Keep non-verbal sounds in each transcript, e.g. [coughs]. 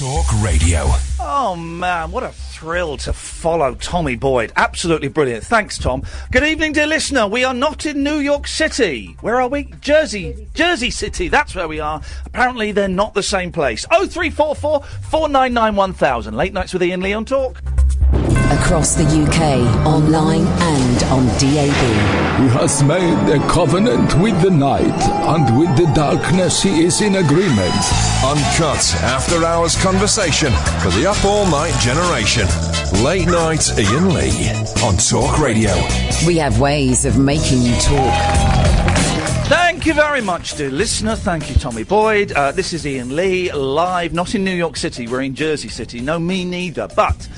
Talk Radio. Oh man, what a thrill to follow Tommy Boyd. Absolutely brilliant. Thanks, Tom. Good evening, dear listener. We are not in New York City. Where are we? Jersey. Jersey City. That's where we are. Apparently, they're not the same place. Oh three four four four nine nine one thousand. Late nights with Iain Lee on Talk. Across the UK, online and on DAB. He has made a covenant with the night, and with the darkness he is in agreement. Uncut after hours conversation for the up all night generation. Late night Iain Lee on Talk Radio. We have ways of making you talk. Thank you very much, dear listener. Thank you, Tommy Boyd. Uh, this is Iain Lee, live, not in New York City, we're in Jersey City. No, me neither. But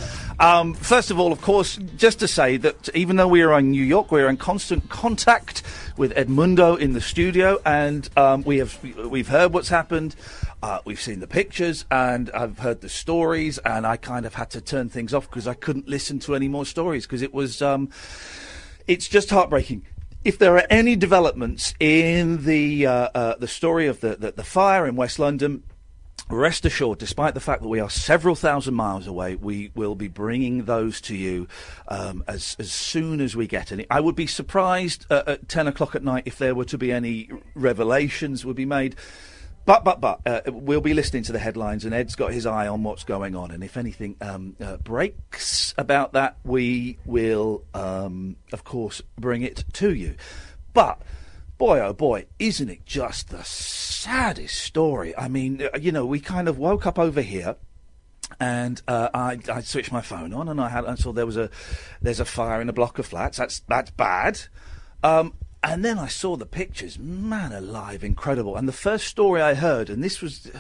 um, first of all, of course, just to say that even though we are in New York, we are in constant contact with Edmundo in the studio, and um, we have we've heard what's happened. Uh, we've seen the pictures, and I've heard the stories, and I kind of had to turn things off because I couldn't listen to any more stories because it was um, it's just heartbreaking. If there are any developments in the uh, uh, the story of the, the the fire in West London, Rest assured, despite the fact that we are several thousand miles away, we will be bringing those to you um, as as soon as we get any. I would be surprised uh, at ten o'clock at night if there were to be any revelations would be made. But but but uh, we'll be listening to the headlines, and Ed's got his eye on what's going on. And if anything um, uh, breaks about that, we will, um, of course, bring it to you. But boy, oh boy, isn't it just the saddest story? I mean, uh, you know, we kind of woke up over here. And uh, I, I switched my phone on, and I had I saw there was a there's a fire in a block of flats. That's that's bad. Um, and then I saw the pictures. Man alive, incredible! And the first story I heard, and this was uh,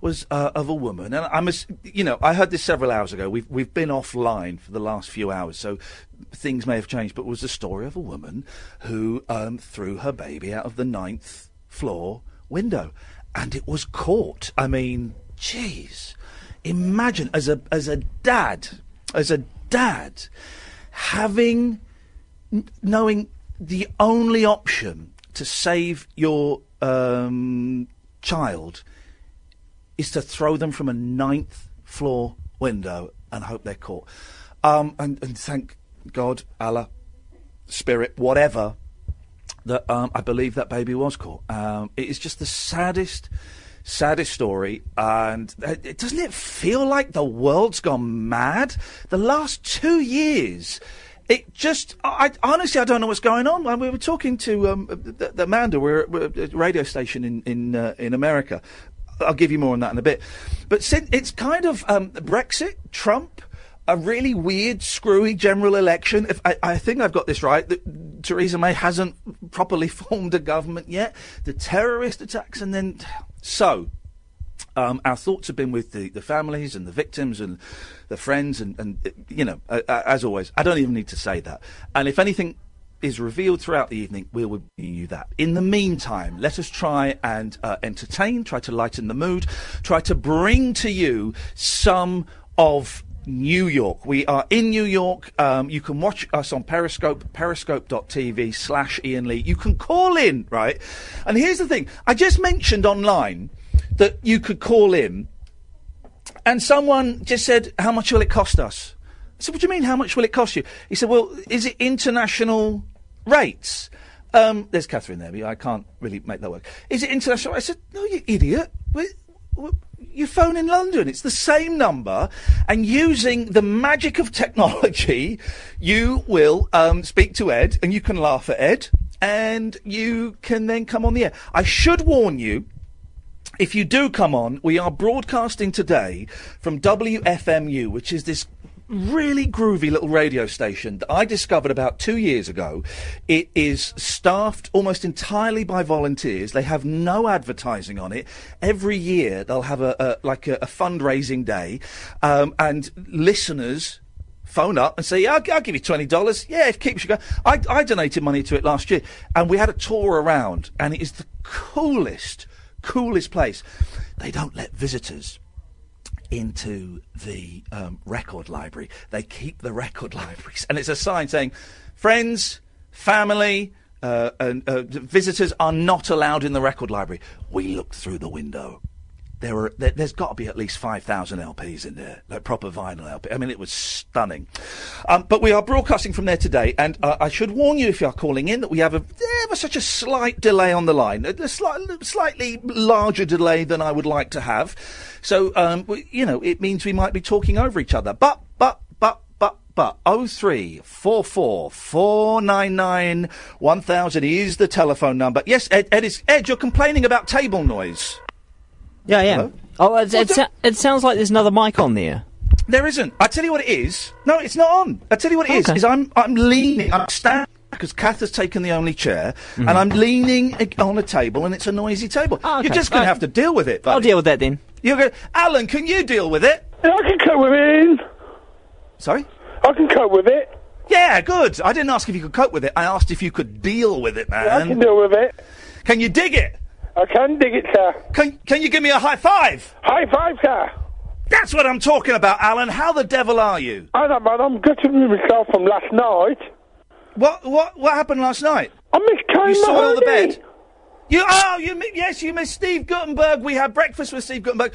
was uh, of a woman, and I must, you know, I heard this several hours ago. We've we've been offline for the last few hours, so things may have changed. But it was the story of a woman who um, threw her baby out of the ninth floor window, and it was caught. I mean, jeez, imagine as a as a dad, as a dad, having knowing the only option to save your um, child is to throw them from a ninth floor window and hope they're caught. Um, and, and thank God, Allah, Spirit, whatever, that um, I believe that baby was caught. Um, it is just the saddest, saddest story. And doesn't it feel like the world's gone mad? The last two years. It just, I, I honestly, I don't know what's going on. When we were talking to um, the, the Amanda, we're, we're at a radio station in in uh, in America. I'll give you more on that in a bit. But since it's kind of um, Brexit, Trump, a really weird, screwy general election. If I, I think I've got this right, that Theresa May hasn't properly [laughs] formed a government yet. The terrorist attacks, and then so. Um, our thoughts have been with the, the families and the victims and the friends, and, and you know, uh, as always, I don't even need to say that. And if anything is revealed throughout the evening, we will bring you that. In the meantime, let us try and uh, entertain, try to lighten the mood, try to bring to you some of New York. We are in New York. Um, you can watch us on Periscope, periscope.tv slash Iain Lee. You can call in, right? And here's the thing. I just mentioned online that you could call in and someone just said, how much will it cost us? I said, what do you mean, how much will it cost you? He said, well, is it international rates? Um, there's Catherine there, but I can't really make that work. Is it international? I said, no, you idiot. We- we- You phone in London. It's the same number, and using the magic of technology, you will um, speak to Ed, and you can laugh at Ed, and you can then come on the air. I should warn you if you do come on, we are broadcasting today from WFMU, which is this really groovy little radio station that I discovered about two years ago. It is staffed almost entirely by volunteers. They have no advertising on it. Every year they'll have a, a like a, a fundraising day, um, and listeners phone up and say, I'll, I'll give you twenty dollars. Yeah, it keeps you going. I, I donated money to it last year, and we had a tour around, and it is the coolest, coolest place. They don't let visitors into the um, record library. They keep the record [laughs] libraries, and it's a sign saying, "Friends, family." Uh, and uh, visitors are not allowed in the record library. We looked through the window. There were there, there's got to be at least five thousand LPs in there, like proper vinyl LP. I mean, it was stunning. Um, but we are broadcasting from there today, and uh, I should warn you if you are calling in that we have a ever such a slight delay on the line, a, slight, slightly larger delay than I would like to have. So um, we, you know, it means we might be talking over each other. But but but but but oh three four four four nine nine one thousand is the telephone number. Yes, Ed, Ed is Ed. You're complaining about table noise. Yeah, yeah. Hello? Oh, it, Well, it, do- it sounds like there's another mic on there. There isn't. I tell you what it is. No, it's not on. I tell you what it is. Okay. Is I'm I'm leaning. I'm standing because Kath has taken the only chair, Mm-hmm. and I'm leaning ag- on a table, and it's a noisy table. Oh, okay. You're just going to have to deal with it. I'll deal with that then. You're going. Alan, can you deal with it? Yeah, I can cope with it. Sorry. I can cope with it. Yeah, good. I didn't ask if you could cope with it. I asked if you could deal with it, man. I man. can deal with it. Can you dig it? I can dig it, sir. Can Can you give me a high five? High five, sir. That's what I'm talking about, Alan. How the devil are you? I know, man. I'm gutted with myself from last night. What What What happened last night? I missed Kane You soiled the bed. You oh you mi- yes you missed Steve Guttenberg. We had breakfast with Steve Guttenberg.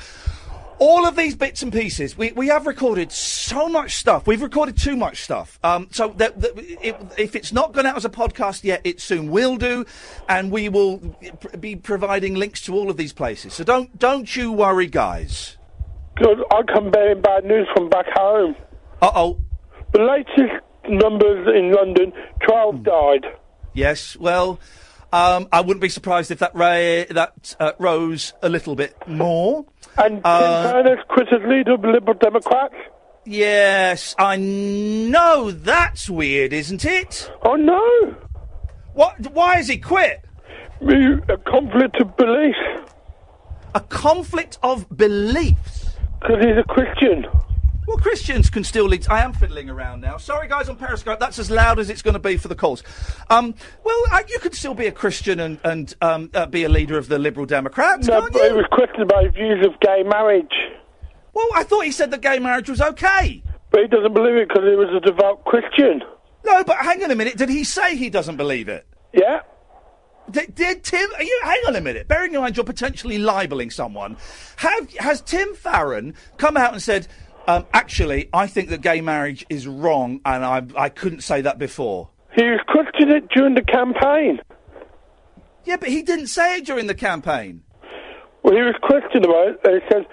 All of these bits and pieces, we, we have recorded so much stuff. We've recorded too much stuff. Um, so that, that it, if it's not gone out as a podcast yet, it soon will do, and we will be providing links to all of these places. So don't don't you worry, guys. Good. I come bearing bad news from back home. Uh oh. The latest numbers in London, 12 died. Yes. Well, um, I wouldn't be surprised if that ra- that uh, rose a little bit more. And Uh, Tim Turner's quit as leader of the Liberal Democrats. Yes, I know that's weird, isn't it? Oh, no. What? Why has he quit? Me- A conflict of belief. A conflict of beliefs. Because he's a Christian. Well, Christians can still lead. I am fiddling around now. Sorry, guys, on Periscope. That's as loud as it's going to be for the calls. Um, well, uh, you could still be a Christian and, and um, uh, be a leader of the Liberal Democrats, No, can't but he you? was questioned about views of gay marriage. Well, I thought he said that gay marriage was okay. But he doesn't believe it because he was a devout Christian. No, but hang on a minute. Did he say he doesn't believe it? Yeah? Did, did Tim? Are you, hang on a minute. Bearing in mind you're potentially libeling someone, have has Tim Farron come out and said, um, "Actually, I think that gay marriage is wrong, and I I couldn't say that before." He was questioned it during the campaign. Yeah, but he didn't say it during the campaign. Well, he was questioned about it, and he said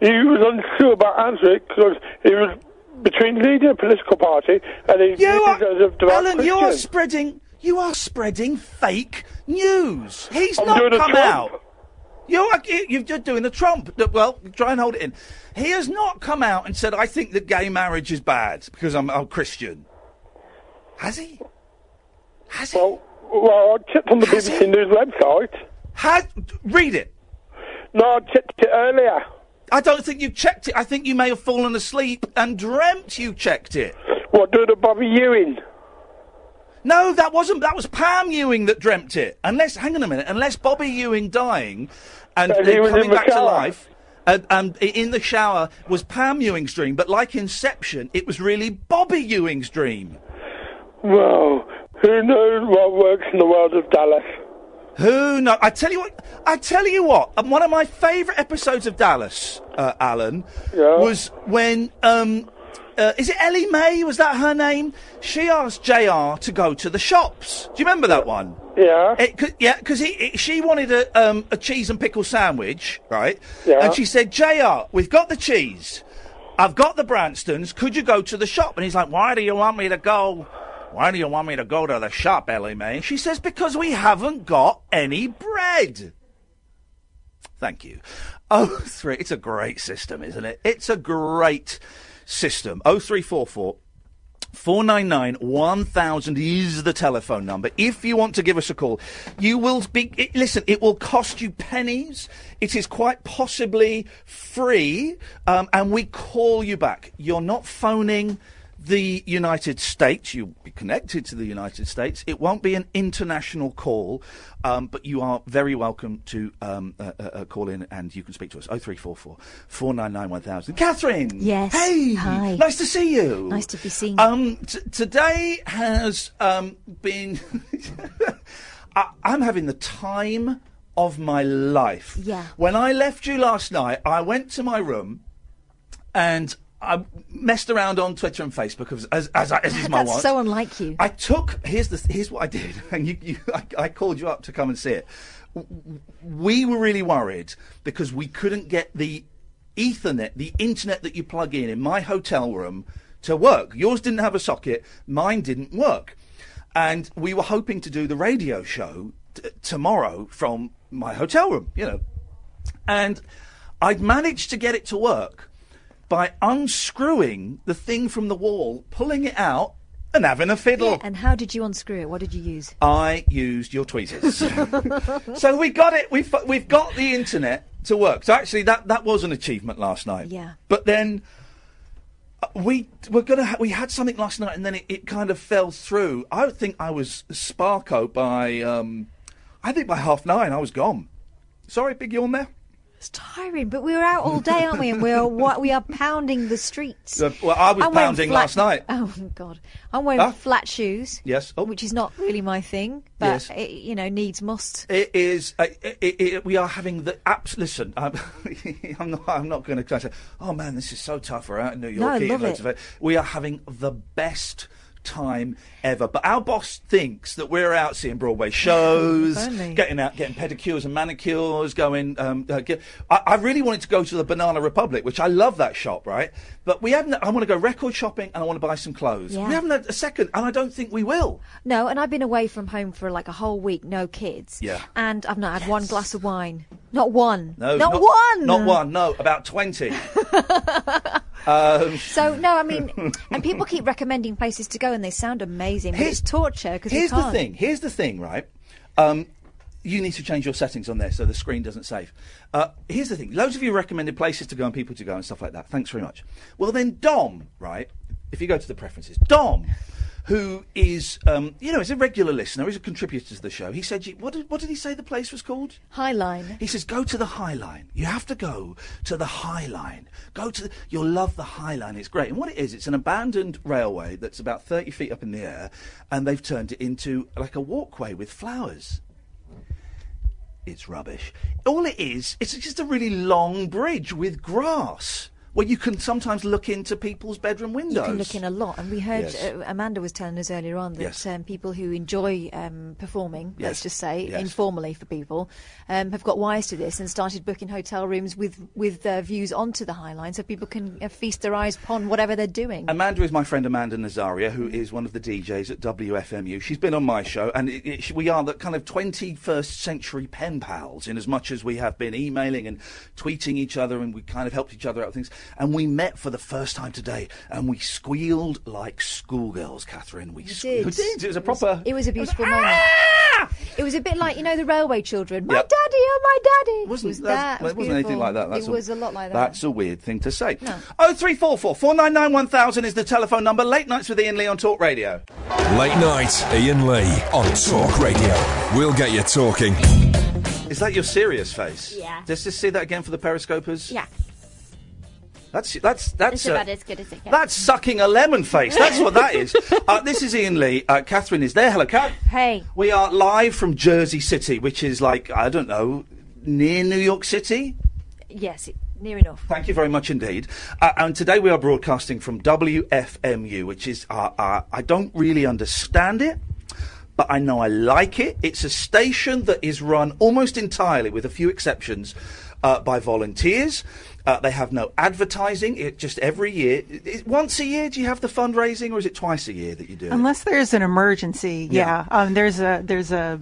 he was unsure about answering it because he was between leading a political party and he You are, as a devout Alan. You are spreading. You are spreading fake news. He's I'm not come Trump. out. You are, you- you're doing a Trump. Well, try and hold it in. He has not come out and said, "I think that gay marriage is bad because I'm a Christian." Has he? Has he? Well, well, I checked on the Has BBC he? News website. Has, read it. No, I checked it earlier. I don't think you checked it. I think you may have fallen asleep and dreamt you checked it. What, doing a Bobby Ewing? No, that wasn't. That was Pam Ewing that dreamt it. Unless, hang on a minute. Unless Bobby Ewing dying and And uh, was coming in back to life. And, and i- in the shower was Pam Ewing's dream, but like Inception, it was really Bobby Ewing's dream. Well, who knows what works in the world of Dallas? Who know? I tell you what. I tell you what. um, One of my favourite episodes of Dallas, uh, Alan, was when um, uh, is it Ellie May? Was that her name? She asked Jr. to go to the shops. Do you remember that one? Yeah. It, cause, yeah, because she wanted a um, a cheese and pickle sandwich, right? Yeah. And she said, Jr. We've got the cheese. I've got the Branstons. Could you go to the shop? And he's like, Why do you want me to go? Why do you want me to go to the shop, Ellie May? She says, Because we haven't got any bread. Thank you. [laughs] Oh three. It's a great system, isn't it? It's a great system. Oh three four four. 499 1000 is the telephone number. If you want to give us a call, you will be. It, listen, it will cost you pennies. It is quite possibly free, um, and we call you back. You're not phoning the United States. You'll be connected to the United States. It won't be an international call, um, but you are very welcome to um, uh, uh, uh, call in and you can speak to us. 0344 499 1000. Catherine! Yes. Hey! Hi. Nice to see you. Nice to be seen. Um, t- today has um, been. [laughs] I- I'm having the time of my life. Yeah. When I left you last night, I went to my room and I messed around on Twitter and Facebook as as, as, I- as is my That's want. so unlike you. I took here's the here's what I did, [laughs] and you, you I, I called you up to come and see it. We were really worried because we couldn't get the Ethernet, the internet that you plug in in my hotel room, to work. Yours didn't have a socket, mine didn't work, and we were hoping to do the radio show t- tomorrow from my hotel room. You know, and I'd managed to get it to work by unscrewing the thing from the wall, pulling it out, and having a fiddle. Yeah, and how did you unscrew it? What did you use? I used your tweezers. [laughs] so we got it. We've we've got the internet to work. So actually, that that was an achievement last night. Yeah. But then uh, we were gonna ha- we had something last night, and then it, it kind of fell through. I think I was Sparko by um, I think by half nine I was gone. Sorry, big yawn there. It's tiring, but we were out all day, aren't we? And we are [laughs] what we are pounding the streets. Uh, well, I was I'm pounding flat- last night. Oh God, I'm wearing flat shoes. Yes. Oh. which is not really my thing, but Yes. it, you know needs must. It is. Uh, it, it, we are having the apps. Listen, I'm, [laughs] I'm not. I'm not going to say. Oh man, this is so tough. We're out in New York. No, I love loads it. of it. We are having the best time ever. But our boss thinks that we're out seeing Broadway shows, [laughs] getting out, getting pedicures and manicures, going. Um, uh, get, I, I really wanted to go to the Banana Republic, which I love that shop, right? But we haven't. I want to go record shopping and I want to buy some clothes. Yeah. We haven't had a second, and I don't think we will. No, and I've been away from home for like a whole week, no kids. Yeah. and I've not had one glass of wine. Not one. No, not, not one. Not one. No, about twenty. [laughs] So no, I mean, [laughs] and people keep recommending places to go, and they sound amazing, but it's torture because Here's can't. the thing. Here's the thing, right? Um, you need to change your settings on there so the screen doesn't save. Uh, here's the thing. Loads of you recommended places to go and people to go and stuff like that. Thanks very much. Well, then Dom, right? If you go to the preferences, Dom, who is, um, you know, is a regular listener, he's a contributor to the show. He said, what did, what did he say the place was called? Highline. He says, go to the High Line. You have to go to the High Line. Go to the, you'll love the High Line. It's great. And what it is, it's an abandoned railway that's about 30 feet up in the air, and they've turned it into like a walkway with flowers. It's rubbish. All it is, it's just a really long bridge with grass where you can sometimes look into people's bedroom windows. You can look in a lot, and we heard Yes. uh, Amanda was telling us earlier on that Yes. um, people who enjoy um, performing, Yes. let's just say informally for people, um, have got wise to this and started booking hotel rooms with with uh, views onto the High Line, so people can uh, feast their eyes upon whatever they're doing. Amanda is my friend Amanda Nazario, who is one of the DJs at WFMU. She's been on my show, and it, it, we are the kind of 21st century pen pals, in as much as we have been emailing and tweeting each other, and we kind of helped each other out with things. And we met for the first time today, and we squealed like schoolgirls, Catherine. We, sque- did. we did. It was a proper. It was a beautiful Ah! moment. It was a bit like you know the railway children. My Yep. daddy, oh my daddy. It wasn't, was that's- that? was it wasn't anything like that. That's it was a lot like that. That's a weird thing to say. No. Oh three four four four nine nine one thousand is the telephone number. Late nights with Iain Lee on Talk Radio. Late night, Iain Lee on Talk Radio. We'll get you talking. Is that your serious face? Yeah. Just to see that again for the periscopers. Yeah, That's that's that's it's uh, about as good as it gets. That's sucking a lemon face. That's what that is. [laughs] Uh, this is Iain Lee. Uh, Catherine is there. Hello, Cat. Hey. We are live from Jersey City, which is like I don't know, near New York City. Yes, it, near enough. Thank you very much indeed. Uh, and today we are broadcasting from WFMU, which is uh, uh, I don't really understand it. But I know I like it. It's a station that is run almost entirely, with a few exceptions, uh, by volunteers. Uh, they have no advertising. It just every year, i- once a year. Do you have the fundraising, or is it twice a year that you do? it? Unless there's an emergency, Yeah. yeah. Um, there's a there's a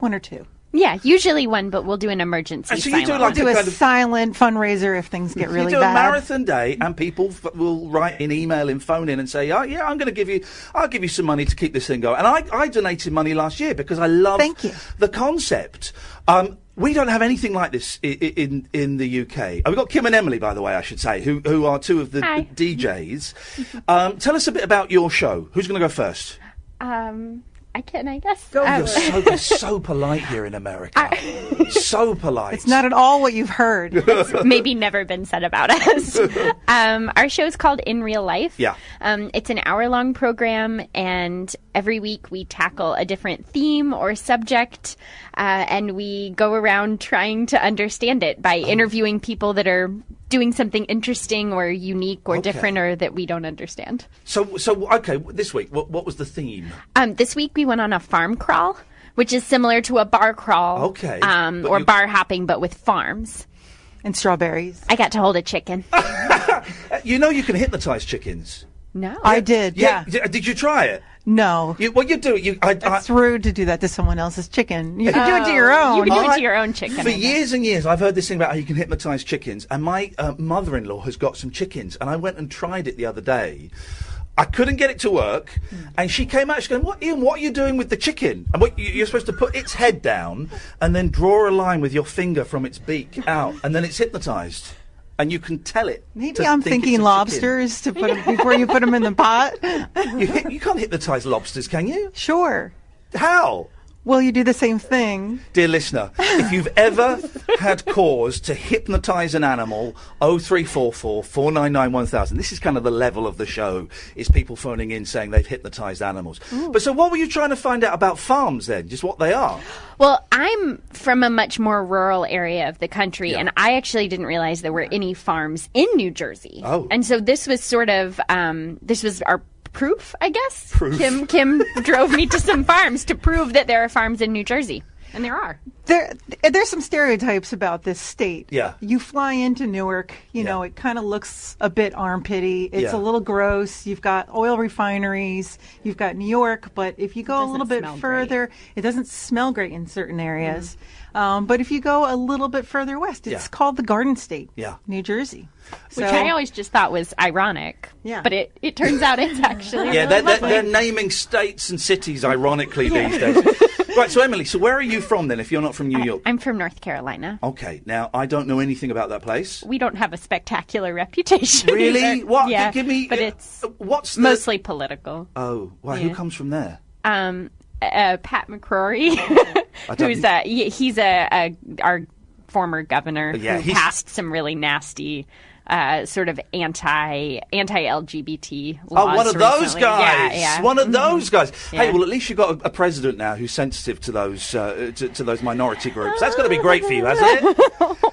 one or two. yeah, usually one, but we'll do an emergency. And so you do silent like one. Do a kind of- silent fundraiser if things get really you do bad. a marathon day, and people f- will write in, email in, phone in, and say, "Oh, yeah, I'm going to give you, I'll give you some money to keep this thing going." And I, I donated money last year because I love Thank you. the concept. Um, we don't have anything like this in in, in the UK. Uh, We've got Kim and Emily, by the way, I should say, who who are two of the Hi. DJs. um, tell us a bit about your show. Who's going to go first? Um, I can, I guess. Go You're so, you're so [laughs] polite here in America. so polite. It's not at all what you've heard. [laughs] maybe never been said about us. [laughs] um, our show is called In Real Life. Yeah. Um, it's an hour long program, and every week we tackle a different theme or subject, uh, and we go around trying to understand it Oh. by interviewing people that are doing something interesting or unique or Okay. different or that we don't understand. So, so okay. This week, what, what was the theme? Um, this week we went on a farm crawl, which is similar to a bar crawl. Okay, Um, or you- bar hopping, but with farms. and strawberries. I got to hold a chicken. [laughs] You know, you can hypnotize chickens. no. I did. Yeah. D- Did you try it? No. You, what you do? You, I, I, It's rude to do that to someone else's chicken. You can do it to your own. You can do it to your own chicken. For years and years, I've heard this thing about how you can hypnotize chickens, and my uh, mother-in-law has got some chickens, and I went and tried it the other day. I couldn't get it to work, and she came out. She's going, "What, Iain? What are you doing with the chicken?" And what you- you're supposed to put its head down, and then draw a line with your finger from its beak out, and then it's hypnotized, and you can tell it. Maybe I'm think thinking lobsters to put before you put them in the pot. [laughs] You, hy- you can't hypnotize lobsters, can you? Sure. How? Well, you do the same thing. Dear listener, if you've ever had cause to hypnotise an animal, 0344 499 1000. This is kind of the level of the show, is people phoning in saying they've hypnotised animals. But so what were you trying to find out about farms then? Just what they are? Well, I'm from a much more rural area of the country, Yeah. and I actually didn't realize there were any farms in New Jersey. Oh. And so this was sort of um, this was our proof, I guess. Proof. Kim Kim drove me to some farms to prove that there are farms in New Jersey, and there are. There, there's some stereotypes about this state. Yeah. You fly into Newark, you Yeah. know, it kind of looks a bit armpity. It's Yeah. a little gross. You've got oil refineries. You've got New York, but if you go a little bit smell further, it doesn't smell great in certain areas. Mm-hmm. Um, but if you go a little bit further west, it's Yeah. called the Garden State. Yeah. New Jersey. Which So- I always just thought was ironic. Yeah. But it, it turns out it's actually Yeah, really they're, they're, they're naming states and cities ironically these days. [laughs] right, so Emily, so where are you from then if you're not from New York? I'm from North Carolina. Okay, now I don't know anything about that place. We don't have a spectacular reputation. [laughs] Really? either. What? Yeah, Give me. But uh, it's what's the, mostly political. Oh, why? Who comes from there? um, uh, Pat McCrory, [laughs] who's a he's a, a our former governor Yeah, who passed some really nasty. Uh, sort of anti anti LGBT Oh, laws. one of those recently. guys. Yeah, yeah. One of those guys. Hey, well, at least you've got a, a president now who's sensitive to those uh, to, to those minority groups. That's got to be great for you, hasn't it? [laughs]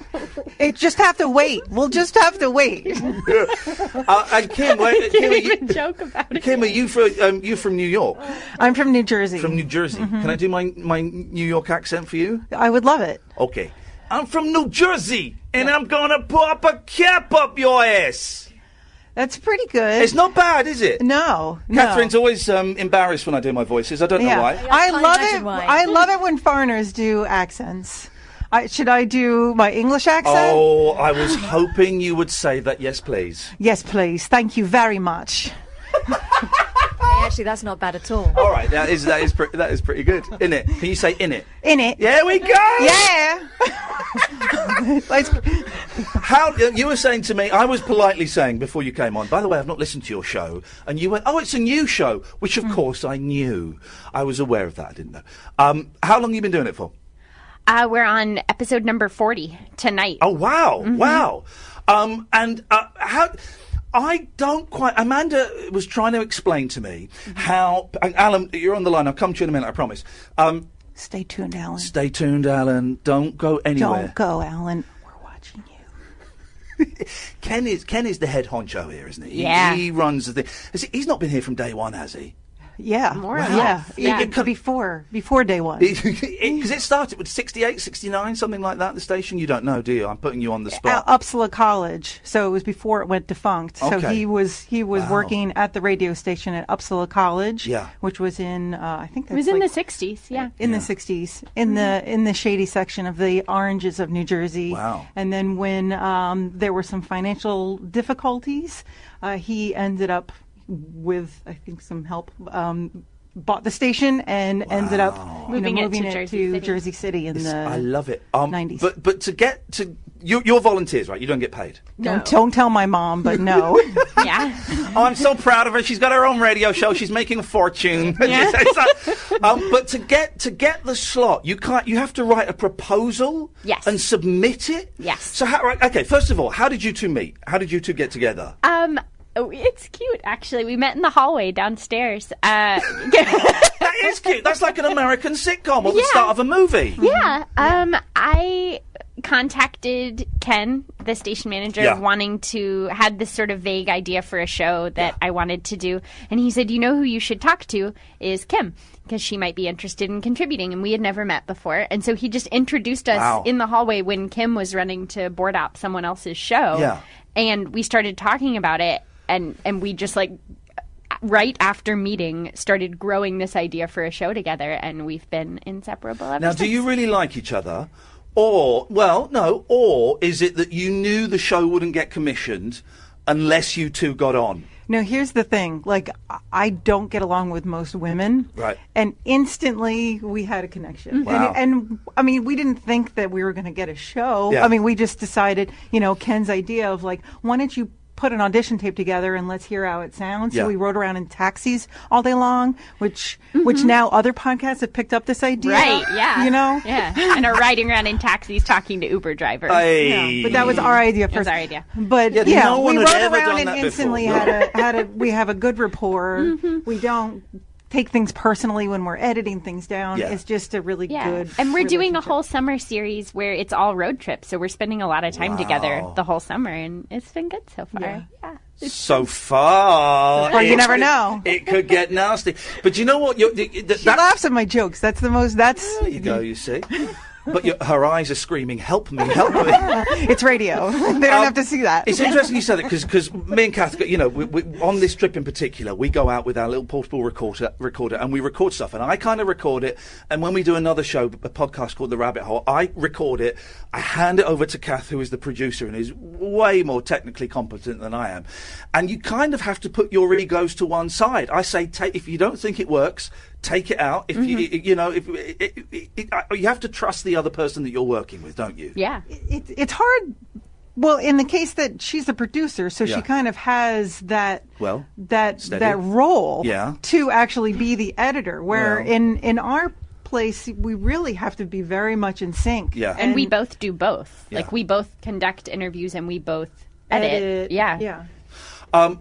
It just have to wait. We'll just have to wait. [laughs] uh, and Kim, where, [laughs] I Kim, can't are you, joke about it. Kim, are you from um, you from New York? I'm from New Jersey. From New Jersey? Can I do my my New York accent for you? I would love it. Okay. I'm from New Jersey, and I'm gonna pop a cap up your ass. That's pretty good. It's not bad, is it? No, no. Catherine's always um, embarrassed when I do my voices. I don't know Yeah. why. I can't love imagine it. why. I love it when foreigners do accents. I, should I do my English accent? Oh, I was hoping you would say that. Yes, please. Yes, please. Thank you very much. [laughs] Hey, actually, that's not bad at all. All right, that is that is pre- that is pretty good, isn't it? Can you say in it? In it. There we go. Yeah. [laughs] How you were saying to me? I was politely saying before you came on. By the way, I've not listened to your show, and you went, "Oh, it's a new show," which Hmm. of course I knew. I was aware of that. I didn't know. Um, how long have you been doing it for? Uh, we're on episode number forty tonight. Oh wow, wow. Um, and uh, how? I don't quite. Amanda was trying to explain to me how. and Alan, you're on the line. I'll come to you in a minute. I promise. Um, Stay tuned, Alan. stay tuned, Alan. Don't go anywhere. Don't go, Alan. We're watching you. [laughs] Ken is Ken is the head honcho here, isn't he? He- Yeah. He, runs the thing. He- He's not been here from day one, has he? Yeah. More or yeah. yeah. It could before before day one. Because it started with 68, 69, something like that. The station. You don't know, do you? I'm putting you on the At spot. Upsala College, so it was before it went defunct. So he was he was Wow. working at the radio station at Upsala College, Yeah. which was in uh, I think it was in like the '60s. Yeah. in the 60s in the in the shady section of the oranges of New Jersey. Wow. And then when um, there were some financial difficulties, uh, he ended up with I think some help. Um, Bought the station and ended up you know, Moving it moving to it Jersey to City. Jersey City in the I love it. Um, 90s. But but to get to you, you're volunteers, right? You don't get paid. Don't, don't tell my mom, but no. [laughs] yeah. Oh, I'm so proud of her. She's got her own radio show. She's making a fortune. [laughs] Yeah. [laughs] Um, but to get to get the slot, you can't. You have to write a proposal. Yes. And submit it. Yes. So how? Right, okay. First of all, how did you two meet? How did you two get together? Um, it's cute actually. We met in the hallway downstairs. Uh, [laughs] that is cute. That's like an American sitcom or the Yeah. start of a movie. yeah. Um, I contacted Ken, the station manager, Yeah. wanting to had this sort of vague idea for a show that I wanted to do, and he said, "You know who you should talk to is Kim." Because she might be interested in contributing, and we had never met before, and so he just introduced us Wow. in the hallway when Kim was running to board up someone else's show, Yeah. and we started talking about it, and and we just like right after meeting started growing this idea for a show together and we've been inseparable ever Now, do you really like each other? Or, well, no, or is it that you knew the show wouldn't get commissioned unless you two got on? No, here's the thing. Like, I- I don't get along with most women. Right. And instantly we had a connection. Mm-hmm. Wow. And, and I mean, we didn't think that we were going to get a show. Yeah. I mean, we just decided, you know, Ken's idea of like, why don't you put an audition tape together and let's hear how it sounds. Yeah. So we rode around in taxis all day long, which which mm-hmm. now other podcasts have picked up this idea. right yeah You know? yeah and are riding around in taxis talking to uber drivers Hey. Yeah, but that was our idea It first. was our idea. But Yeah, yeah, no we rode around done and instantly before. had a had a we have a good rapport. Mm-hmm. We don't take things personally when we're editing things down. Yeah. It's just a really yeah good. and we're doing a whole summer series where it's all road trips so we're spending a lot of time together the whole summer and it's been good so far Yeah. yeah, So far, Or you never could- know. It could get nasty. But you know what? You're, th- th- She that- laughs at my jokes. That's the most. That's There you go. You see. But your, her eyes are screaming, "Help me! Help me!" [laughs] it's radio. [laughs] they don't Um, have to see that. It's interesting you said that because me and Kath, you know, we, we, on this trip in particular, we go out with our little portable recorder, recorder and we record stuff. And I kind of record it. And when we do another show, a podcast called The Rabbit Hole, I record it. I hand it over to Kath, who is the producer and is way more technically competent than I am. And you kind of have to put your egos to one side. I say, take, if you don't think it works, take it out. If you, you know, if it, it, it, it, uh, you have to trust the other person that you're working with, don't you? yeah. it, it's hard. Well, in the case that she's a producer, so Yeah. she kind of has that Well, that steady. that role Yeah. to actually be the editor. Where Well. in in our place, we really have to be very much in sync. Yeah. and we both do both Yeah. like we both conduct interviews and we both edit, edit. yeah yeah. Um,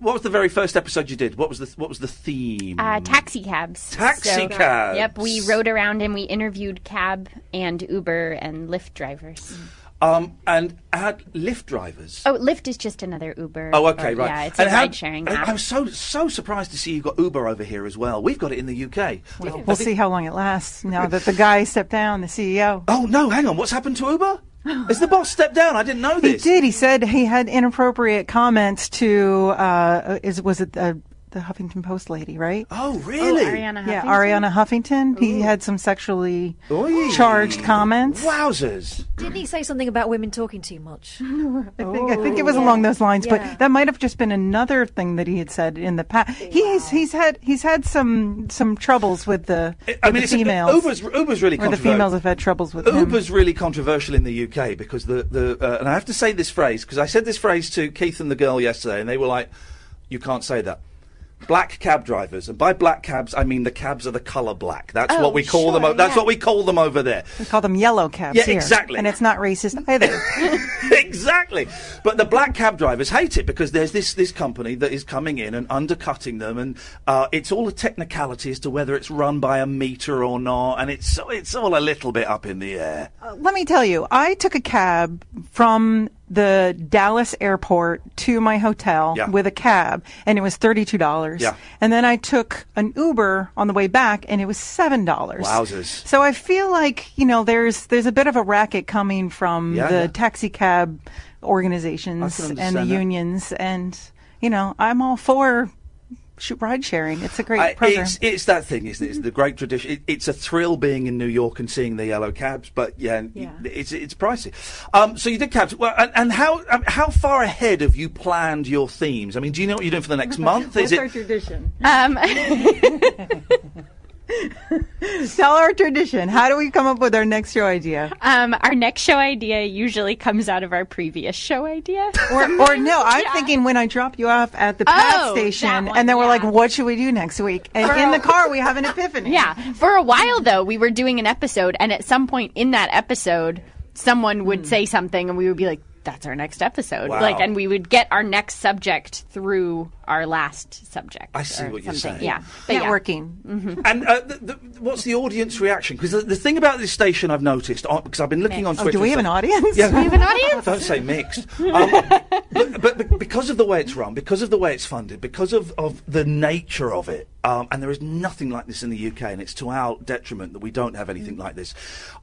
what was the very first episode you did? What was the What was the theme? Uh, taxi cabs. Taxi So- cabs. Yep, we rode around and we interviewed cab and Uber and Lyft drivers. um, and had Lyft drivers. Oh, Lyft is just another Uber. Oh, okay, or- right. Yeah, it's And a ride sharing I- app. I'm so so surprised to see you've got Uber over here as well. We've got it in the UK. We'll see how long it lasts now that the guy stepped down, the CEO. Oh no, hang on. What's happened to Uber? Has the boss stepped down? I didn't know this. He did. He said he had inappropriate comments to uh, is was it uh, the Huffington Post lady, right? Oh Oh, really? Arianna Yeah, Huffington? Arianna Huffington. He had some sexually Oy. charged comments. Wowzers! Didn't he say something about women talking too much? [laughs] I think, I think it was Yeah. along those lines, Yeah. but that might have just been another thing that he had said in the past. He's he's had he's had some some troubles with the, I mean, the it's females. Uber's Uber's really or the females have had troubles with him. Uber's really controversial in the UK because the the uh, and I have to say this phrase because I said this phrase to Keith and the girl yesterday and they were like, "You can't say that." Black cab drivers, and by black cabs I mean the cabs are the colour black. That's Oh, what we call them. o- That's yeah. what we call them over there. We call them yellow cabs Yeah, here. exactly. And it's not racist either. [laughs] exactly. But the black cab drivers hate it because there's this, this company that is coming in and undercutting them, and uh, it's all a technicality as to whether it's run by a meter or not, and it's it's all a little bit up in the air. Let me tell you, I took a cab from the Dallas airport to my hotel Yeah. with a cab, and it was $32. Yeah. And then I took an Uber on the way back, and it was $7. Wowzers. So I feel like, you know, there's there's a bit of a racket coming from Yeah, the yeah. taxi cab organizations and the that. unions, and, you know, I'm all for ride sharing. It's a great I- program. it's it's that thing, isn't it? It's the great tradition. It, it's a thrill being in New York and seeing the yellow cabs, but yeah, Yeah. it's it's pricey. Um, so you did cabs. Well, and, and how um, how far ahead have you planned your themes? I mean, do you know what you're doing for the next [laughs] month? Is What's our it tradition? Um, [laughs] [laughs] [laughs] Tell our tradition. How do we come up with our next show idea? Um, our next show idea usually comes out of our previous show idea. [laughs] Or, or no, I'm thinking when I drop you off at the pad Oh, station, one, and then we're yeah. like, "What should we do next week?" And in the car, we have an epiphany. Yeah. For a while, though, we were doing an episode, and at some point in that episode, someone would say something, and we would be like, that's our next episode. Wow. Like, and we would get our next subject through our last subject. I see or what you're saying. Yeah. But yeah. networking. And uh, the, the, what's the audience reaction? Because the, the thing about this station I've noticed, because I've been looking on Twitter. Oh, Twitter. do we have and an audience? Yeah. [laughs] We have an audience? [laughs] Don't say mixed. Um, but, but, but because of the way it's run, because of the way it's funded, because of, of the nature of it, um, and there is nothing like this in the UK, and it's to our detriment that we don't have anything like this.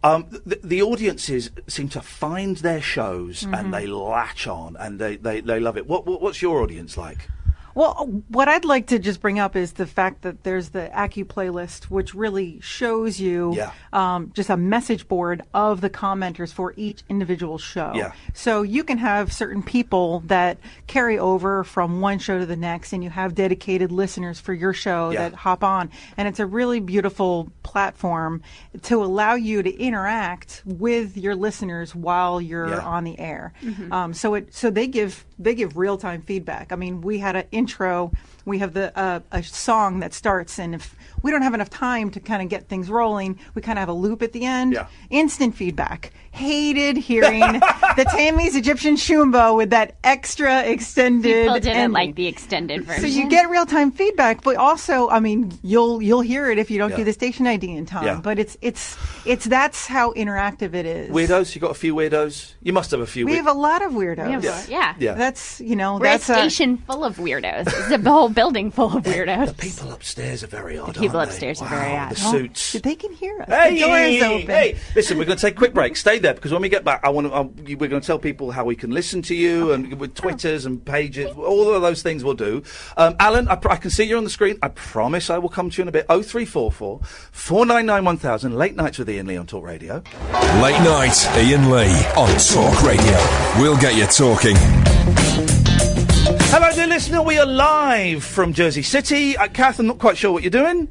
Um, the, the audiences seem to find their shows and they latch on and they, they, they love it. What, what, what's your audience like? Well, what I'd like to just bring up is the fact that there's the Acu playlist, which really shows you Yeah. um, just a message board of the commenters for each individual show. Yeah. So you can have certain people that carry over from one show to the next, and you have dedicated listeners for your show Yeah. that hop on. And it's a really beautiful platform to allow you to interact with your listeners while you're Yeah. on the air. Um, so it so they give they give real time feedback. I mean, we had an intro. We have the uh, a song that starts, and if we don't have enough time to kind of get things rolling, we kind of have a loop at the end. Yeah. Instant feedback. Hated hearing the [laughs] Tammy's Egyptian Shumbo with that extra extended. People didn't ending. like the extended version. So you get real time feedback, but also, I mean, you'll you'll hear it if you don't Yeah. do the station ID in time. Yeah. But it's it's it's that's how interactive it is. Weirdos? You got a few weirdos? You must have a few. We weird- have a lot of weirdos. We have- Yeah. yeah. Yeah. That's you know We're that's a a- station full of weirdos. It's a whole building full of weirdos. The people upstairs are very odd. The people aren't they? upstairs are Wow, very odd. The Oh, suits. they can hear us. Hey, the door is open. hey! Listen, we're going to take a quick break. Stay there because when we get back, I want to. Uh, we're going to tell people how we can listen to you and with Twitters and pages. All of those things we'll do. Um, Alan, I, pr- I can see you on the screen. I promise I will come to you in a bit. Oh three four four four nine nine one thousand. Late nights with Iain Lee on Talk Radio. Late night, Iain Lee on Talk Radio. We'll get you talking. Hello, dear listener. We are live from Jersey City. Uh, Kath, I'm not quite sure what you're doing.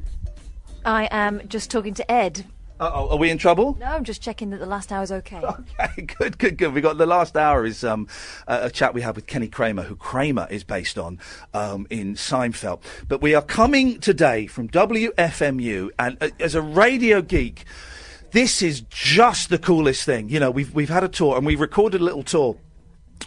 I am just talking to Ed. Uh-oh, are we in trouble? No, I'm just checking that the last hour's okay. [laughs] Okay, good, good, good. We got the last hour is um, a, a chat we had with Kenny Kramer, who Kramer is based on um, in Seinfeld. But we are coming today from WFMU, and uh, as a radio geek, this is just the coolest thing. You know, we've we've had a tour and we recorded a little tour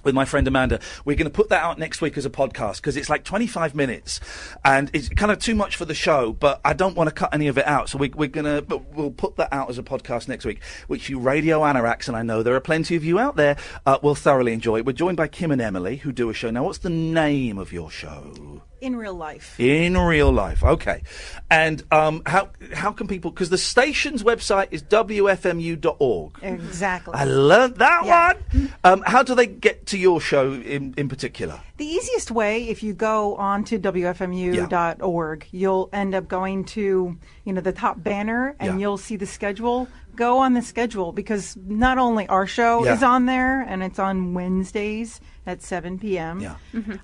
with my friend Amanda. We're going to put that out next week as a podcast because it's like 25 minutes and it's kind of too much for the show, but I don't want to cut any of it out. So we, we're going to, but we'll put that out as a podcast next week, which you radio anoraks, and I know there are plenty of you out there, uh, will thoroughly enjoy. We're joined by Kim and Emily who do a show. Now, what's the name of your show? In real life. In real life, okay. And um, how how can people? Because the station's website is wfmu.org. Exactly. I learnt that Yeah. one. Um, how do they get to your show in, in particular? The easiest way, if you go on to WFMU.org, you'll end up going to, you know, the top banner and Yeah. you'll see the schedule. Go on the schedule because not only our show Yeah. is on there and it's on Wednesdays at 7 p.m. Yeah.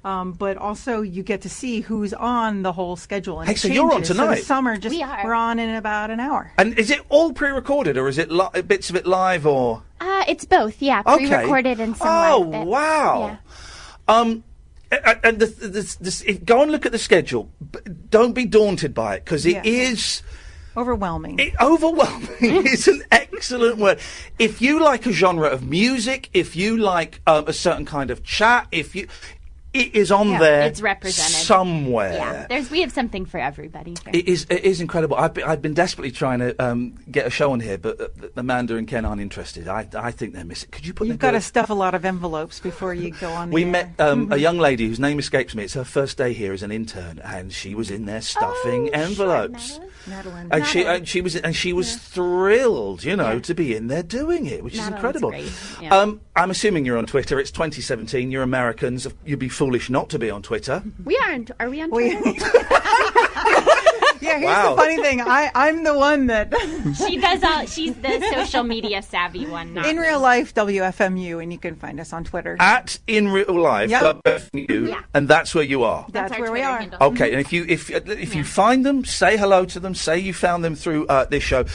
Um, but also you get to see who's on the whole schedule. And Hey, so you're on changes. So tonight? summer, just We are. we're on in about an hour. And is it all pre-recorded, or is it li- bits of it live, or Uh, it's both, yeah. okay? Pre-recorded and some Oh live bits. wow! Um, a- a- and the, the, the, if, go and look at the schedule. Don't be daunted by it because it Yeah. is. Overwhelming. It, overwhelming [laughs] is an excellent word. If you like a genre of music, if you like um, a certain kind of chat, if you, it is on Yeah, there. it's represented. somewhere. Yeah, there's we have something for everybody. Here. It is. It is incredible. I've been, I've been desperately trying to um, get a show on here, but uh, Amanda and Ken aren't interested. I, I think they're missing. Could you put? You've the- got to stuff a lot of envelopes before you go on. We air. met um, Mm-hmm. a young lady whose name escapes me. It's her first day here as an intern, and she was in there stuffing Oh, envelopes. Sure, Madeline. and she Madeline. and she was and she was thrilled, you know, Yeah. to be in there doing it, which is incredible. yeah. Um, I'm assuming you're on Twitter. It's 2017. You're Americans. You'd be foolish not to be on Twitter. we aren't. Are we on We- Twitter? [laughs] Yeah, here's Wow. the funny thing. I, I'm the one that, [laughs] She does all. She's the social media savvy one. Not in real life, WFMU, and you can find us on Twitter. At in real life, Yep. WFMU, Yeah. and that's where you are. That's our where we Twitter are. handle. Okay, and if you if if you find them, say hello to them. Say you found them through uh, this show.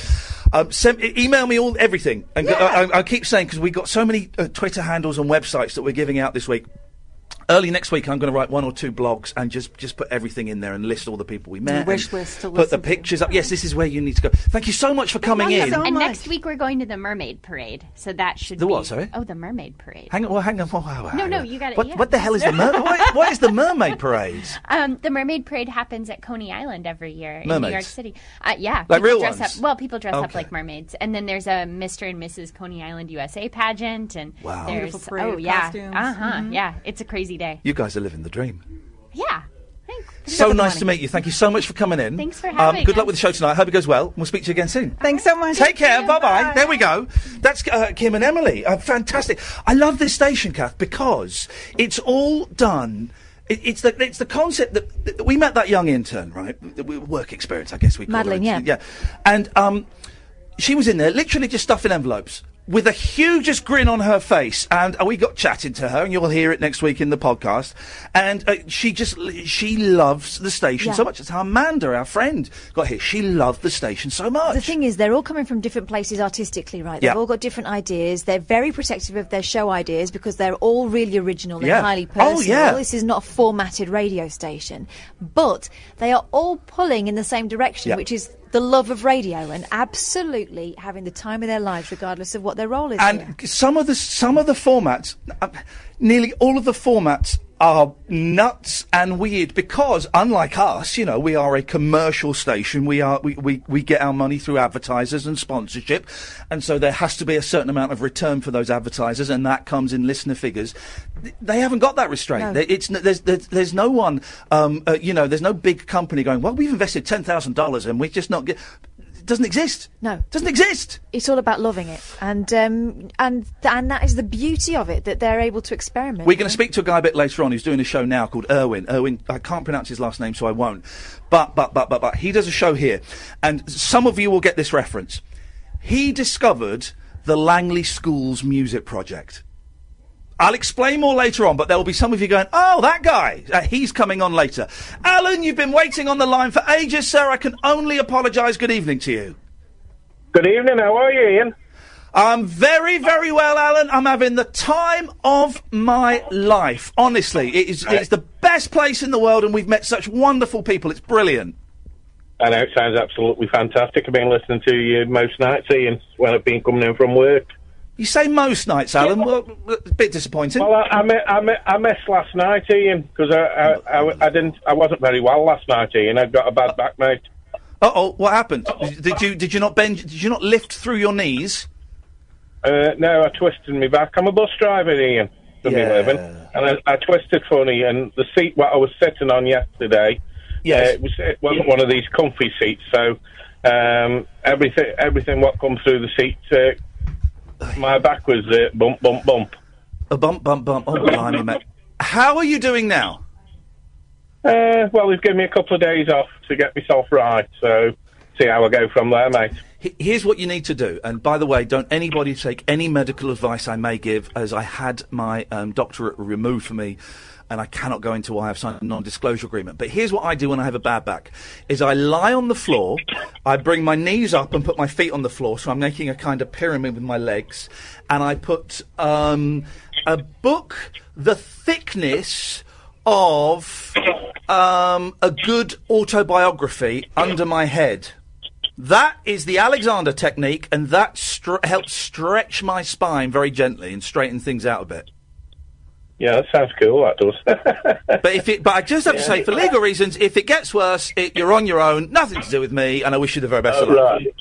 Um, send, e- email me all everything, and I, I, I keep saying because we've got so many uh, Twitter handles and websites that we're giving out this week. Early next week, I'm going to write one or two blogs and just, just put everything in there and list all the people we met. wish and list Put the pictures up. Yes, this is where you need to go. Thank you so much for coming you in. so And much. next week we're going to the Mermaid Parade, so that should The be what, sorry? Oh, the Mermaid Parade. Hang on, well, hang on. Wow, wow, No, no, you got it, What, yeah. what the hell is the mer- [laughs] what, what is the mermaid parade? Um, the Mermaid Parade happens at Coney Island every year in New York City. Uh, yeah, Like real dress ones? Up, well, people dress up like mermaids, and then there's a Mr. and Mrs. Coney Island USA pageant, and Wow. there's Beautiful parade oh yeah, uh huh, yeah, it's a crazy day. You guys are living the dream. Yeah, thanks. So nice to meet you. Thank you so much for coming in. Thanks for Um, having good luck with the show tonight. I hope it goes well. We'll speak to you again soon. Thanks so much. Take care. Bye bye. There we go. That's uh, Kim and Emily. Uh, fantastic. I love this station, Kath, because it's all done. It, it's the it's the concept that, that we met that young intern, right? The- we- Work experience, I guess we call Madeline, her. yeah. yeah. And um, she was in there, literally just stuffing envelopes. With a hugest grin on her face, and uh, we got chatting to her, and you'll hear it next week in the podcast. And uh, she just she loves the station Yeah. so much. That's how Amanda, our friend, got here. She loved the station so much. The thing is, they're all coming from different places artistically, right? They've Yeah. all got different ideas. They're very protective of their show ideas because they're all really original and Yeah. highly Oh, personal. yeah. This is not a formatted radio station. But they are all pulling in the same direction, Yeah. which is the love of radio and absolutely having the time of their lives regardless of what their role is. and here. some of the some of the formats, uh, nearly all of the formats are nuts and weird because unlike us, you know, we are a commercial station. We are we, we, we get our money through advertisers and sponsorship, and so there has to be a certain amount of return for those advertisers, and that comes in listener figures. Th- They haven't got that restraint. No. It's n- there's, there's there's no one, um, uh, you know, there's no big company going. Well, we've invested ten thousand dollars and we're just not get. Doesn't exist. No. doesn't exist. it's all about loving it, and um, and and that is the beauty of it that they're able to experiment. We're going to speak to a guy a bit later on who's doing a show now called Irwin. Irwin, I can't pronounce his last name, so I won't. But, but, but, but, but, he does a show here. And some of you will get this reference. He discovered the Langley Schools Music Project. I'll explain more later on, but there will be some of you going, oh, that guy. Uh, he's coming on later. Alan, you've been waiting on the line for ages, sir. I can only apologise. Good evening to you. Good evening. How are you, Iain? I'm very, very well, Alan. I'm having the time of my life. Honestly, it is, it's the best place in the world, and we've met such wonderful people. It's brilliant. I know it sounds absolutely fantastic. I've been listening to you most nights, Iain, when I've been coming in from work. You say most nights, Alan. Well, a bit disappointing. Well, I, I, mi- I, mi- I missed last night, Iain, because I, I, I, I didn't, I wasn't very well last night, Iain. I got a bad back, mate. Uh oh, what happened? Did you did you not bend? Did you not lift through your knees? Uh, no, I twisted my back. I'm a bus driver, Iain, for me Yeah. living, and I, I twisted funny. And the seat what I was sitting on yesterday, Yes. uh, it was it wasn't one of these comfy seats. So um, everything, everything what come through the seat, uh, my back was uh, bump, bump, bump. A bump, bump, bump. Oh, blimey, mate. How are you doing now? Uh, well, they've given me a couple of days off to get myself right. So see how I go from there, mate. He- Here's what you need to do. And by the way, don't anybody take any medical advice I may give, as I had my um, doctorate removed for me, and I cannot go into why I've signed a non-disclosure agreement. But here's what I do when I have a bad back: is I lie on the floor, I bring my knees up and put my feet on the floor, so I'm making a kind of pyramid with my legs, and I put um, a book the thickness of um, a good autobiography under my head. That is the Alexander technique, and that str- helps stretch my spine very gently and straighten things out a bit. Yeah, that sounds cool. That does. [laughs] But if it, but I just have to say, for legal reasons, if it gets worse, it, you're on your own. Nothing to do with me, and I wish you the very best of luck. right.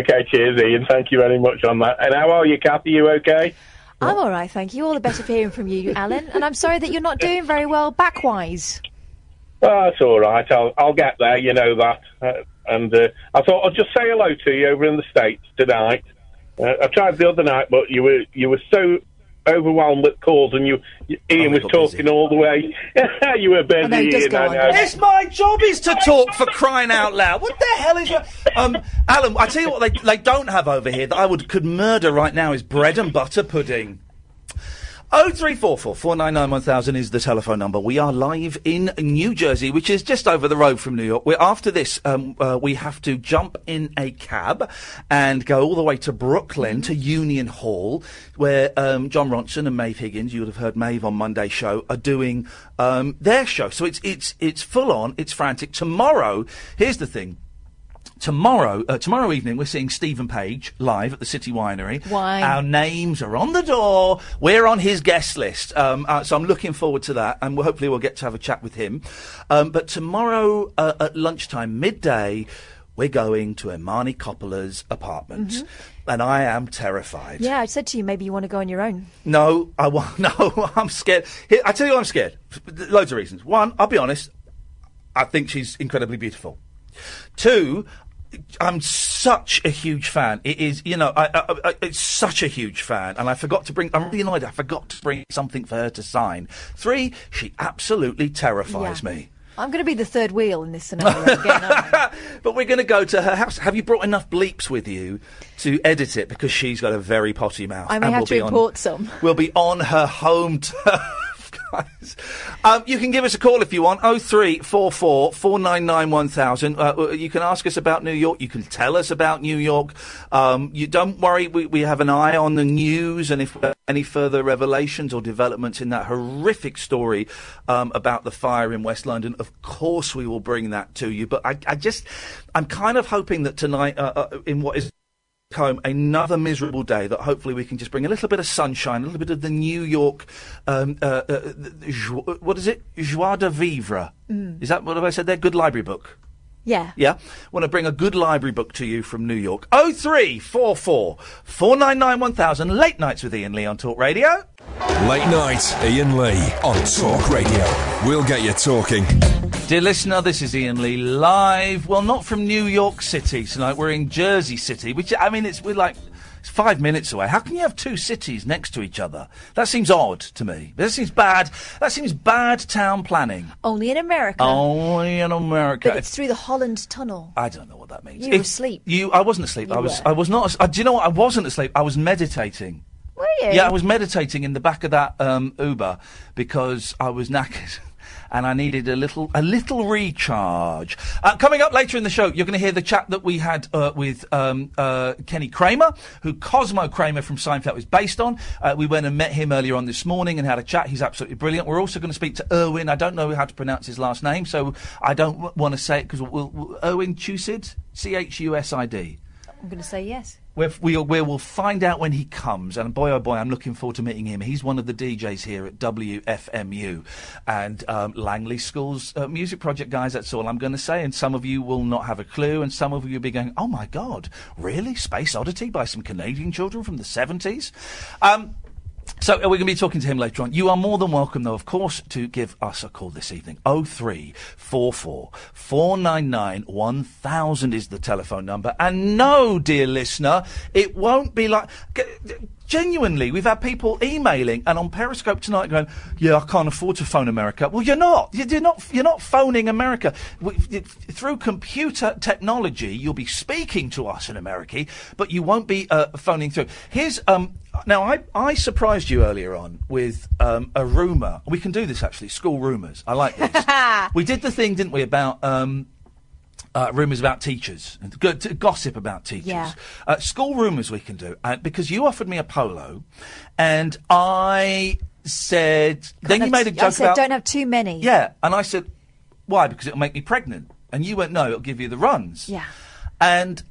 Okay, cheers, Iain. Thank you very much on that. And how are you, Kathy? You okay? I'm all right, thank you. All the better for hearing from you, Alan. And I'm sorry that you're not doing very well backwise. Well, that's all right. I'll I'll get there. You know that. Uh, and uh, I thought I'd just say hello to you over in the states tonight. Uh, I tried the other night, but you were you were so overwhelmed with calls, and you, you Iain was talking all the way. [laughs] you were busy, Iain. I know. It's my job is to talk for crying out loud. What the hell is your um, Alan? I tell you what, they they don't have over here that I would could murder right now is bread and butter pudding. Oh three four four four nine nine one thousand is the telephone number. We are live in New Jersey, which is just over the road from New York. We're after this. Um, uh, we have to jump in a cab and go all the way to Brooklyn to Union Hall, where um, Jon Ronson and Maeve Higgins, you would have heard Maeve on Monday's show, are doing um, their show. So it's it's it's full on. It's frantic. Tomorrow, here's the thing. Tomorrow, uh, tomorrow evening, we're seeing Steven Page live at the City Winery. Wine. Our names are on the door. We're on his guest list, um, uh, so I'm looking forward to that, and we'll, hopefully we'll get to have a chat with him. Um, but tomorrow uh, at lunchtime, midday, we're going to Imani Coppola's apartment, Mhm. and I am terrified. Yeah, I said to you maybe you want to go on your own. No, I won't. [laughs] No, I'm scared. Here, I tell you, why I'm scared. Loads of reasons. One, I'll be honest. I think she's incredibly beautiful. Two, I'm such a huge fan. It is, you know, I, I, I, it's such a huge fan, and I forgot to bring. I'm really annoyed. I forgot to bring something for her to sign. Three, she absolutely terrifies Yeah. me. I'm going to be the third wheel in this scenario again. aren't I? [laughs] But we're going to go to her house. Have you brought enough bleeps with you to edit it? Because she's got a very potty mouth. I may and have we'll to be on- import some. We'll be on her home [laughs] turf. [laughs] Um, you can give us a call if you want. Oh three four four four nine nine one thousand. Uh, you can ask us about New York. You can tell us about New York. Um, you don't worry. We, we have an eye on the news, and if uh, any further revelations or developments in that horrific story um, about the fire in West London, of course we will bring that to you. But I, I just, I'm kind of hoping that tonight, uh, uh, in what is home another miserable day that hopefully we can just bring a little bit of sunshine, a little bit of the New York, um, uh, uh, jo- what is it? Joie de vivre. Mm. Is that what have I said there? Good library book. Yeah. Yeah, want to bring a good library book to you from New York. Oh three four four four nine nine one thousand. Late nights with Iain Lee on Talk Radio. Late night, Iain Lee on Talk Radio. We'll get you talking. Dear listener, this is Iain Lee live. Well, not from New York City tonight. We're in Jersey City, which I mean, it's we're like it's five minutes away. How can you have two cities next to each other? That seems odd to me. That seems bad. That seems bad town planning. Only in America. Only in America. But it's through the Holland Tunnel. I don't know what that means. You were If asleep. You, I wasn't asleep. You I was. were. I was not. Uh, do you know what? I wasn't asleep. I was meditating. Were you? Yeah, I was meditating in the back of that um, Uber because I was knackered. [laughs] And I needed a little, a little recharge. Uh, coming up later in the show, you're going to hear the chat that we had uh, with um, uh, Kenny Kramer, who Cosmo Kramer from Seinfeld was based on. Uh, we went and met him earlier on this morning and had a chat. He's absolutely brilliant. We're also going to speak to Irwin. I don't know how to pronounce his last name, so I don't w- want to say it because we'll, we'll, Irwin Chusid, C H U S I D. I'm going to say yes. We'll, we will find out when he comes, and boy oh boy, I'm looking forward to meeting him. He's one of the DJs here at WFMU and um, Langley School's uh, music project guys. That's all I'm going to say. And some of you will not have a clue, and some of you will be going, "Oh my God, really? Space Oddity by some Canadian children from the 70s." Um, so uh, we're going to be talking to him later on. You are more than welcome, though, of course, to give us a call this evening. Oh three four four four nine nine one thousand is the telephone number. And no, dear listener, it won't be like. Genuinely, we've had people emailing and on Periscope tonight going, "Yeah, I can't afford to phone America." Well, you're not. You- You're not. You're not phoning America. We- it- Through computer technology, you'll be speaking to us in America, but you won't be uh, phoning through. Here's um, now, I, I surprised you earlier on with um, a rumour. We can do this actually, school rumours. I like this. [laughs] we did the thing, didn't we, about um, uh, rumours about teachers, go- to gossip about teachers. Yeah. Uh, school rumours we can do. Uh, because you offered me a polo, and I said, then you made a joke I said, about. don't have too many. Yeah, and I said, why? Because it'll make me pregnant. And you went, no, it'll give you the runs. Yeah. And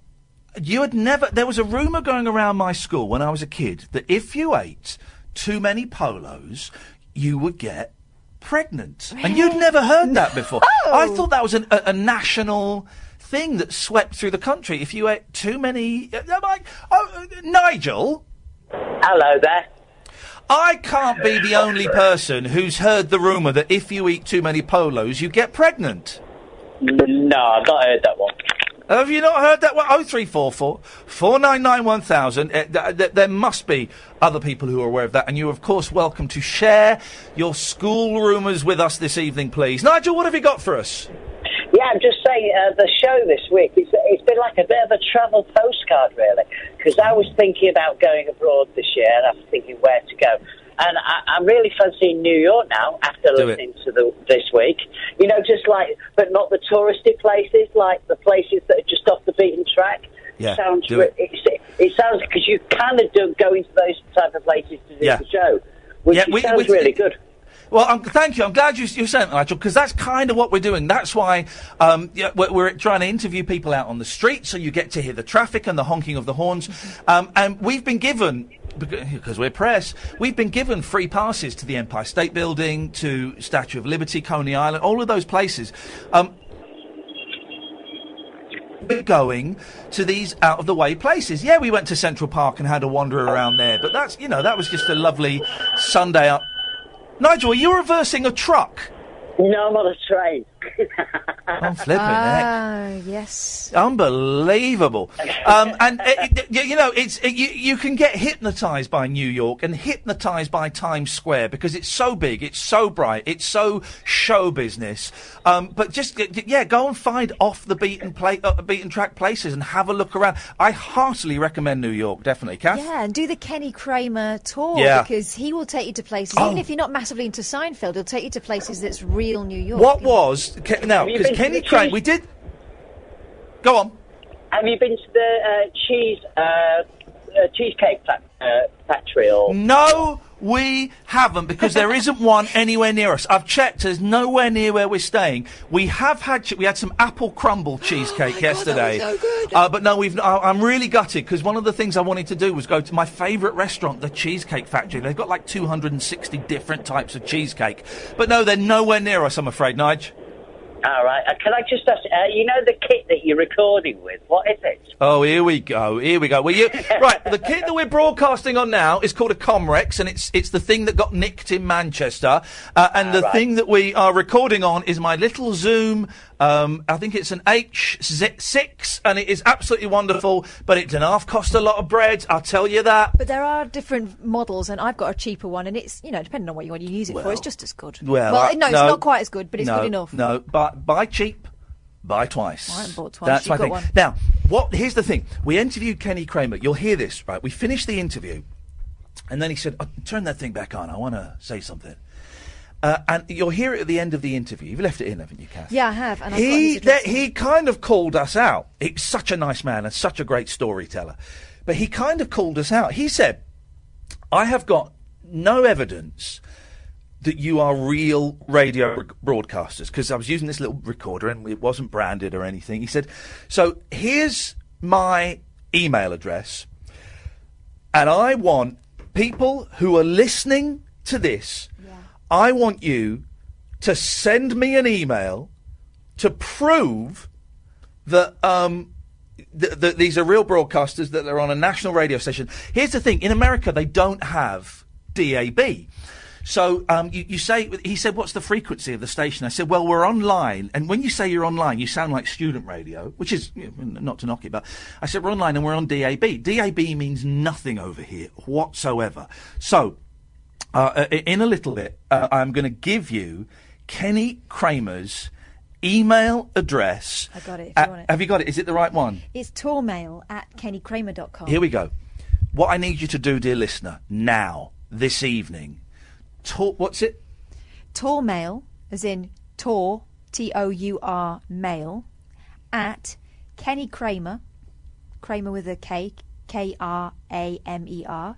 you had never. There was a rumor going around my school when I was a kid that if you ate too many polos, you would get pregnant. And you'd never heard that before. I thought that was an, a, a national thing that swept through the country. If you ate too many, uh, I'm oh, uh, Nigel. Hello there. I can't be the only person who's heard the rumour that if you eat too many polos, you get pregnant. No, I've not heard that one. Have you not heard that one? Oh three four four four nine nine one thousand. Uh, th- th- there must be other people who are aware of that, and you're of course welcome to share your school rumours with us this evening, please. Nigel, what have you got for us? Yeah, I'm just saying uh, the show this week. It's, it's been like a bit of a travel postcard, really, because I was thinking about going abroad this year, and I was thinking where to go. And I, I'm really fancying New York now after Do listening to the this week. You know, just like, but not the touristy places, like the places that are just off the beaten track. Yeah, sounds do it. It's, it sounds because you kind of do go into those type of places to do Yeah. the show, which Yeah, we- sounds we- really good. Well, um, thank you. I'm glad you, you said that, Nigel, because that's kind of what we're doing. That's why um, yeah, we're, we're trying to interview people out on the street, so you get to hear the traffic and the honking of the horns. Um, and we've been given, because we're press, we've been given free passes to the Empire State Building, to Statue of Liberty, Coney Island, all of those places. Um, we're going to these out of the way places. Yeah, we went to Central Park and had a wander around there, but that's, you know, that was just a lovely Sunday up. Nigel, are you reversing a truck? No, I'm on a train. I'm flipping heck. Ah, yes. Unbelievable. Um, and, uh, it- you know, it's, it, you, you can get hypnotized by New York and hypnotized by Times Square because it's so big, it's so bright, it's so show business. Um, but just, yeah, go and find off the beaten, pla- uh, beaten track places and have a look around. I heartily recommend New York, definitely. Kath? Yeah, and do the Kenny Kramer tour Yeah. because he will take you to places. Oh. Even if you're not massively into Seinfeld, he'll take you to places that's real New York. What was, Ke- now, Have you because been to Kenny the Crane, cheese- we did, go on. Have you been to the uh, cheese uh, uh, cheesecake fa- uh, factory or? No, we haven't because there isn't [laughs] one anywhere near us. I've checked. There's nowhere near where we're staying. We have had che- we had some apple crumble cheesecake [gasps] yesterday. Uh, but no, we've. I, I'm really gutted because one of the things I wanted to do was go to my favourite restaurant, the Cheesecake Factory. They've got like 260 different types of cheesecake. But no, they're nowhere near us. I'm afraid, Nige. All right. Uh, can I just ask? Uh, you know the kit that you're recording with. What is it? Oh, here we go. Here we go. Well, you, [laughs] right, the kit that we're broadcasting on now is called a Comrex, and it's it's the thing that got nicked in Manchester. Uh, and the right. thing that we are recording on is my little Zoom. Um, I think it's an H6, and it is absolutely wonderful. But it doesn't half cost a lot of bread. I'll tell you that. But there are different models, and I've got a cheaper one, and it's you know depending on what you want to use it for, it's just as good. Well, I- no, it's no. not quite as good, but it's no, good enough. No, but buy cheap, buy twice. I bought twice, That's you've my thing. one. Now, what? Here's the thing. We interviewed Kenny Kramer. You'll hear this, right? We finished the interview, and then he said, oh, "Turn that thing back on. I want to say something." Uh, and you'll hear it at the end of the interview. You've left it in, haven't you, Kath? Yeah, I have, and I've got he his address he kind of called us out. He's such a nice man and such a great storyteller, but he kind of called us out. He said, "I have got no evidence." that you are real radio rec- broadcasters because I was using this little recorder and it wasn't branded or anything. He said, "So here's my email address, and I want people who are listening to this. I want you to send me an email to prove that um, th- th- these are real broadcasters that they're on a national radio station. Here's the thing: in America, they don't have DAB. So um, you, you say he said, "What's the frequency of the station?" I said, "Well, we're online." And when you say you're online, you sound like student radio, which is you know, not to knock it, but I said we're online and we're on DAB. DAB means nothing over here whatsoever. So uh, in a little bit, uh, I'm going to give you Kenny Kramer's email address. I got it, if Uh, you want it. Have you got it? Is it the right one? It's tourmail at kennykramer.com. Here we go. What I need you to do, dear listener, now, this evening, talk. What's it? Tourmail, as in tour, T O U R mail, at Kenny Kramer, Kramer with a K, K R A M E R,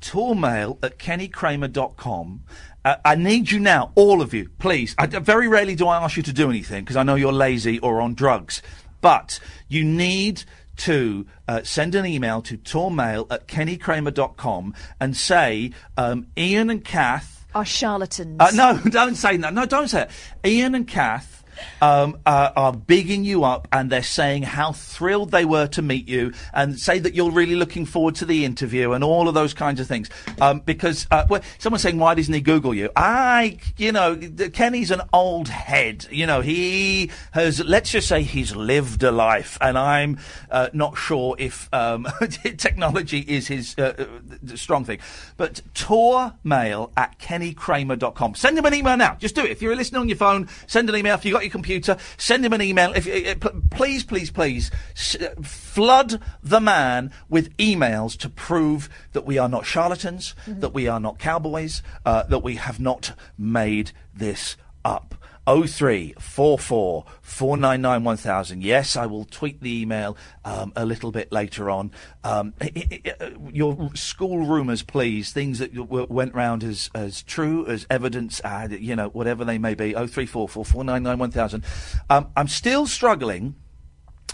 Tourmail at kennykramer.com. Uh, I need you now, all of you, please. I, very rarely do I ask you to do anything because I know you're lazy or on drugs. But you need to uh, send an email to tourmail at kennykramer.com and say, um, Iain and Kath Are charlatans. Uh, no, [laughs] don't say that. No, don't say it. Iain and Kath um, uh, are bigging you up and they're saying how thrilled they were to meet you and say that you're really looking forward to the interview and all of those kinds of things. Um, because uh, well, someone's saying, why doesn't he Google you? I, you know, Kenny's an old head. You know, he has, let's just say he's lived a life and I'm uh, not sure if um, [laughs] technology is his uh, uh, strong thing. But tourmail at kennykramer.com. Send him an email now. Just do it. If you're listening on your phone, send an email. If you've got your computer, send him an email. If uh, uh, Please, please, please s- uh, flood the man with emails to prove that we are not charlatans, that we are not cowboys, uh, that we have not made this up. 0344 499 1000. Yes, I will tweet the email um, a little bit later on. Um, uh, your school rumours, please, things that went round as, as true, as evidence, uh, you know, whatever they may be. 0344 499 1000. Um, I'm still struggling,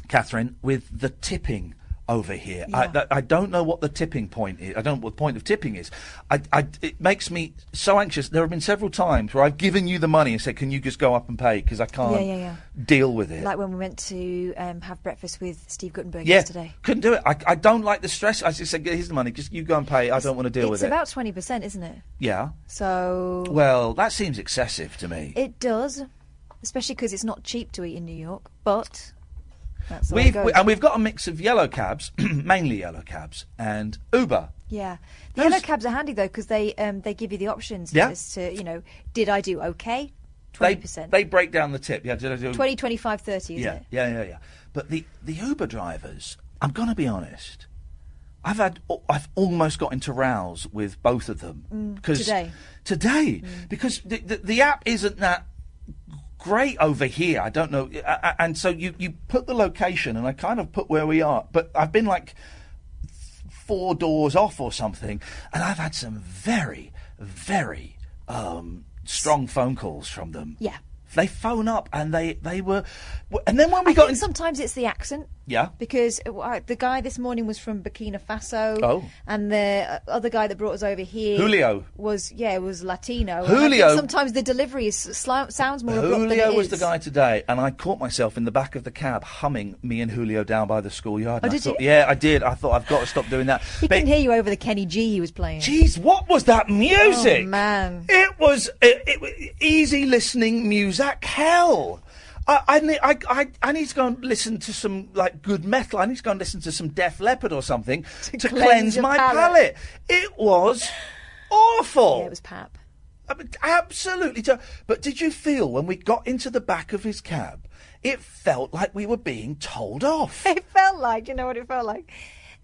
Catherine, with the tipping over here. I, Yeah. th- I don't know what the tipping point is. I don't know what the point of tipping is. I, I, it makes me so anxious. There have been several times where I've given you the money and said, "Can you just go up and pay?" Because I can't Yeah, yeah, yeah. deal with it. Like when we went to um, have breakfast with Steve Guttenberg yeah, yesterday. couldn't do it. I, I don't like the stress. I just said, "Here's the money. Just you go and pay. I don't want to deal with it." It's about twenty percent, isn't it? yeah. So Well, that seems excessive to me. it does, especially because it's not cheap to eat in New York. But that's the way it We've, we, and we've got a mix of yellow cabs, [clears throat] mainly yellow cabs, and Uber. Yeah, the yellow cabs are handy though because they um, they give you the options Yeah. as to you know did I do okay, twenty percent, they break down the tip. Yeah, did I do 20, 25, 30, isn't yeah, it? yeah, yeah, yeah. But the the Uber drivers, I'm gonna be honest. I've had I've almost got into rows with both of them Mm, because today. today because the, the the app isn't that great over here. I don't know, and so you you put the location and I kind of put where we are, but I've been like four doors off or something, and I've had some very very um, strong phone calls from them. Yeah. They phone up and they, they were, and then when we I got in, sometimes it's the accent. Yeah, Because uh, the guy this morning was from Burkina Faso. Oh. And the uh, other guy that brought us over here. Julio. Was, yeah, was Latino. And I think Julio- sometimes the delivery is, sli- sounds more Julio was the guy today, and I caught myself in the back of the cab humming me and Julio down by the schoolyard. Oh, did you? Yeah, I did. I thought I've got to stop doing that. He But- couldn't hear you over the Kenny G he was playing. Jeez, what was that music? Oh, man. It was it, it, was easy listening music hell. I, I, ne- I, I, I need to go and listen to some like good metal. I need to go and listen to some Def Leppard or something to, cleanse cleanse, my palate. palate. It was awful. Yeah, it was pap. I mean, absolutely. ter- But did you feel when we got into the back of his cab, it felt like we were being told off? [laughs] It felt like, you know what it felt like?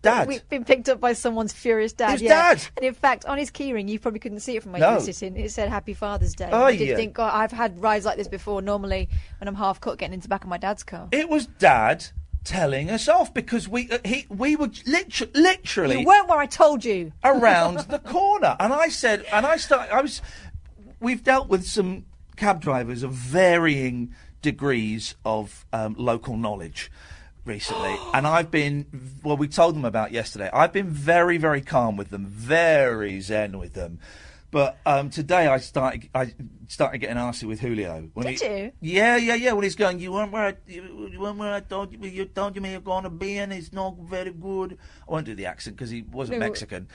Dad. We've been picked up by someone's furious dad. His yeah. dad. And in fact, on his keyring, you probably couldn't see it from where No. you were sitting. It said Happy Father's Day. Oh, I did yeah. think, God, I've had rides like this before. Normally, when I'm half cut, getting into the back of my dad's car. It was Dad telling us off because we uh, he we were literally literally You weren't where I told you. [laughs] around the corner, and I said, and I start. I was. We've dealt with some cab drivers of varying degrees of um, local knowledge recently, and I've been. Well, we told them about yesterday. I've been very, very calm with them, very zen with them. But um, today I started. I started getting arsy with Julio. When Did he- you? Yeah, yeah, yeah. When he's going, you weren't where I, you, you weren't where I thought you, you thought you may have gone to be, and it's not very good. I won't do the accent because he wasn't No. Mexican.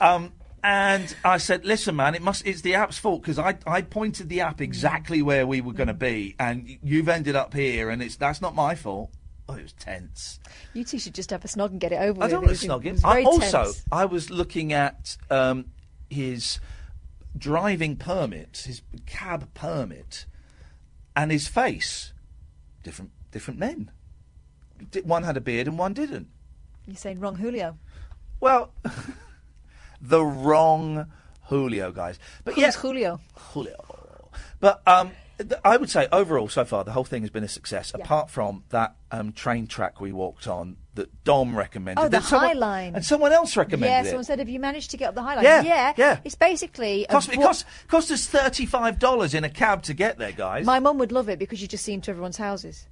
um, and I said, "Listen, man, it must. It's the app's fault because I I pointed the app exactly where we were going to be, and you've ended up here, and it's that's not my fault." Oh, it was tense. You two should just have a snog and get it over I with. don't want to snog him. I, also, tense. I was looking at um, his driving permit, his cab permit, and his face. Different, different men. One had a beard and one didn't. You're saying wrong Julio. Well, [laughs] the wrong Julio, guys. But Who's yeah, Julio? Julio. But um, I would say overall, so far, the whole thing has been a success. Yeah. Apart from that um, train track we walked on that Dom recommended. Oh, the that someone- High Line. And someone else recommended Yeah, it. someone said, "Have you managed to get up the High Line?" Yeah, yeah, yeah. It's basically Cost, it cost, cost us $35 in a cab to get there, guys. My mum would love it because you just see into everyone's houses.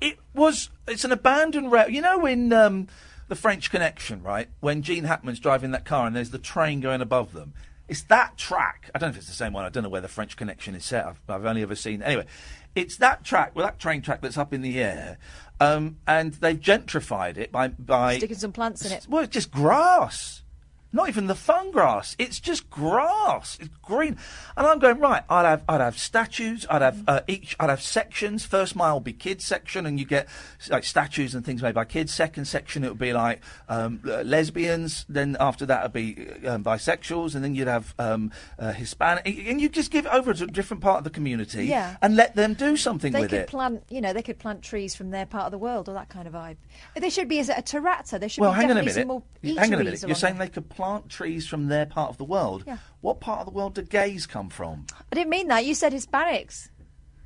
it was, it's an abandoned route. You know, in um, The French Connection, right? When Gene Hackman's driving that car and there's the train going above them. It's that track. I don't know if it's the same one. I don't know where the French Connection is set. I've, I've only ever seen. Anyway, it's that track, well, that train track that's up in the air, um, and they've gentrified it by by Sticking some plants in it. well, it's just grass. Not even the fun grass. It's just grass. It's green. And I'm going right. I'd have I'd have statues. I'd have uh, each. I'd have sections. First mile would be kids section, and you get like statues and things made by kids. Second section it would be like um, lesbians. Then after that it'd be um, bisexuals, and then you'd have um, uh, Hispanic. And you just give it over to a different part of the community, Yeah. and let them do something They with could it. plant, you know, they could plant trees from their part of the world or that kind of vibe. They should be as a terrazza. There should well, be hang on a minute. hang on a minute. You're saying there. they could plant trees from their part of the world. Yeah. What part of the world do gays come from? I didn't mean that. You said Hispanics.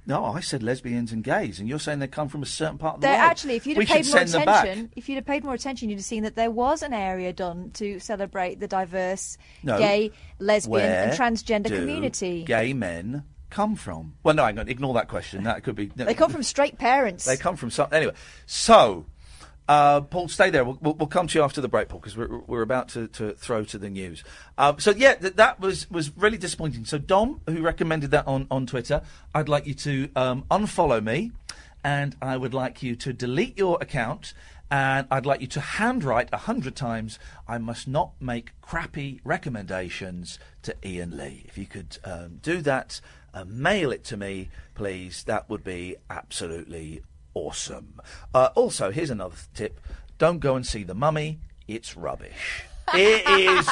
No, I said lesbians and gays, and you're saying they come from a certain part of the They're world. actually, if you'd have paid more send them back. attention, if you'd have paid more attention, you'd have seen that there was an area done to celebrate the diverse No. gay, lesbian, and transgender do community. Gay men come from? Well, no, hang on, ignore that question. That could be. They come from straight parents. They come from some. Anyway, so uh, Paul, stay there. We'll, we'll, we'll come to you after the break, Paul, because we're, we're about to, to throw to the news. Um, so yeah, th- that was was really disappointing. So Dom, who recommended that on on Twitter, I'd like you to um, unfollow me, and I would like you to delete your account. And I'd like you to handwrite a hundred times. I must not make crappy recommendations to Iain Lee. If you could um, do that, uh, mail it to me, please. That would be absolutely awesome. Uh, also, here's another tip: don't go and see the Mummy. It's rubbish. It is.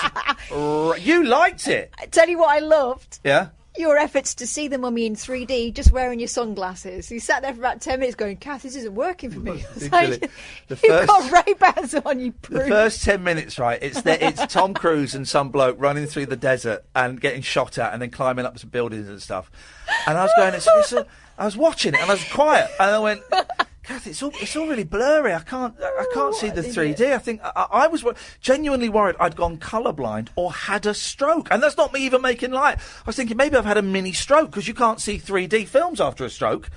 r- you liked it, I tell you what I loved. yeah? Your efforts to see the mummy in 3D just wearing your sunglasses. You sat there for about 10 minutes going, Kath, this isn't working for me. [laughs] It's like, [laughs] The You've got Ray Bans on, you The first ten minutes, right? It's the, it's Tom Cruise and some bloke running through the desert and getting shot at, and then climbing up some buildings and stuff. And I was going, it's, it's a, I was watching it, and I was quiet, and I went, [laughs] Kath, it's all it's all really blurry. I can't I can't see the 3D. I think I, I was wor- genuinely worried I'd gone colourblind or had a stroke, and that's not me even making light. I was thinking maybe I've had a mini stroke because you can't see 3D films after a stroke.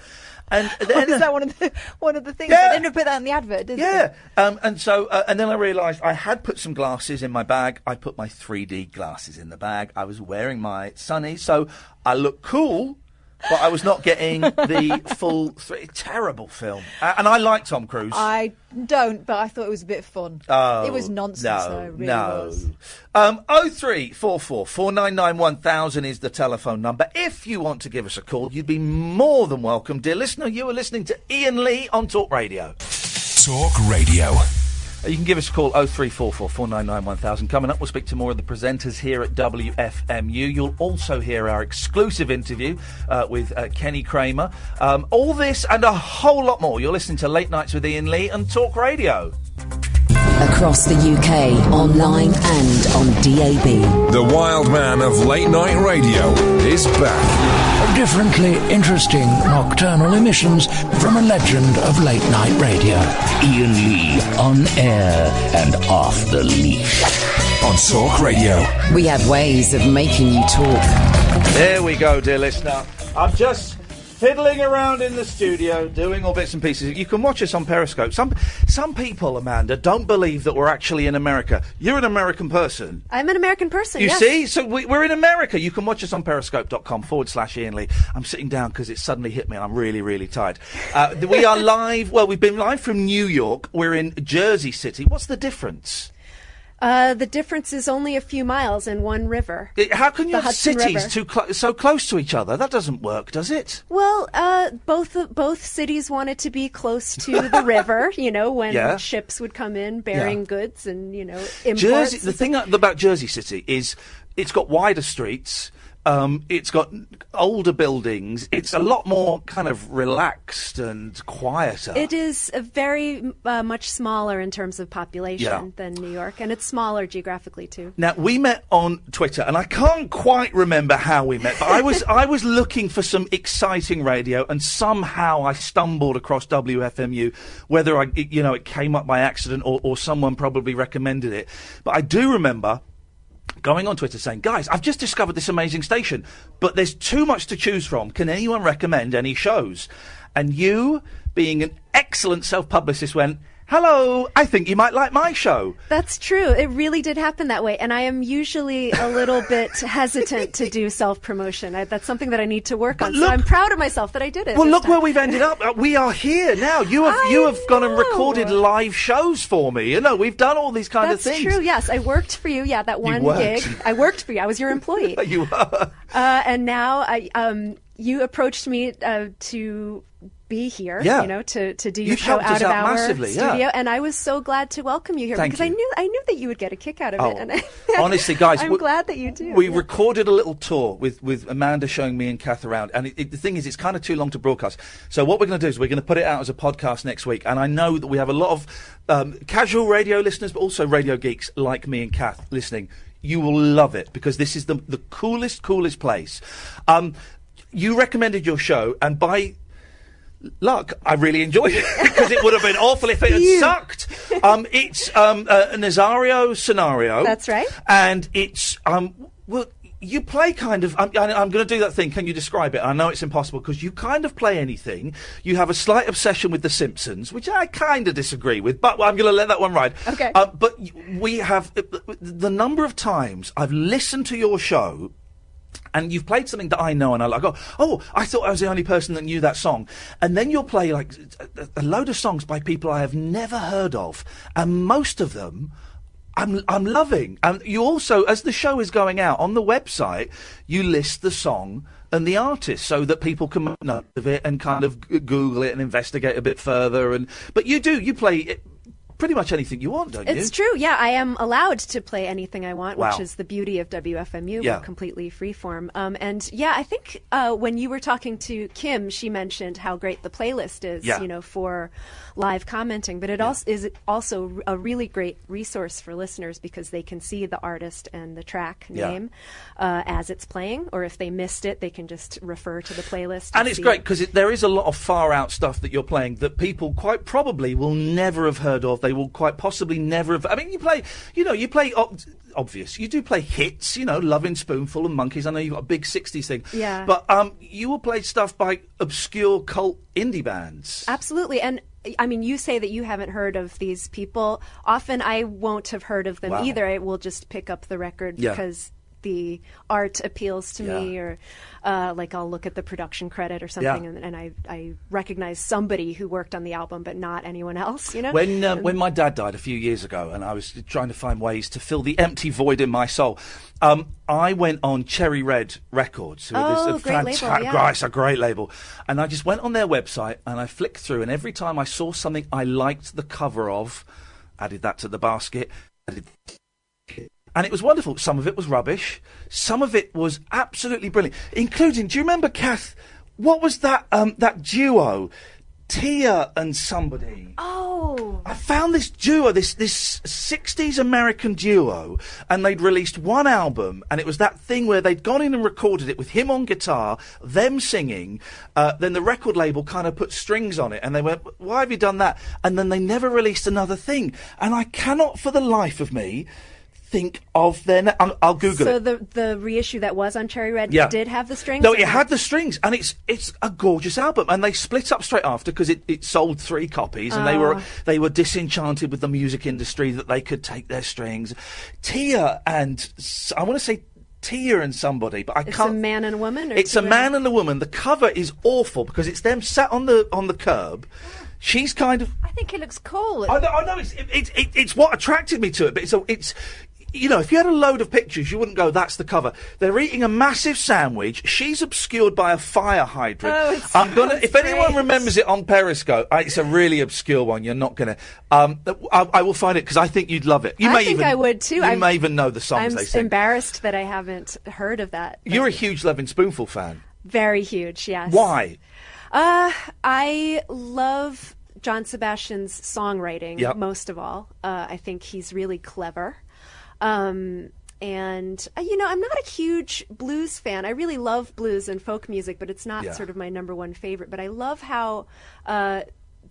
And [laughs] then, Is that one of the one of the things? Yeah. They didn't put that in the advert, did yeah, um, and so uh, and then I realised I had put some glasses in my bag. I put my 3D glasses in the bag. I was wearing my sunnies, so I looked cool, but I was not getting the full. Th- terrible film, uh, and I like Tom Cruise. I don't, but I thought it was a bit fun. Oh, it was nonsense, no, though. Really no. was. Um, 0344 499 1000 is the telephone number. If you want to give us a call, you'd be more than welcome, dear listener. You are listening to Iain Lee on Talk Radio. Talk Radio. Uh, You can give us a call 0344 499 1000. Coming up, we'll speak to more of the presenters here at WFMU. You'll also hear our exclusive interview uh, with uh, Kenny Kramer. Um, all this and a whole lot more. You're listening to Late Nights with Iain Lee and Talk Radio. Across the UK, online and on DAB. The wild man of late night radio is back. Differently interesting nocturnal emissions from a legend of late night radio. Iain Lee on air and off the leash. On Talk Radio. We have ways of making you talk. There we go, dear listener. I'm just fiddling around in the studio, doing all bits and pieces. You can watch us on Periscope. Some some people, Amanda, don't believe that we're actually in America. You're an American person. I'm an American person. You yes. see? So we, we're in America. You can watch us on periscope.com forward slash Iain Lee. I'm sitting down because it suddenly hit me and I'm really, really tired. Uh, we are [laughs] live. Well, we've been live from New York. We're in Jersey City. What's the difference? Uh, the difference is only a few miles in one river. How can you have Hudson cities too clo- so close to each other? That doesn't work, does it? Well, uh, both both cities wanted to be close to the [laughs] river. You know, when Yeah. ships would come in bearing Yeah. goods and you know imports. Jersey. The thing about Jersey City is it's got wider streets. Um, it's got older buildings. It's a lot more kind of relaxed and quieter. It is a very uh, much smaller in terms of population Yeah. than New York, and it's smaller geographically too. Now we met on Twitter, and I can't quite remember how we met, but I was [laughs] I was looking for some exciting radio, and somehow I stumbled across WFMU. Whether I, it- you know, it came up by accident or, or someone probably recommended it, but I do remember going on Twitter saying, "Guys, I've just discovered this amazing station, but there's too much to choose from. Can anyone recommend any shows?" And you, being an excellent self-publicist, went. Hello, I think you might like my show. That's true. It really did happen that way. And I am usually a little [laughs] bit hesitant to do self promotion. That's something that I need to work on. so I'm proud of myself that I did it. Well, look time. where we've ended up. Uh, We are here now. You have you have gone and recorded live shows for me. You know, we've done all these kind That's of things. That's true. Yes, I worked for you. Yeah, that one gig. I worked for you. I was your employee. [laughs] you were. Uh, and now I, um, you approached me uh, to be here. Yeah. You know, to, to do You your show out of out our massively, yeah. studio, and I was so glad to welcome you here Thank because I knew I knew that you would get a kick out of Oh, it. And [laughs] I, honestly, guys, I'm we- glad that you do. We yeah. recorded a little tour with, with Amanda showing me and Kath around, and it, it, the thing is, it's kind of too long to broadcast. So what we're going to do is we're going to put it out as a podcast next week, and I know that we have a lot of um, casual radio listeners, but also radio geeks like me and Kath listening. You will love it because this is the the coolest, coolest place. Um, you recommended your show, and by luck, I really enjoyed it [laughs] because it would have been awful if it had sucked. Um, it's um, a Nazario scenario. That's right. And it's um, well, you play kind of. I'm, I'm going to do that thing. Can you describe it? I know it's impossible because you kind of play anything. You have a slight obsession with The Simpsons, which I kind of disagree with, but I'm going to let that one ride. Okay. Uh, but we have uh, the number of times I've listened to your show and you've played something that I know, and I like, oh, oh, I thought I was the only person that knew that song. And then you'll play like a, a load of songs by people I have never heard of, and most of them. I'm I'm loving, and you also, as the show is going out on the website, you list the song and the artist so that people can note of it and kind of Google it and investigate a bit further. And but you do, you play pretty much anything you want, don't you? It's true. Yeah, I am allowed to play anything I want, Wow. which is the beauty of WFMU. Yeah. We're completely freeform. Um, and yeah, I think uh, when you were talking to Kim, she mentioned how great the playlist is. Yeah. You know, for live commenting, but it also is also a really great resource for listeners because they can see the artist and the track Yeah. name uh, as it's playing, or if they missed it, they can just refer to the playlist. And it's see great it. because there is a lot of far out stuff that you're playing that people quite probably will never have heard of. They will quite possibly never have. I mean, you play, you know, you play ob- obvious. You do play hits, you know, Lovin' Spoonful and Monkees. I know you've got a big '60s thing, Yeah. But um, you will play stuff by obscure cult indie bands. Absolutely. And I mean, you say that you haven't heard of these people. Often I won't have heard of them Wow. either. I will just pick up the record Yeah. because the art appeals to me, or uh, like I'll look at the production credit or Yeah. something, and, and I, I recognize somebody who worked on the album, but not anyone else, you know? When uh, when my dad died a few years ago, and I was trying to find ways to fill the empty void in my soul, um, I went on Cherry Red Records. who Oh, this, great label, fanta- yeah. It's a great label, and I just went on their website and I flicked through, and every time I saw something I liked the cover of, added that to the basket. Added and it was wonderful. Some of it was rubbish. Some of it was absolutely brilliant, including. Do you remember, Kath? What was that? Um, that duo, Tia and somebody. Oh, I found this duo, this this '60s American duo, and they'd released one album, and it was that thing where they'd gone in and recorded it with him on guitar, them singing. Uh, then the record label kind of put strings on it, and they went, "Why have you done that?" And then they never released another thing, and I cannot, for the life of me, think of their. Na- I'll, I'll Google so it. the the reissue that was on Cherry Red Yeah. did have the strings. No, it not? had the strings, and it's it's a gorgeous album. And they split up straight after because it, it sold three copies, and they were Oh. they were disenchanted with the music industry that they could take their strings. Tia and I want to say Tia and somebody, but I It's can't. a man and a woman. Or It's two a man and a woman. The cover is awful because it's them sat on the on the curb. She's kind of I think it looks cool. I know, I know it's it, it, it, it's what attracted me to it, but it's a, it's you know if you had a load of pictures, you wouldn't go that's the cover. They're eating a massive sandwich. She's obscured by a fire hydrant. Oh, it I'm gonna if anyone remembers it on Periscope, I, it's a really obscure one. You're not gonna. Um, I, I will find it because I think you'd love it. You I may think even I would too. You I'm- may even know the songs I'm they sing. embarrassed that I haven't heard of that. You're a huge Lovin' Spoonful fan. Very huge, yes. Why? Uh, I love John Sebastian's songwriting Yep. most of all. Uh, I think he's really clever. Um, and uh, you know, I'm not a huge blues fan. I really love blues and folk music, but it's not Yeah. sort of my number one favorite. But I love how uh,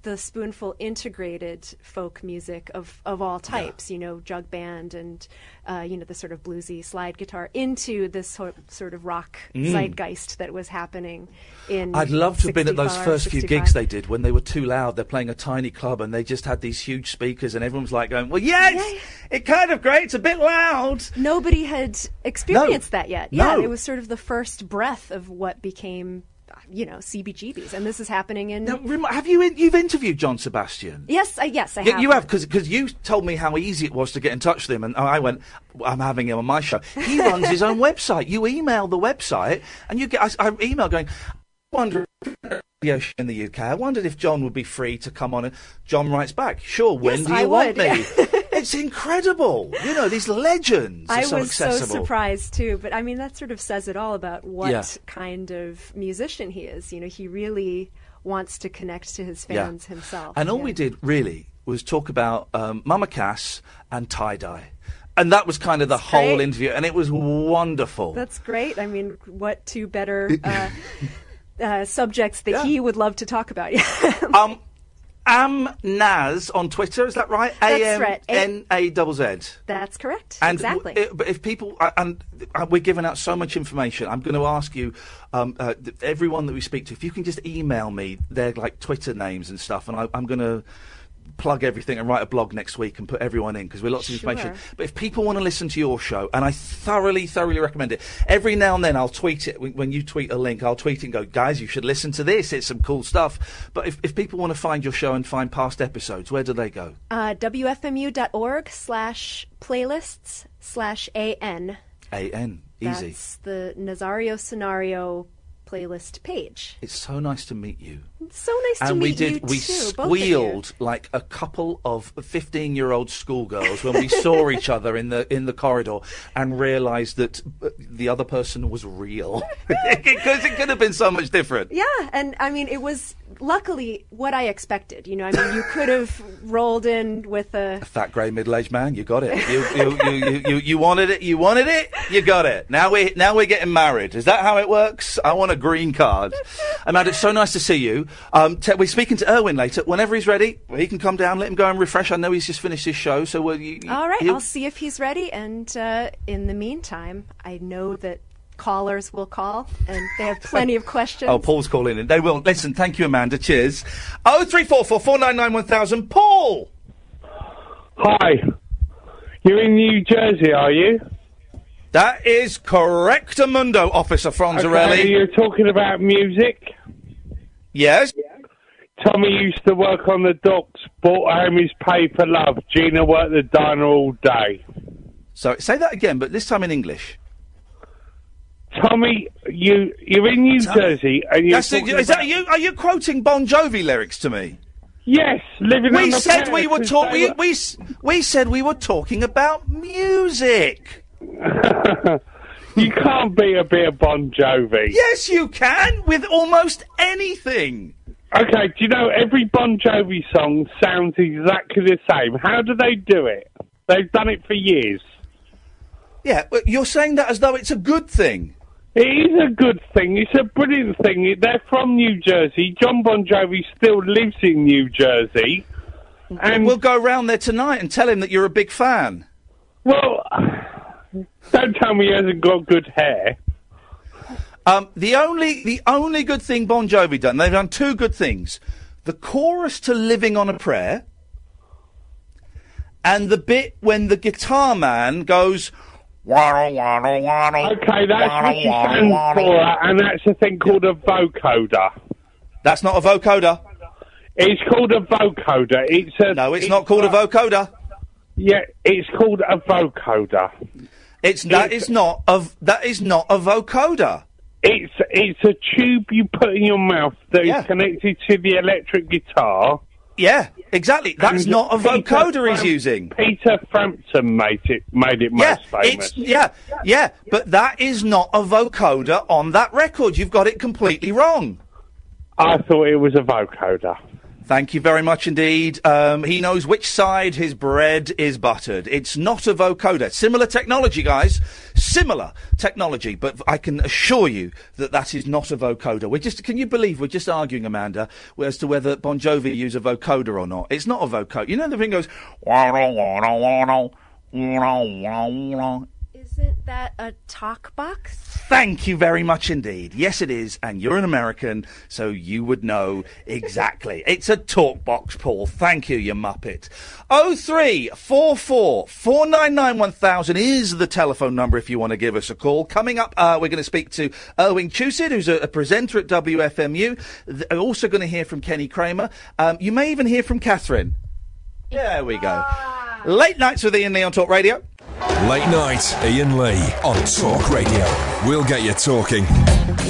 the spoonful integrated folk music of, of all types, you know, jug band and uh, you know the sort of bluesy slide guitar into this sort, sort of rock Mm. zeitgeist that was happening in. I'd love to have been at those 64, first few gigs they did when they were too loud. They're playing a tiny club and they just had these huge speakers and everyone was like going, "Well, yeah, it's, it kind of great. It's a bit loud." Nobody had experienced that yet. Yeah, No. it was sort of the first breath of what became, you know, CBGBs, and this is happening in. Now, rem- have you in- you've interviewed John Sebastian? yes, I, yes, I Yeah, have. you have because you told me how easy it was to get in touch with him, and I went, "I'm having him on my show." He [laughs] runs his own website. You email the website, and you get. I, I email going, "I wonder if there's a radio show in the UK. I wondered if John would be free to come on." And John writes back, "Sure. When Yes, do you I want would, me?" [laughs] it's incredible. You know these legends are I so was so surprised too, but I mean that sort of says it all about what Yeah. kind of musician he is. You know, he really wants to connect to his Yeah. fans himself. And all Yeah. we did really was talk about um, Mama Cass and tie dye. And that was kind of the whole great. interview, and it was wonderful. That's great. I mean, what two better [laughs] uh, uh, subjects that he would love to talk about? [laughs] um, Am Naz on Twitter, is that right? A M N A double Z. That's correct. And exactly. w- but if people, uh, and uh, we're giving out so much information, I'm going to ask you, um, uh, everyone that we speak to, if you can just email me their like Twitter names and stuff, and I, I'm going to plug everything and write a blog next week and put everyone in because we're lots of information. But if people want to listen to your show, and I thoroughly, thoroughly recommend it. Every now and then I'll tweet it. When you tweet a link, I'll tweet it and go, guys, you should listen to this. It's some cool stuff. But if, if people want to find your show and find past episodes, where do they go? uh, WFMU.org slash playlists slash AN. A N. Easy. That's the Nazario Scenario playlist page. It's so nice to meet you. It's so nice to meet you. and we did, we too, both of you. squealed like a couple of 15 year old schoolgirls when we saw [laughs] each other in the in the corridor and realized that uh, the other person was real [laughs] [laughs] because it could have been so much different Yeah, and I mean, it was luckily what I expected. You know, I mean, you could have rolled in with a. a fat grey middle-aged man you got it you, you, you, you, you, you wanted it you wanted it you got it now we're now we're getting married is that how it works i want a green card amanda it's so nice to see you um, te- we're speaking to Irwin later whenever he's ready he can come down let him go and refresh i know he's just finished his show so will you, All right, I'll see if he's ready. And uh, in the meantime, I know that callers will call, and they have plenty of questions. Oh, Paul's calling in. They will. Listen, thank you, Amanda. Cheers. Oh, three four four four nine nine one thousand. Paul. Hi. You're in New Jersey, are you? That is correct, Amundo, Officer Franzarelli. Okay, you're talking about music. Yes. Tommy used to work on the docks, bought home his pay for love. Gina worked the diner all day. So say that again, but this time in English. Tommy, you you're in New Jersey, and you're That's the- talking is that about- you? Are you quoting Bon Jovi lyrics to me? Yes, living on We the said we were talking. We, we s- we said we were talking about music. [laughs] you can't be a bit of Bon Jovi. Yes, you can with almost anything. Okay, do you know every Bon Jovi song sounds exactly the same? How do they do it? They've done it for years. Yeah, but you're saying that as though it's a good thing. It is a good thing. It's a brilliant thing. They're from New Jersey. John Bon Jovi still lives in New Jersey. And we'll go round there tonight and tell him that you're a big fan. Well, don't tell me he hasn't got good hair. Um, the only the only good thing Bon Jovi done, they've done two good things: the chorus to "Living on a Prayer" and the bit when the guitar man goes. Waddle, waddle, waddle, Okay, that's waddle, Ricky waddle, waddle." Sambora, and that's a thing called a vocoder. That's not a vocoder. It's called a vocoder. It's a. No, it's not called a vocoder. Yeah, it's called a vocoder. It's that is not a that is not a vocoder. It's it's a tube you put in your mouth that is connected to the electric guitar. Yeah, exactly. That's And not a Peter vocoder he's Fram- using. Peter Frampton made it made it Yeah, most famous. it's yeah, yeah, but that is not a vocoder on that record. You've got it completely wrong. I thought it was a vocoder. Thank you very much indeed. Um, he knows which side his bread is buttered. It's not a vocoder. Similar technology, guys. Similar technology, but I can assure you that that is not a vocoder. We're just, can you believe we're just arguing, Amanda, as to whether Bon Jovi use a vocoder or not? It's not a vocoder. You know the thing goes. Isn't that a talk box? Thank you very much indeed. Yes, it is, and you're an American, so you would know exactly. it's a talk box, Paul. Thank you, you muppet. Oh three four four four nine nine one thousand is the telephone number if you want to give us a call. Coming up, uh, we're going to speak to Irwin Chusid, who's a, a presenter at WFMU. Th- uh, also going to hear from Kenny Kramer. Um, you may even hear from Catherine. There we go. Late nights with Iain Lee on Talk Radio. Late night, Iain Lee on Talk Radio. We'll get you talking.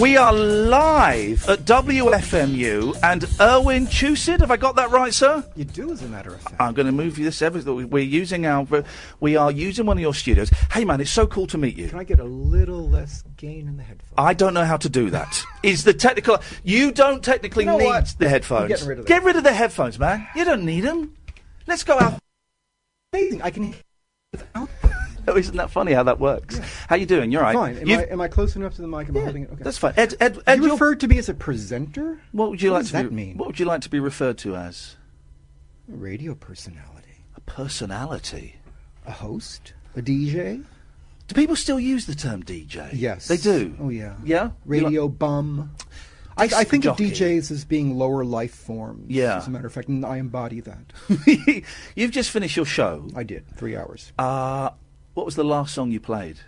We are live at WFMU and Irwin Chusid. Have I got that right, sir? You do, as a matter of fact. I'm going to move you this everything. We're using our, we are using one of your studios. Hey man, it's so cool to meet you. Can I get a little less gain in the headphones? I don't know how to do that. [laughs] Is the technical? You don't technically You know need what? the headphones. getting rid of Get rid of the headphones, man. You don't need them. Let's go out. Amazing. I can. [laughs] Oh, isn't that funny how that works? How you doing? You're right. Fine. Am I, am I close enough to the mic? Am I holding it? Okay. That's fine. Ed, Ed, Ed you referred to me as a presenter. What would you What like does to that be, mean? What would you like to be referred to as? A radio personality. A personality. A host. A DJ. Do people still use the term DJ? Yes. They do. Oh yeah. Yeah? Radio bum. I, I think of. DJs as being lower life forms. Yeah. As a matter of fact, and I embody that. [laughs] You've just finished your show. I did. Three hours. Uh, what was the last song you played?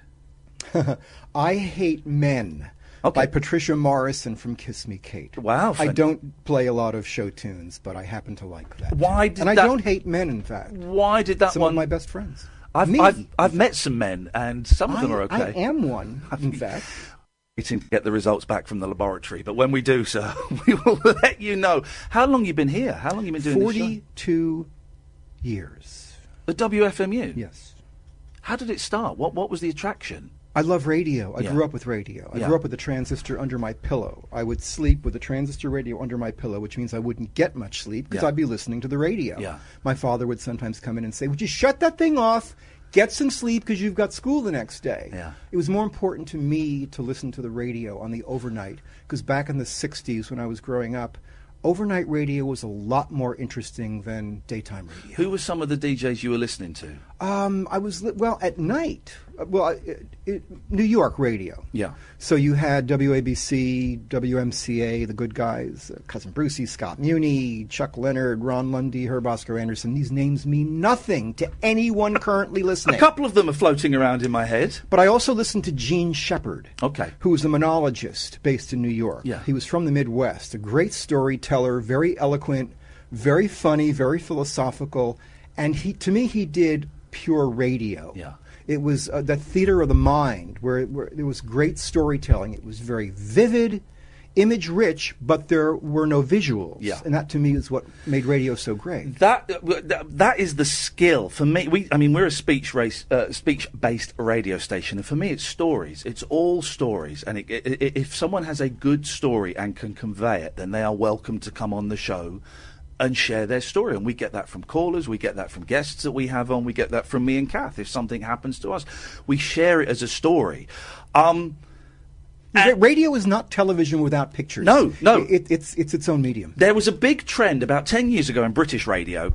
[laughs] I Hate Men by Patricia Morison from Kiss Me Kate. Wow. I don't play a lot of show tunes, but I happen to like that. Why did and I don't hate men, in fact. Why did that Some one? of my best friends. I've, Me. I've, I've met some men, and some of them I- are okay. I am one, in fact. [laughs] Waiting to get the results back from the laboratory, but when we do, sir, [laughs] we will let you know. How long you been here? How long you been doing this show? Forty-two years. The WFMU. Yes. How did it start? What What was the attraction? I love radio. I Yeah. grew up with radio. I Yeah. grew up with a transistor under my pillow. I would sleep with a transistor radio under my pillow, which means I wouldn't get much sleep because Yeah. I'd be listening to the radio. Yeah. My father would sometimes come in and say, "Would you shut that thing off? Get some sleep because you've got school the next day." Yeah. It was more important to me to listen to the radio on the overnight because back in the '60s when I was growing up, overnight radio was a lot more interesting than daytime radio. Who were some of the DJs you were listening to? Um, I was li- well at night. uh, Well, it, it, New York radio. Yeah. So you had WABC, WMCA, the good guys, uh, Cousin Brucie, Scott Muni, Chuck Leonard, Ron Lundy, Herb Oscar Anderson. These names mean nothing to anyone currently [laughs] listening. A couple of them are floating around in my head. But I also listened to Jean Shepherd. Okay. Who was a monologist based in New York. Yeah. He was from the Midwest, a great storyteller, very eloquent, very funny, very philosophical, and he to me he did pure radio. Yeah. It was uh, the theater of the mind where, where there was great storytelling. It was very vivid, image rich, but there were no visuals. Yeah. And that to me is what made radio so great. That uh, that- that is the skill for me. We, I mean, we're a speech race, uh, speech based radio station, and for me, it's stories. It's all stories, and it, i i if someone has a good story and can convey it, then they are welcome to come on the show and share their story. And we get that from callers, we get that from guests that we have on, we get that from me and Kath. If something happens to us, we share it as a story. Um, Ra- radio is not television without pictures. No, no. It, it's it's its own medium. There was a big trend about 10 years ago in British radio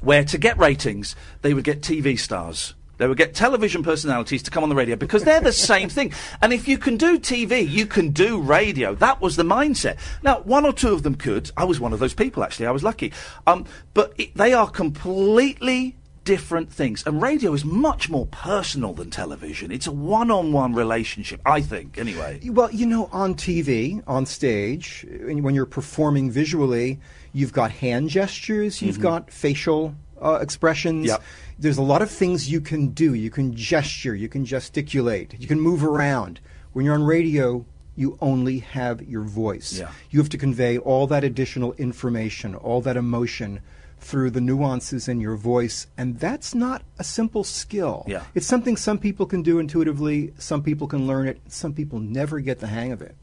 where to get ratings, they would get TV stars. They would get television personalities to come on the radio because they're the same thing. And if you can do TV, you can do radio. That was the mindset. Now, one or two of them could. I was one of those people, actually. I was lucky. Um, but it, they are completely different things. And radio is much more personal than television. It's a one on one relationship, I think, anyway. Well, you know, on TV, on stage, when you're performing visually, you've got hand gestures, you've Mhm. got facial uh, expressions. Yep. There's a lot of things you can do. You can gesture, you can gesticulate, you can move around. When you're on radio, you only have your voice. Yeah. You have to convey all that additional information, all that emotion through the nuances in your voice, and that's not a simple skill. Yeah. It's something some people can do intuitively, some people can learn it, some people never get the hang of it.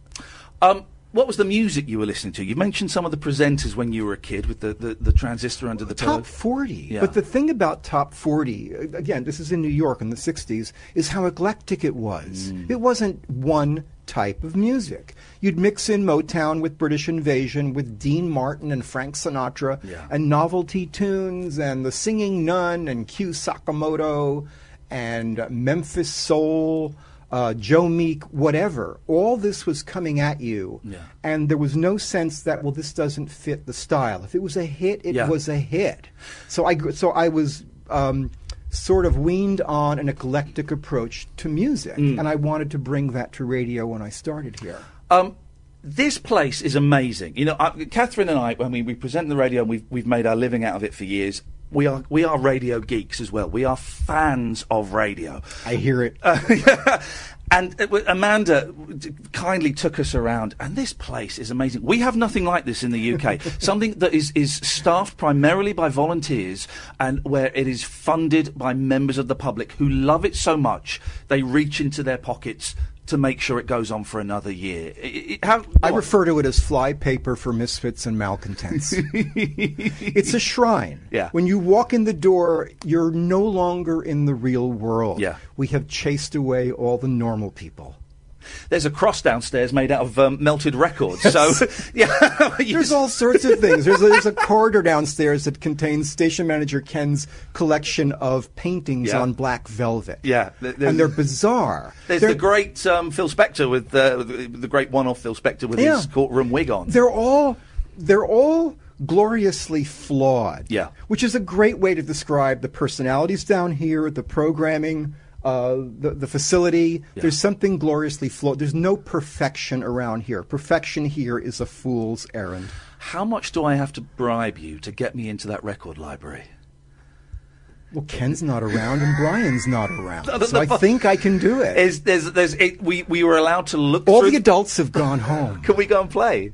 Um, what was the music you were listening to? You mentioned some of the presenters when you were a kid with the, the, the transistor under the pillow. Top 40. Yeah. But the thing about Top 40, uh, again, this is in New York in the 60s, is how eclectic it was. Mm. It wasn't one type of music. You'd mix in Motown with British Invasion, with Dean Martin and Frank Sinatra, Yeah. and novelty tunes, and the Singing Nun, and Kyu Sakamoto, and Memphis Soul. Uh, Joe Meek, whatever, all this was coming at you, Yeah. and there was no sense that well, this doesn't fit the style. If it was a hit, it Yeah. was a hit. So I so I was um, sort of weaned on an eclectic approach to music, Mm. and I wanted to bring that to radio when I started here. Um, this place is amazing. You know, I, Catherine and I, when we, we present the radio, and we've we've made our living out of it for years. We are we are radio geeks as well. We are fans of radio. I hear it. [laughs] and uh, Amanda kindly took us around, and this place is amazing. We have nothing like this in the UK. [laughs] Something that is, is staffed primarily by volunteers, and where it is funded by members of the public who love it so much they reach into their pockets to make sure it goes on for another year. I- I- how, I refer to it as fly paper for misfits and malcontents. [laughs] it's a shrine. Yeah. When you walk in the door, you're no longer in the real world. Yeah. We have chased away all the normal people. There's a cross downstairs made out of um, melted records. So, [laughs] yeah, [laughs] There's all sorts of things. There's a, there's a corridor downstairs that contains station manager Ken's collection of paintings Yeah. on black velvet. Yeah, and they're bizarre. There's They're- the great um, Phil Spector with uh, the, the great one-off Phil Spector with Yeah. his courtroom wig on. They're all they're all gloriously flawed. Yeah. Which is a great way to describe the personalities down here, the programming, uh, the the facility. There's something gloriously flawed. There's no perfection around here. Perfection here is a fool's errand. How much do I have to bribe you to get me into that record library? Well, Ken's not around and Brian's not around, [laughs] No, the- so I think I can do it. Is there's there's it, we we were allowed to look. All through the adults have gone home. [laughs] Can we go and play?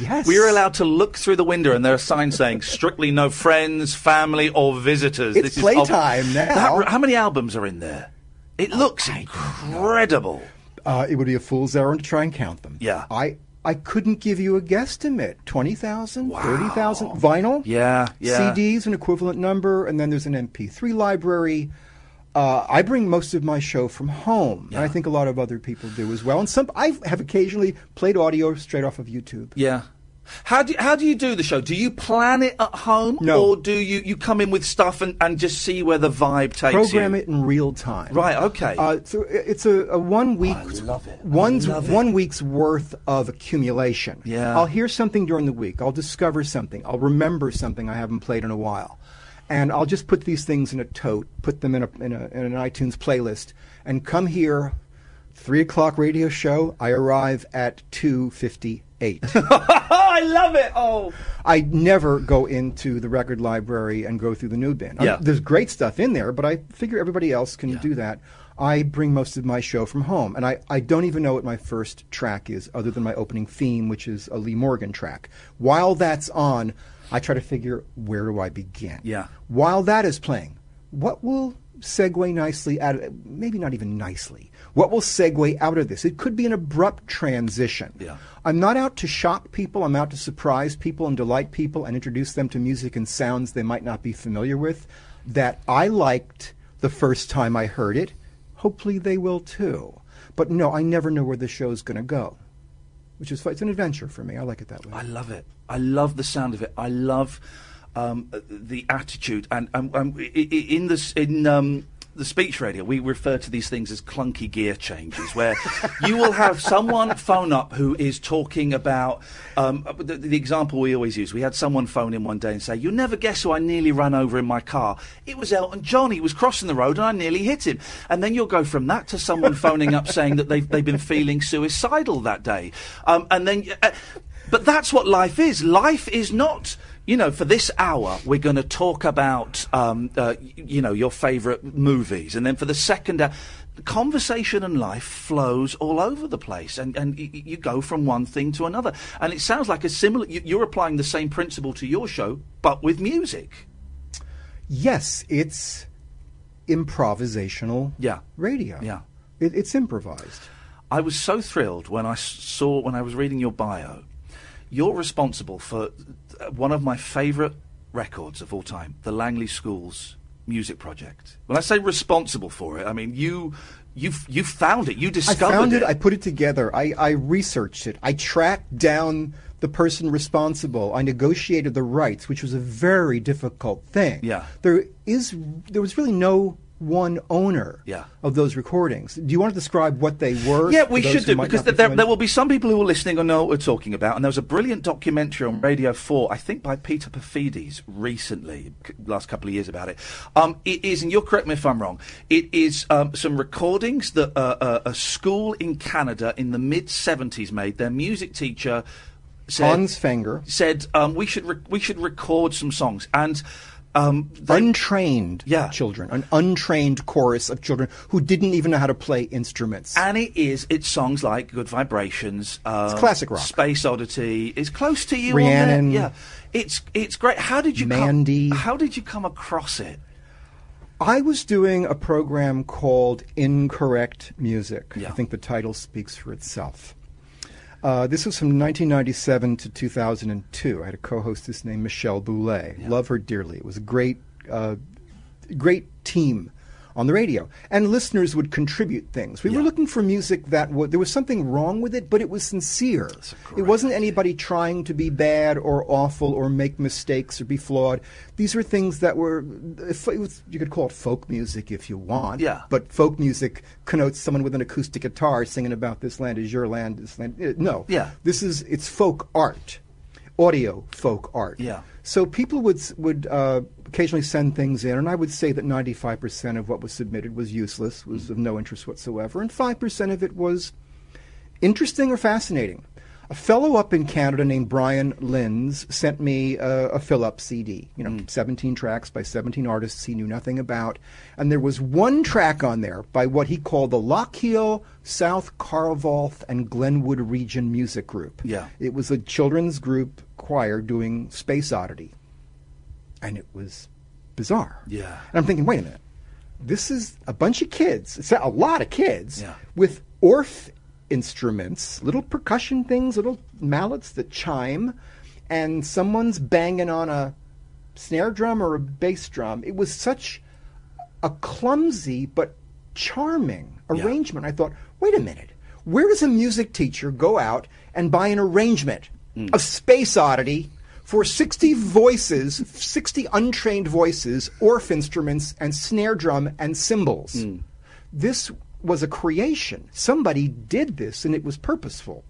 Yes. We were allowed to look through the window, and there are signs saying "strictly no friends, family, or visitors." It's is playtime now. How, how many albums are in there? It looks incredible. Uh, it would be a fool's errand to try and count them. Yeah. I I couldn't give you a guesstimate. 20,000, 30,000 vinyl? Yeah, yeah. CDs, an equivalent number, and then there's an MP3 library. Uh, I bring most of my show from home, and I think a lot of other people do as well. And some I have occasionally played audio straight off of YouTube. Yeah. How do how do you do the show? Do you plan it at home, No. or do you, you come in with stuff and, and just see where the vibe takes Program you? it in real time. Right. Okay. Uh, so it's a, a one week, love it. I one's one week's worth of accumulation. Yeah. I'll hear something during the week. I'll discover something. I'll remember something I haven't played in a while, and I'll just put these things in a tote, put them in a in, a, in an iTunes playlist, and come here. Three o'clock radio show. I arrive at two fifty eight. [laughs] I love it. Oh. I never go into the record library and go through the new bin. I mean, Yeah. there's great stuff in there, but I figure everybody else can do that. I bring most of my show from home, and I, I don't even know what my first track is, other than my opening theme, which is a Lee Morgan track. While that's on, I try to figure where do I begin. Yeah. While that is playing, what will segue nicely out of maybe not even nicely. What will segue out of this? It could be an abrupt transition. Yeah. I'm not out to shock people. I'm out to surprise people and delight people and introduce them to music and sounds they might not be familiar with that I liked the first time I heard it. Hopefully they will too. But no, I never know where the show's going to go. Which is. It's an adventure for me. I like it that way. I love it. I love the sound of it. I love um, uh, the attitude. And um, um, in this in um, the speech radio, we refer to these things as clunky gear changes, where [laughs] you will have someone phone up who is talking about um, the, the example we always use. We had someone phone in one day and say, "You'll never guess who I nearly ran over in my car. It was Elton John. He was crossing the road and I nearly hit him." And then you'll go from that to someone phoning up saying that they've they've been feeling suicidal that day, um, and then. Uh, but that's what life is. Life is not, you know, for this hour, we're going to talk about, um, uh, you know, your favourite movies. And then for the second hour, conversation and life flows all over the place. And, and y- you go from one thing to another. And it sounds like a similar, you- you're applying the same principle to your show, but with music. Yes, it's improvisational Yeah. radio. Yeah. It, it's improvised. I was so thrilled when I saw when I was reading your bio. You're responsible for Uh, one of my favourite records of all time, the Langley Schools music project. When I say responsible for it, I mean you. You you found it. You discovered I found it. it. I put it together. I, I researched it. I tracked down the person responsible. I negotiated the rights, which was a very difficult thing. Yeah. There is there was really no one owner Yeah. of those recordings. Do you want to describe what they were? Yeah, we should do because be there, there will be some people who are listening and know what we're talking about. And there was a brilliant documentary on Radio Four, I think by Peter Paphides, recently, last couple of years about it. Um, it is, and you'll correct me if I'm wrong. It is um, some recordings that uh, uh, a school in Canada in the mid '70s made. Their music teacher said, Hans Fenger said um, we should re- we should record some songs and. Um, untrained children, an untrained chorus of children who didn't even know how to play instruments. And it is. It's songs like "Good Vibrations." Um, It's classic rock. Space Oddity is close to you. on. Rhiannon. Yeah, it's it's great. How did you Mandy. Come, how did you come across it? I was doing a program called Incorrect Music. Yeah. I think the title speaks for itself. Uh, this was from 1997 to 2002. I had a co-hostess named Michelle Boulay. Love her dearly. It was a great, uh, great team on the radio, and listeners would contribute things. We were looking for music that w- there was something wrong with it, but it was sincere. It wasn't anybody trying to be bad or awful or make mistakes or be flawed. These were things that were, if it was, you could call it folk music if you want. Yeah. But folk music connotes someone with an acoustic guitar singing about this land is your land. This land, uh, no. Yeah. This is it's folk art, audio folk art. Yeah. So people would would uh, occasionally send things in, and I would say that 95% of what was submitted was useless, was of no interest whatsoever, and 5% of it was interesting or fascinating. A fellow up in Canada named Brian Linz sent me uh, a fill up CD, you know, 17 tracks by 17 artists he knew nothing about. And there was one track on there by what he called the Lochiel, South Carvolth, and Glenwood Region Music Group. Yeah. It was a children's group choir doing Space Oddity. And it was bizarre. Yeah. And I'm thinking, wait a minute. This is a bunch of kids, it's a lot of kids, Yeah. with Orff instruments, little percussion things, little mallets that chime, and someone's banging on a snare drum or a bass drum. It was such a clumsy but charming arrangement. I thought, wait a minute. Where does a music teacher go out and buy an arrangement mm. of Space Oddity for 60 voices, 60 untrained voices, Orff instruments, and snare drum and cymbals? This was a creation. Somebody did this, and it was purposeful.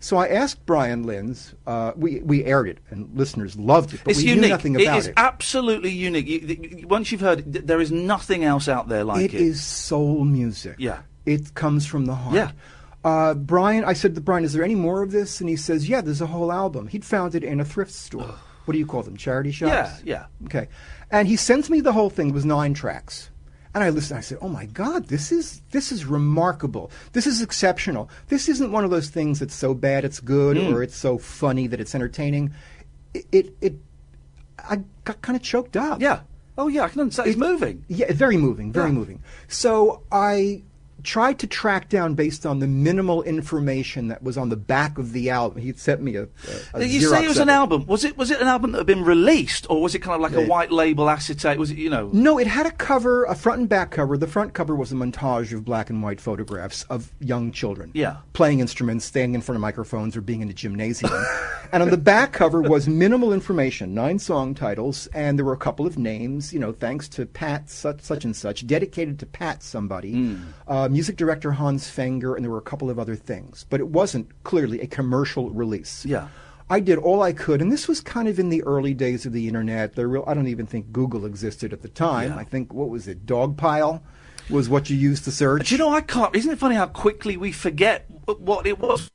So I asked Brian Linz. Uh, we we aired it, and listeners loved it, but it's we unique. knew nothing about it is it. absolutely unique. You, once you've heard it, there is nothing else out there like it. it is soul music. Yeah. It comes from the heart. Yeah. Uh, Brian, I said to Brian, is there any more of this? And he says, yeah, there's a whole album. He'd found it in a thrift store. what do you call them? Charity shops? Yeah, yeah. Okay. And he sends me the whole thing. It was nine tracks. And I listened. I said, "Oh my God, this is this is remarkable. This is exceptional. This isn't one of those things that's so bad it's good, Mm. or it's so funny that it's entertaining. It it, it I got kind of choked up. Yeah. Oh yeah, I can understand. It's moving. Yeah, very moving, very Yeah. moving. So I tried to track down based on the minimal information that was on the back of the album. He'd sent me a. a, a you say it was an album. Was it was it an album that had been released, or was it kind of like a white label acetate? Was it you know? No, it had a cover, a front and back cover. The front cover was a montage of black and white photographs of young children. Yeah. Playing instruments, standing in front of microphones, or being in a gymnasium. [laughs] and on the back cover was minimal information, nine song titles, and there were a couple of names, you know, thanks to Pat such, such and such, dedicated to Pat somebody, uh, music director Hans Fenger, and there were a couple of other things. But it wasn't clearly a commercial release. Yeah. I did all I could, and this was kind of in the early days of the internet. The real, I don't even think Google existed at the time. Yeah. I think what was it, Dogpile, was what you used to search. Do you know I can't? Isn't it funny how quickly we forget what it was?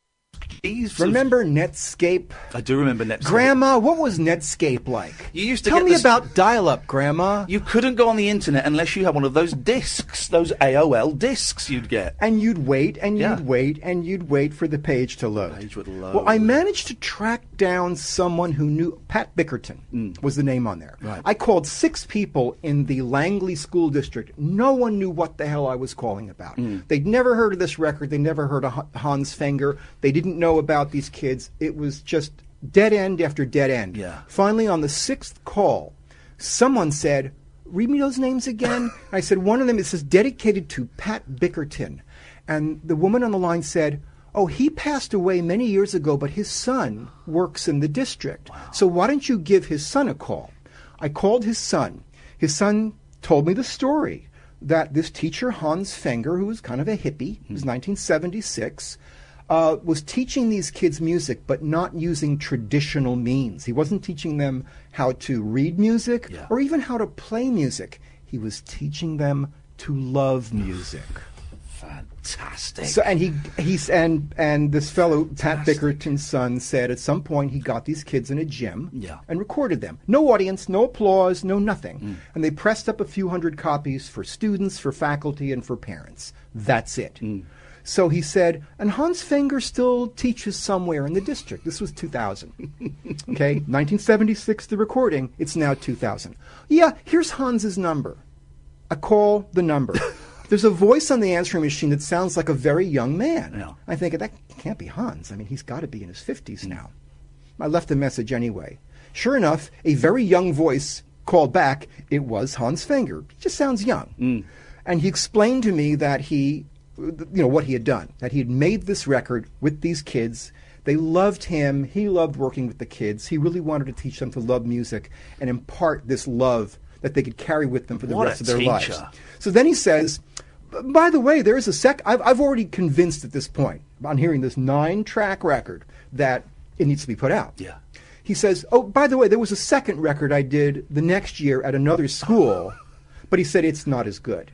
Of- Remember Netscape? I do remember Netscape. Grandma, what was Netscape like? You used to Tell me this- about dial-up, Grandma. You couldn't go on the internet unless you had one of those discs, those AOL discs you'd get. And you'd wait and Yeah. you'd wait and you'd wait for the page to load. Page would load. Well, I managed to track down someone who knew Pat Bickerton was the name on there. Mm. Right. I called six people in the Langley School District. No one knew what the hell I was calling about. Mm. They'd never heard of this record. They never heard of Hans Fenger. They didn't know about these kids. It was just dead end after dead end. Yeah. Finally, on the sixth call, someone said, Read me those names again. [laughs] I said, One of them, it says dedicated to Pat Bickerton. And the woman on the line said, Oh, he passed away many years ago, but his son works in the district. So why don't you give his son a call? I called his son. His son told me the story that this teacher, Hans Fenger, who was kind of a hippie, it was hmm. 1976, uh, was teaching these kids music, but not using traditional means. He wasn't teaching them how to read music or even how to play music. He was teaching them to love music. Fantastic. So and he he's and and this fellow Pat Bickerton's son said at some point he got these kids in a gym Yeah. and recorded them. No audience, no applause, no nothing. And they pressed up a few hundred copies for students, for faculty, and for parents. That's it. So he said, and Hans Fenger still teaches somewhere in the district. This was 2000. [laughs] okay, 1976, the recording. It's now 2000. Yeah, here's Hans's number. I call the number. [laughs] There's a voice on the answering machine that sounds like a very young man. Yeah. I think that can't be Hans. I mean, he's got to be in his 50s hmm. now. I left a message anyway. Sure enough, a very young voice called back. It was Hans Fenger. He just sounds young. Hmm. And he explained to me that he, you know, what he had done, that he had made this record with these kids. They loved him. He loved working with the kids. He really wanted to teach them to love music and impart this love that they could carry with them for the What rest of their lives. So then he says, by the way, there is a sec. I've, I've already convinced at this point, on hearing this nine track record, that it needs to be put out. Yeah. He says, oh, by the way, there was a second record I did the next year at another school, but he said it's not as good.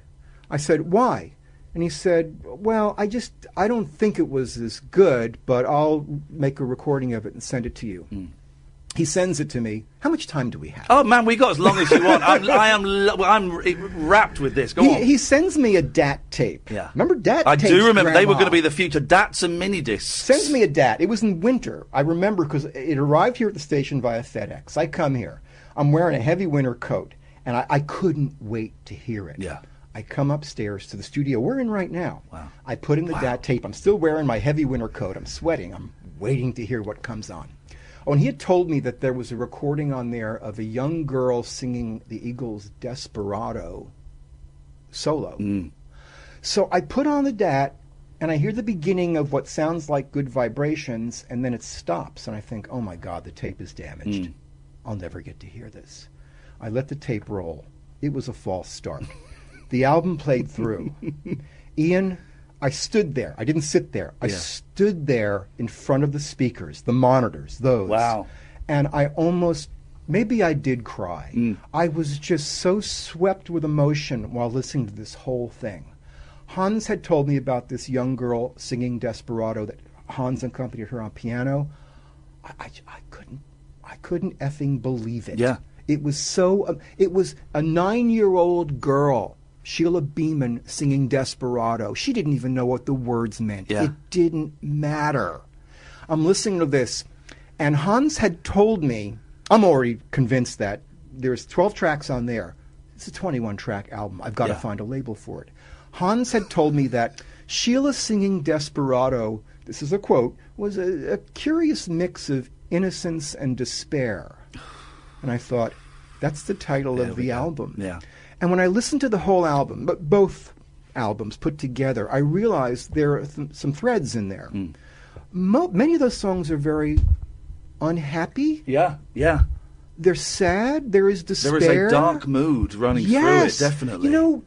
I said, why? And he said, well, I just, I don't think it was as good, but I'll make a recording of it and send it to you. Hmm. He sends it to me. How much time do we have? Oh man, we got as long as you want. I'm, I am, I'm wrapped with this. Go he, on. he sends me a DAT tape. Yeah. Remember DAT tape. I tapes, do remember they were going to be the future DATs and mini discs. Sends me a DAT. It was in winter. I remember because it arrived here at the station via FedEx. I come here. I'm wearing a heavy winter coat, and I, I couldn't wait to hear it. Yeah. I come upstairs to the studio we're in right now. Wow. I put in the DAT tape. I'm still wearing my heavy winter coat. I'm sweating. I'm waiting to hear what comes on. Oh, and he had told me that there was a recording on there of a young girl singing the Eagles' Desperado solo. Mm. So I put on the DAT and I hear the beginning of what sounds like good vibrations, and then it stops, and I think, oh my God, the tape is damaged. Mm. I'll never get to hear this. I let the tape roll. It was a false start. [laughs] the album played through. [laughs] Iain, I stood there. I didn't sit there. I Yeah. stood there in front of the speakers, the monitors, those. Wow. And I almost, maybe I did cry. I was just so swept with emotion while listening to this whole thing. Hans had told me about this young girl singing Desperado that Hans accompanied her on piano. I, I, I couldn't, I couldn't effing believe it. Yeah. It was so, um, it was a nine year old girl, Sheila Beeman, singing Desperado. She didn't even know what the words meant. Yeah. It didn't matter. I'm listening to this, and Hans had told me, I'm already convinced that there's 12 tracks on there. It's a 21 track album. I've got to find a label for it. Hans had told me that Sheila singing Desperado, this is a quote, was a, a curious mix of innocence and despair. And I thought, that's the title There of the album. Yeah. And when I listened to the whole album, but both albums put together, I realized there are th- some threads in there. Hmm. Mo- many of those songs are very unhappy. Yeah, yeah. They're sad. There is despair. There is a dark mood running yes. through it, definitely. You know,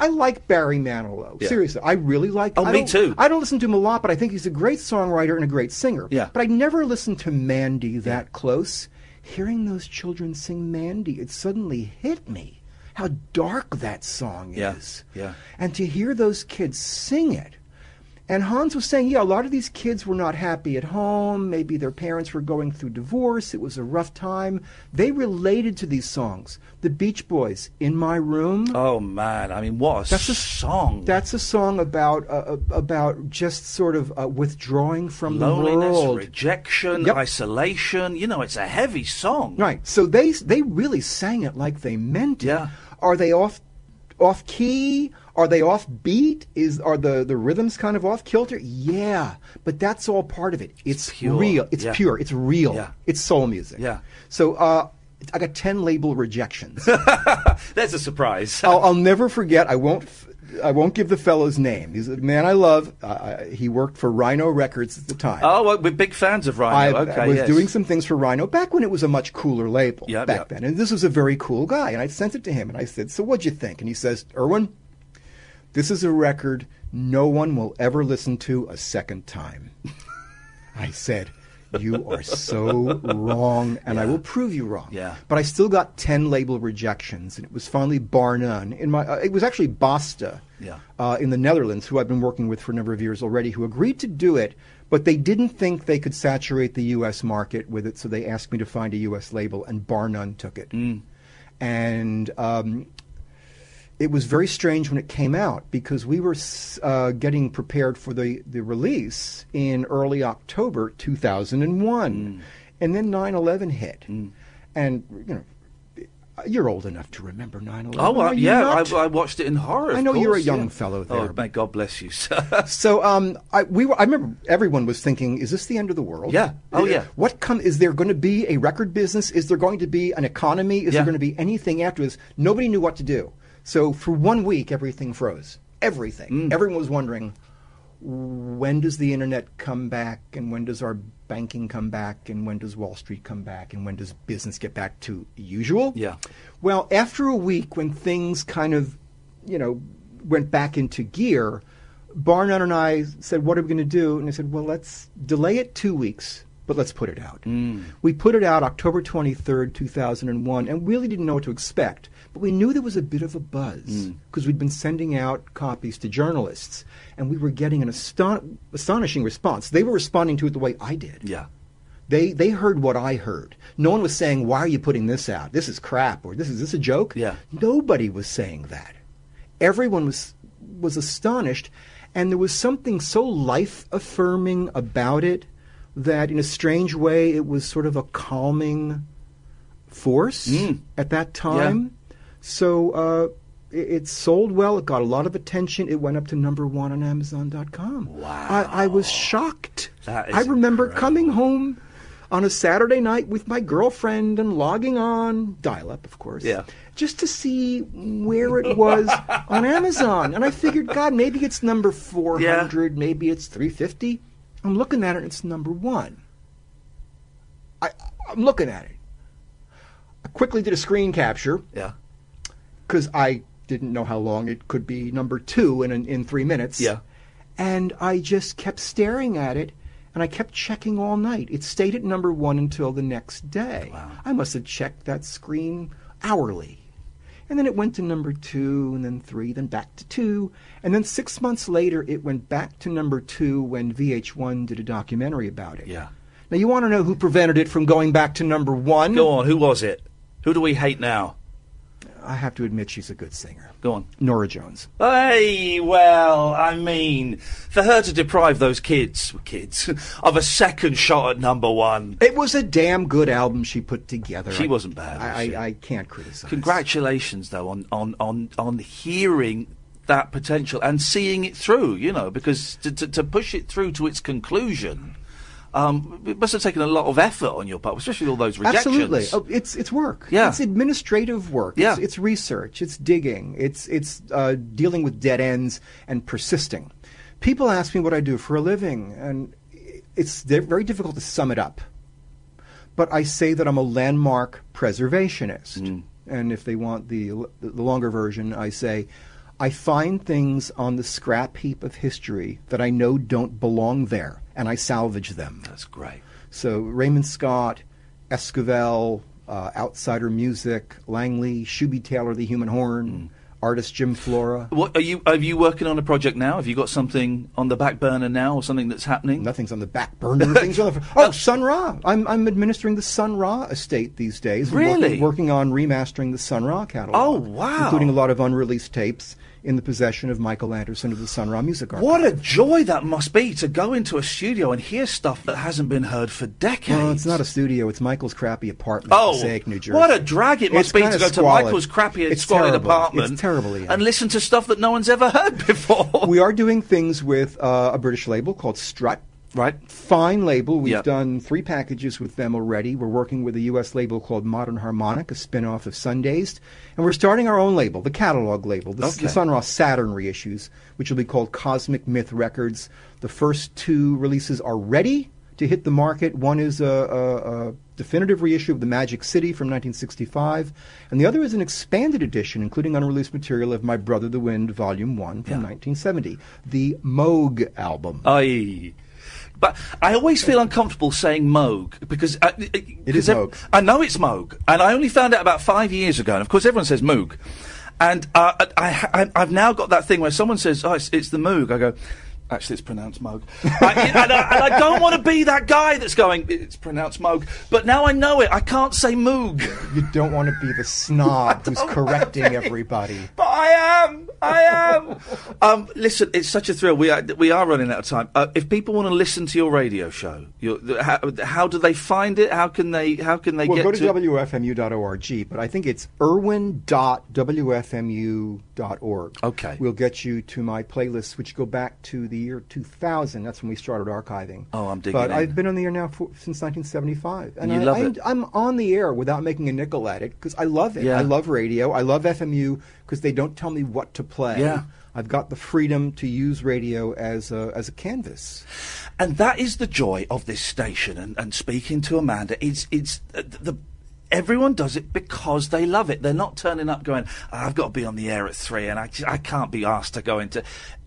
I like Barry Manilow. Yeah. Seriously, I really like. Oh, I me too. I don't listen to him a lot, but I think he's a great songwriter and a great singer. Yeah. But I never listened to Mandy that close. Hearing those children sing Mandy, it suddenly hit me how dark that song Yeah, is. yeah. And to hear those kids sing it, And Hans was saying, yeah, a lot of these kids were not happy at home. Maybe their parents were going through divorce. It was a rough time. They related to these songs. The Beach Boys, In My Room. Oh man, I mean, what a That's a song. That's a song about uh, uh, about just sort of uh, withdrawing from Loneliness, the world. rejection, Yep. isolation. You know, it's a heavy song. Right. So they they really sang it like they meant it. Yeah. Are they off off key? Are they off beat? Is are the the rhythms kind of off kilter? Yeah. But that's all part of it. It's, pure. real. It's Yeah. pure. It's real. Yeah. It's soul music. Yeah. So uh I got 10 label rejections. [laughs] that's a surprise. I'll, I'll never forget. I won't. I won't give the fellow's name. He's a man I love. Uh, he worked for Rhino Records at the time. Oh, well, we're big fans of Rhino. I okay, was yes. doing some things for Rhino back when it was a much cooler label Yep, back yep. then. And this was a very cool guy. And I sent it to him and I said, So what'd you think? And he says, Irwin, this is a record no one will ever listen to a second time. I said, You are so wrong, and I will prove you wrong. Yeah. But I still got 10 label rejections, and it was finally Bar/None. In my, uh, it was actually Basta Yeah. uh, in the Netherlands, who I've been working with for a number of years already, who agreed to do it, but they didn't think they could saturate the U.S. market with it, so they asked me to find a U.S. label, and Bar/None took it. And um, it was very strange when it came out because we were uh, getting prepared for the, the release in early October 2001. And then 9 11 hit. And, you know, you're old enough to remember 9 11. Oh, yeah, I, I watched it in horror. I know you're a young yeah. fellow Oh, there. may God bless you, sir. [laughs] So um, I, we were, I remember everyone was thinking, is this the end of the world? Yeah. Oh, yeah. What come? Is there going to be a record business? Is there going to be an economy? Is Yeah. there going to be anything after this? Nobody knew what to do. So for one week, everything froze. Everything. Mm. Everyone was wondering, when does the internet come back, and when does our banking come back, and when does Wall Street come back, and when does business get back to usual? Yeah. Well, after a week when things kind of, you know, went back into gear, Barnett and I said, "What are we going to do?" And I said, "Well, let's delay it two weeks, but let's put it out." We put it out October twenty third, two thousand and one, and really didn't know what to expect. But we knew there was a bit of a buzz mm. because we'd been sending out copies to journalists, and we were getting an aston- astonishing response. They were responding to it the way I did. Yeah. They they heard what I heard. No one was saying, "Why are you putting this out? This is crap," or "This is this a joke." Yeah. Nobody was saying that. Everyone was was astonished, and there was something so life affirming about it that, in a strange way, it was sort of a calming force mm. at that time. So uh, it, it sold well. It got a lot of attention. It went up to number one on Amazon.com. Wow! I, I was shocked. I remember coming home on a Saturday night with my girlfriend and logging on dial up, of course. Yeah. Just to see where it was [laughs] on Amazon. And I figured, God, maybe it's number 400, yeah. maybe it's 350. I'm looking at it and it's number one. I, I'm looking at it. I quickly did a screen capture Yeah. Because I didn't know how long it could be number two in, in three minutes. Yeah. And I just kept staring at it and I kept checking all night. It stayed at number one until the next day. Wow. I must have checked that screen hourly. And then it went to number two, and then three, then back to two. And then six months later, it went back to number two when VH1 did a documentary about it. Yeah. Now, you want to know who prevented it from going back to number one? Go on. Who was it? Who do we hate now? I have to admit, she's a good singer. Go on. Norah Jones. Hey, well, I mean, for her to deprive those kids, kids, of a second shot at number one. It was a damn good album she put together. She I- wasn't bad, was I, she? I, I can't criticize. Congratulations, though, on, on, on, on hearing that potential and seeing it through, you know, because to, to, to push it through to its conclusion, um, it must have taken a lot of effort on your part, especially all those rejections. Absolutely, oh, it's it's work. Yeah. it's administrative work. Yeah. it's, it's research. It's digging. It's it's uh, dealing with dead ends and persisting. People ask me what I do for a living, and it's very difficult to sum it up. But I say that I'm a landmark preservationist, and if they want the the longer version, I say. I find things on the scrap heap of history that I know don't belong there, and I salvage them. That's great. So Raymond Scott, Esquivel, uh, Outsider Music, Langley, Shooby Taylor, The Human Horn, artist Jim Flora. What are you? Are you working on a project now? Have you got something on the back burner now, or something that's happening? Nothing's on the back burner. Things on [laughs] the oh, Sun Ra. I'm I'm administering the Sun Ra estate these days. Really? working, working on remastering the Sun Ra catalog. Oh, wow. Including a lot of unreleased tapes in the possession of Michael Anderson of the Sun Ra Music Archive. What a joy that must be to go into a studio and hear stuff that hasn't been heard for decades. Well, it's not a studio. It's Michael's crappy apartment Oh, in Passaic, New Jersey. what a drag it must It's be to go to. Michael's crappy It's squalid terrible. apartment It's terrible, Iain. and listen to stuff that no one's ever [laughs] heard before. we are doing things with uh, a British label called Strut. Right. Fine label. We've Yep. done three packages with them already. We're working with a U.S. label called Modern Harmonic, a spin-off of Sundazed. And we're starting our own label, the catalog label, the, Okay. the Sun Ra Saturn reissues, which will be called Cosmic Myth Records. The first two releases are ready to hit the market. One is a, a, a definitive reissue of The Magic City from 1965, and the other is an expanded edition, including unreleased material of My Brother the Wind, Volume 1 from 1970, the Moog album. Aye. But I always feel uncomfortable saying Moog because uh, it is Moog. I know it's Moog, and I only found out about five years ago. And of course, everyone says Moog, and uh, I, I, I've now got that thing where someone says, "Oh, it's, it's the Moog." I go. Actually, it's pronounced Moog. I, and, I, and I don't want to be that guy that's going, it's pronounced Moog. But now I know it. I can't say Moog. You don't want to be the snob [laughs] who's correcting everybody. But I am. I am. um, listen, it's such a thrill. We are we are running out of time. Uh, if people want to listen to your radio show, your, the, how, how do they find it? How can they? How can they well, get go to, to? wfmu.org, but I think it's irwin.wfmu.org. Okay. We'll get you to my playlists, which go back to the year 2000. That's when we started archiving. Oh, I'm digging But in. I've been on the air now for, since 1975. And You I, love I, it. I'm on the air without making a nickel at it because I love it. Yeah. I love radio. I love FMU because they don't tell me what to play. Yeah. I've got the freedom to use radio as a, as a canvas. And that is the joy of this station. And, and speaking to Amanda, it's it's uh, the. Everyone does it because they love it. They're not turning up going, "Oh, "I've got to be on the air at three, and I, I can't be asked to go into."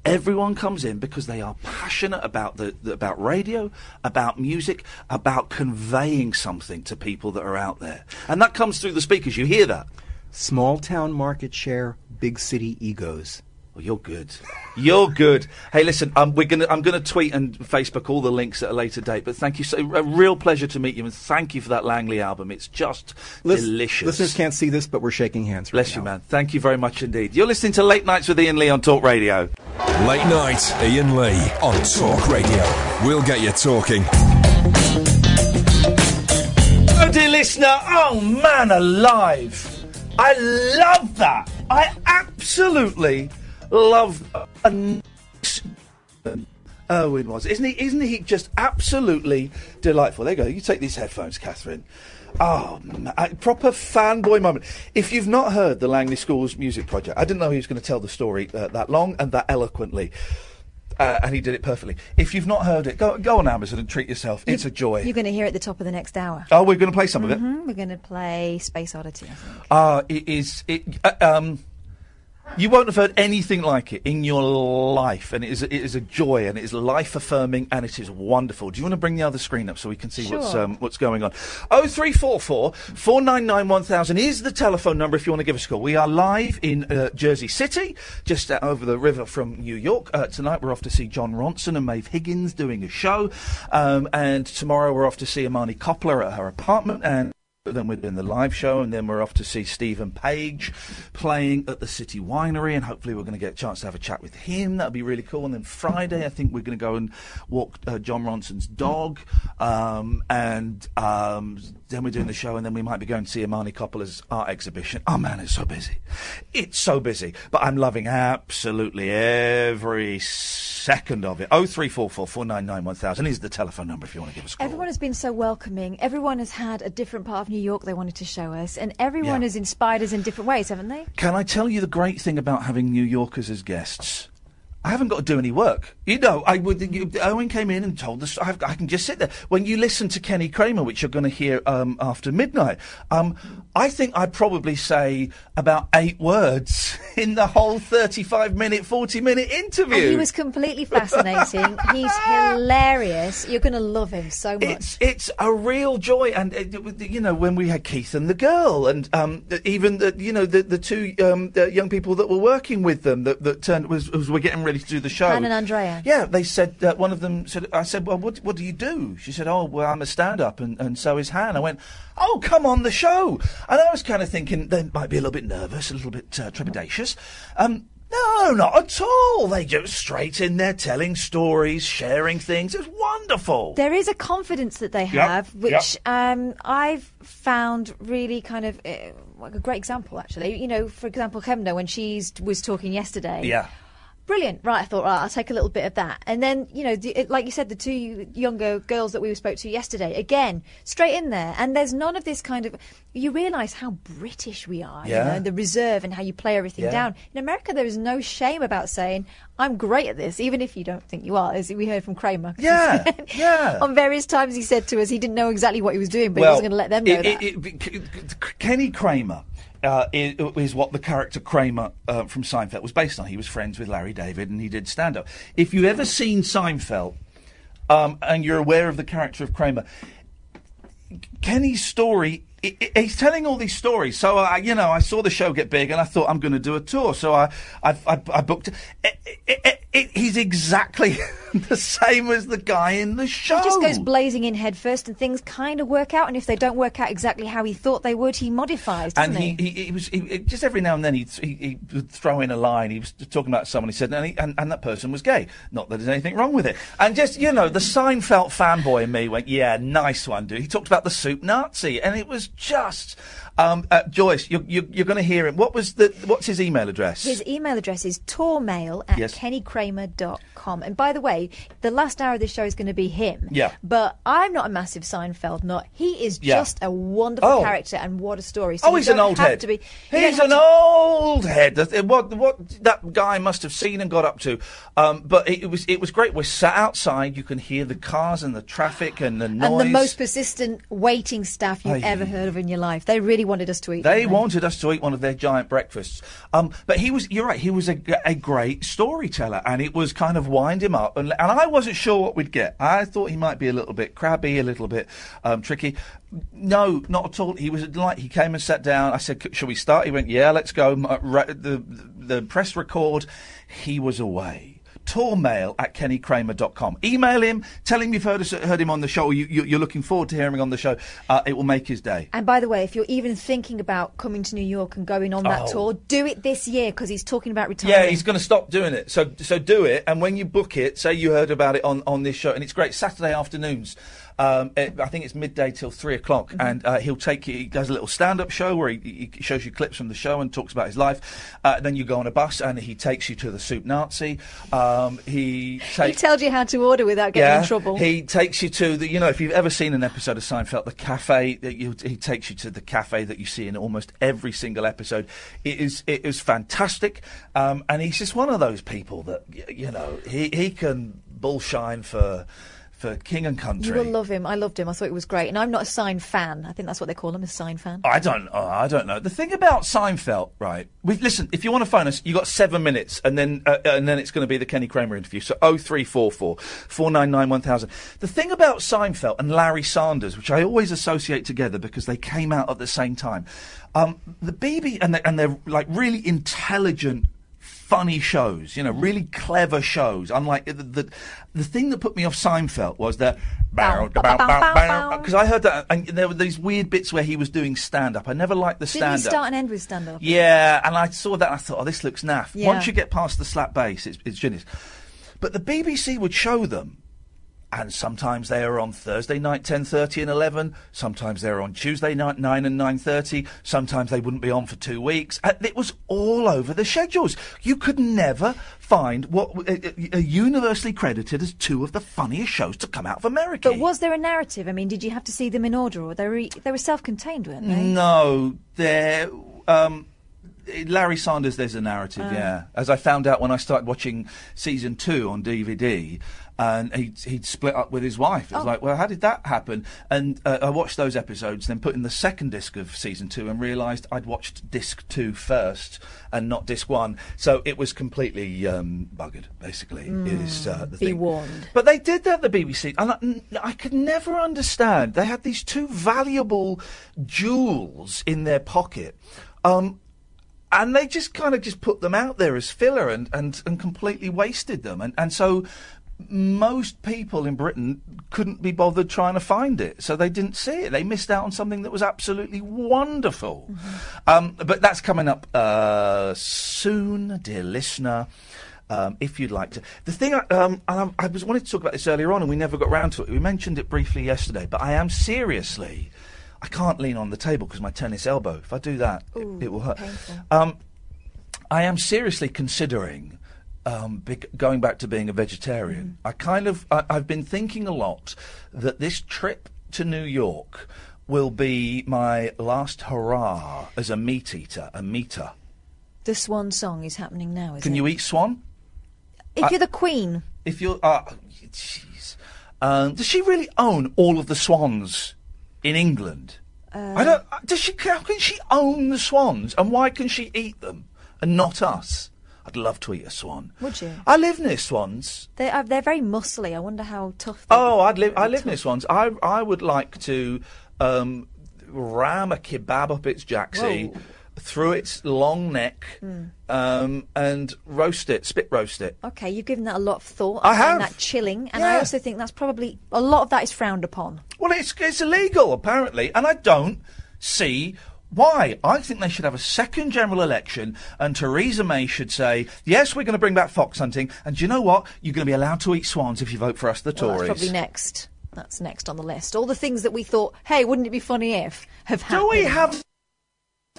Everyone comes in because they are passionate about the, the about radio, about music, about conveying something to people that are out there, and that comes through the speakers. You hear that? Small town market share, big city egos. Well, you're good. You're good. Hey, listen, um, we're gonna, I'm going to tweet and Facebook all the links at a later date. But thank you so. A real pleasure to meet you, and thank you for that Langley album. It's just Lis- delicious. Listeners can't see this, but we're shaking hands right Bless now. you, man. Thank you very much indeed. You're listening to Late Nights with Iain Lee on Talk Radio. Late night, Iain Lee on Talk Radio. We'll get you talking. Oh, dear listener. Oh, man alive. I love that. I absolutely love. Uh, Irwin was, isn't he? Isn't he just absolutely delightful? There you go. You take these headphones, Catherine. Oh, ma- proper fanboy moment. If you've not heard the Langley Schools Music Project, I didn't know he was going to tell the story uh, that long and that eloquently. Uh, and he did it perfectly. If you've not heard it, go go on Amazon and treat yourself. It's a joy. You're going to hear it at the top of the next hour. Oh, we're going to play some of it. Mhm, We're going to play Space Oddity. I think. Ah, it is. It, uh, um, you won't have heard anything like it in your life, and it is. It is a joy, and it is life affirming, and it is wonderful. Do you want to bring the other screen up so we can see what's um, what's going on? Oh three four four four nine nine one thousand is the telephone number if you want to give us a call. We are live in uh, Jersey City, just uh, over the river from New York. Uh, tonight we're off to see Jon Ronson and Maeve Higgins doing a show, um, and tomorrow we're off to see Imani Coppola at her apartment and. Then we're doing the live show, and then we're off to see Steven Page playing at the City Winery, and hopefully we're going to get a chance to have a chat with him. That'll be really cool. And then Friday, I think we're going to go and walk uh, Jon Ronson's dog, um, and um, then we're doing the show, and then we might be going to see Imani Coppola's art exhibition. Oh man, it's so busy! It's so busy, but I'm loving absolutely every second of it. Oh three four four four nine nine one thousand is the telephone number if you want to give us a call. Everyone has been so welcoming. Everyone has had a different part of New York they wanted to show us, and everyone Yeah. has inspired us in different ways, haven't they? Can I tell you the great thing about having New Yorkers as guests? I haven't got to do any work. You know, I would. You, Irwin came in and told us. I've, I can just sit there. When you listen to Kenny Kramer, which you're going to hear um, after midnight, um, I think I'd probably say about eight words [laughs] in the whole 35 minute, 40 minute interview. And he was completely fascinating. [laughs] He's hilarious. You're going to love him so much. It's it's a real joy, and uh, you know when we had Keith and the girl, and um, even the you know the the two um, the young people that were working with them that, that turned was, was were getting ready to do the show. Han and Andrea. Yeah, they said uh, one of them said. I said, "Well, what what do you do?" She said, "Oh, well, I'm a stand-up, and, and so is Han." I went, "Oh, come on the show," and I was kind of thinking they might be a little bit nervous, a little bit uh, trepidatious. Um, no, not at all. They just straight in there telling stories, sharing things. It's wonderful. There is a confidence that they have, yep. which um, I've found really kind of uh, like a great example. Actually, you know, for example, Kemna when she was talking yesterday. Yeah. Brilliant. Right, I thought, right, I'll take a little bit of that. And then, you know, the, like you said, the two younger girls that we spoke to yesterday, again, straight in there. And there's none of this kind of. You realise how British we are, Yeah. you know, the reserve and how you play everything Yeah. down. In America, there is no shame about saying, I'm great at this, even if you don't think you are, as we heard from Kramer. [laughs] Yeah, yeah. On various times, he said to us he didn't know exactly what he was doing, but he wasn't going to let them know it- that. it- it- Kenny Kramer uh, is, is what the character Kramer uh, from Seinfeld was based on. He was friends with Larry David and he did stand up. If you've ever seen Seinfeld um, and you're aware of the character of Kramer, Kenny's story. he's telling all these stories, so I, you know, I saw the show get big, and I thought I'm going to do a tour. So I, I, I, I booked. It, it, it, he's exactly [laughs] [laughs] the same as the guy in the show. He just goes blazing in head first, and things kind of work out. And if they don't work out exactly how he thought they would, he modifies, doesn't and he, he, he was he, he- just every now and then he'd, he, he would throw in a line. He was talking about someone. He said, and, he, and, and that person was gay. Not that there's anything wrong with it. And just you know, the Seinfeld fanboy in me went, yeah, nice one, dude. He talked about the soup Nazi, and it was just. Um, uh, Joyce, you're, you're, you're going to hear him. What was the? What's his email address? His email address is tourmail at Yes. kennykramer.com. And by the way, the last hour of this show is going to be him. Yeah. But I'm not a massive Seinfeld nut. He is Yeah. just a wonderful Oh. character, and what a story. So oh, he's an old head. To be, he's an to- old head. What what that guy must have seen and got up to. Um, but it, it was it was great. We're sat outside. You can hear the cars and the traffic and the noise. And the most persistent waiting staff you've Aye. ever heard of in your life. They really wanted us to eat. They wanted us to eat one of their giant breakfasts. Um, but he was, you're right, he was a, a great storyteller and it was kind of wind him up. And, and I wasn't sure what we'd get. I thought he might be a little bit crabby, a little bit um, tricky. No, not at all. He was a delight. He came and sat down. I said, "Shall we start? He went, yeah, let's go. M- uh, the, the press record, he was away. Tourmail at kennykramer.com. Email him, tell him you've heard, us, heard him on the show, or you, you, you're looking forward to hearing him on the show. Uh, it will make his day. And by the way, if you're even thinking about coming to New York and going on that Oh. tour, do it this year because he's talking about retiring. Yeah, he's going to stop doing it. So so do it, and when you book it, say you heard about it on, on this show, and it's great. Saturday afternoons. Um, it, I think it's midday till three o'clock, Mm-hmm. and uh, he'll take you. He does a little stand-up show where he, he shows you clips from the show and talks about his life. Uh, then you go on a bus, and he takes you to the Soup Nazi. Um, he He tells you how to order without getting in trouble. He takes you to the, you know, if you've ever seen an episode of Seinfeld, the cafe, that you, he takes you to the cafe that you see in almost every single episode. It is, it is fantastic. Um, and he's just one of those people that, you know, he, he can bullshine for, for king and country. You will love him. I loved him. I thought it was great. And I'm not a sign fan. I think that's what they call him, a sign fan. I don't. Oh, I don't know. The thing about Seinfeld, right? We listen. If you want to phone us, you got seven minutes, and then uh, and then it's going to be the Kenny Kramer interview. So oh three four four four nine nine one thousand. The thing about Seinfeld and Larry Sanders, which I always associate together because they came out at the same time. Um, the BB and they're, and they're like really intelligent funny shows, you know, mm-hmm. really clever shows. Unlike the the, the thing that put me off Seinfeld was that because I heard that and there were these weird bits where he was doing stand up. I never liked the Didn't stand up. start and end with stand up? Yeah, and I saw that and I thought, oh, this looks naff. Yeah. Once you get past the slap bass, it's, it's genius. But the BBC would show them, and sometimes they are on Thursday night, ten thirty and eleven. Sometimes they're on Tuesday night, nine and nine thirty. Sometimes they wouldn't be on for two weeks. Uh, It was all over the schedules. You could never find what uh, uh, are universally credited as two of the funniest shows to come out of America. But was there a narrative? I mean, did you have to see them in order, or they were they were self-contained, weren't they? No, there. Um, Larry Sanders, there's a narrative, Ah. yeah. As I found out when I started watching season two on DVD, and he'd, he'd split up with his wife. It was Oh. like, well, how did that happen? And uh, I watched those episodes, then put in the second disc of season two, and realised I'd watched disc two first and not disc one. So it was completely um, buggered, basically. is uh, the Be thing. warned. But they did that, the BBC, and I, I could never understand. They had these two valuable jewels in their pocket, um, and they just kind of just put them out there as filler and, and, and completely wasted them. And, and so most people in Britain couldn't be bothered trying to find it, so they didn't see it. They missed out on something that was absolutely wonderful. Um, but that's coming up uh, soon, dear listener. Um, if you'd like to, the thing I, um, I, I was wanted to talk about this earlier on, and we never got round to it. We mentioned it briefly yesterday, but I am seriously, I can't lean on the table because my tennis elbow. If I do that, it, it will hurt. Um, I am seriously considering um, bec- going back to being a vegetarian. I kind of, I, I've been thinking a lot that this trip to New York will be my last hurrah as a meat eater, a meater. The Swan song is happening now, is Can it? you eat swan? If I- you're the Queen, If you're, uh, jeez, um, does she really own all of the swans in England? I don't. uh, Does she? How can she own the swans, and why can she eat them and not us? I'd love to eat a swan. would you? I live near swans. They are, they're very muscly. I wonder how tough. They Oh, I'd live. I live near swans. I I would like to um, ram a kebab up its jacksie, Whoa. through its long neck, Hmm. um, and roast it, spit roast it. Okay, you've given that a lot of thought. I find have. that chilling, and I also think that's probably a lot of that is frowned upon. Well, it's it's illegal apparently, and I don't see why. I think they should have a second general election, and Theresa May should say, "Yes, we're going to bring back fox hunting, and do you know what? You're going to be allowed to eat swans if you vote for us, the Well, Tories." that's probably next. That's next on the list. All the things that we thought, hey, wouldn't it be funny if have happened? Do we have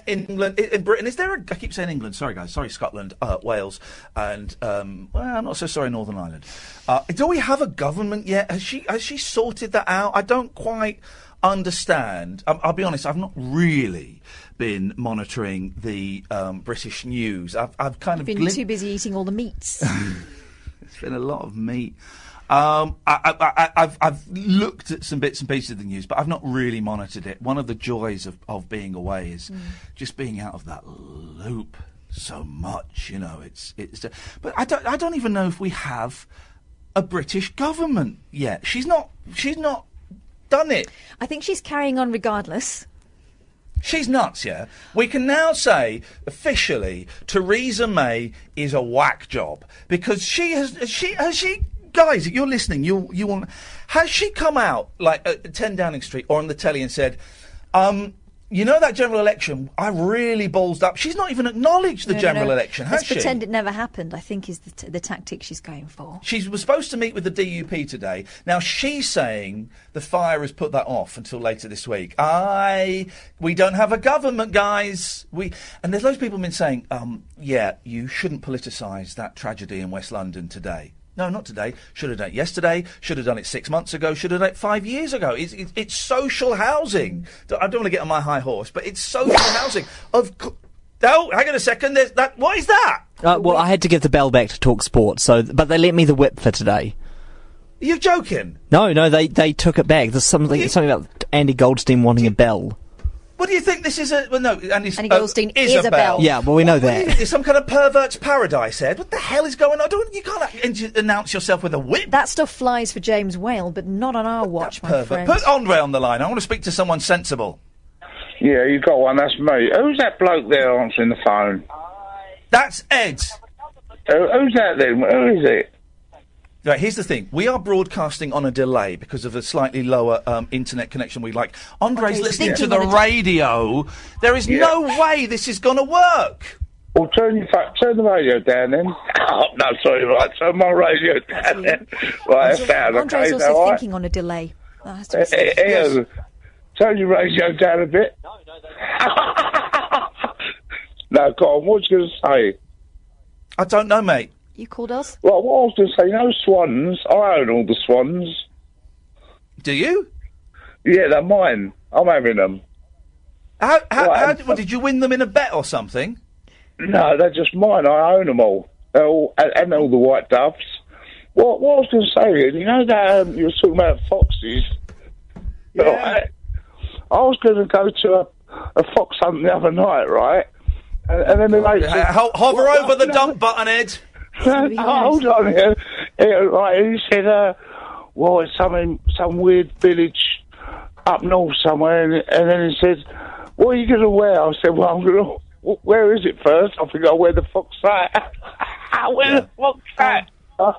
in England, in in Britain? Is there? A, I keep saying England. Sorry, guys. Sorry, Scotland, uh, Wales, and um, well, I'm not so sorry, Northern Ireland. Uh, do we have a government yet? Has she has she sorted that out? I don't quite understand. Um, I'll be honest. I've not really been monitoring the um, British news. I've I've kind You've of been glim- too busy eating all the meats. [laughs] it's been a lot of meat. Um, I, I, I, I've, I've looked at some bits and pieces of the news, but I've not really monitored it. One of the joys of, of being away is just being out of that loop so much. You know, it's it's. But I don't I don't even know if we have a British government yet. She's not she's not done it. I think she's carrying on regardless. She's nuts, yeah. We can now say officially Theresa May is a whack job because she has she has she guys, if you're listening, you you will has she come out like at 10 Downing Street or on the telly and said, um, you know that general election, I really ballsed up. She's not even acknowledged the No, no, general no. election, has Let's she? pretend it never happened. I think is the, t- the tactic she's going for. She was supposed to meet with the DUP today. Now she's saying the fire has put that off until later this week. I, we don't have a government, guys. We and there's loads of people been saying, um, yeah, you shouldn't politicise that tragedy in West London today. No, not today. Should have done it yesterday. Should have done it six months ago. Should have done it five years ago. It's, it's, it's social housing. I don't want to get on my high horse, but it's social housing. Of co- oh, hang on a second. There's that. What is that? Uh, well, I had to give the bell back to talk sport, so but they let me the whip for today. You're joking. No, no, they they took it back. There's something something about Andy Goldstein wanting a bell. What do you think this is? A well, no, Andy, Andy Goldstein is a Isabel. bell. Yeah, well we know What do you that. think? It's some kind of pervert's paradise, Ed. What the hell is going on? Don't, you can't in- announce yourself with a whip. That stuff flies for James Whale, but not on our watch, my Pervert. friend. Put Andre on the line. I want to speak to someone sensible. Yeah, you got one. That's me. Who's that bloke there answering the phone? That's Ed. Who, who's that then? Who is it? Right, here's the thing. We are broadcasting on a delay because of a slightly lower um, internet connection we like. Andre's Okay, listening to the radio. There is Yeah. no way this is going to work. Well, turn your fa- turn the radio down then. [laughs] Oh no, sorry, right. Turn my radio down then. Right, that's down. Andre's okay, is also all right? thinking on a delay. That has to be Eh, said. eh, eh, Turn your radio down a bit. No, no, no. no, [laughs] go on. What you going to say? I don't know, mate. You called us? Well, what I was going to say, you know, swans. I own all the swans. Do you? Yeah, they're mine. I'm having them. How, how, Well, how, I'm- did- well, did you win them in a bet or something? No, they're just mine. I own them all. They're all and, and all the white doves. What, what I was going to say, Iain, you know that um, you were talking about foxes. Yeah. I was going to go to a, a fox hunt the other night, right? And, and then the mate said, Ho- hover "What- over the no, dump button, Ed. No, [laughs] hold on here. Yeah, right, and he said, uh, well, it's some, in, some weird village up north somewhere, and, and then he said, what are you going to wear? I said, well, I'm going to, where is it first? I think I'll wear the fox hat. wear the fox hat. Oh,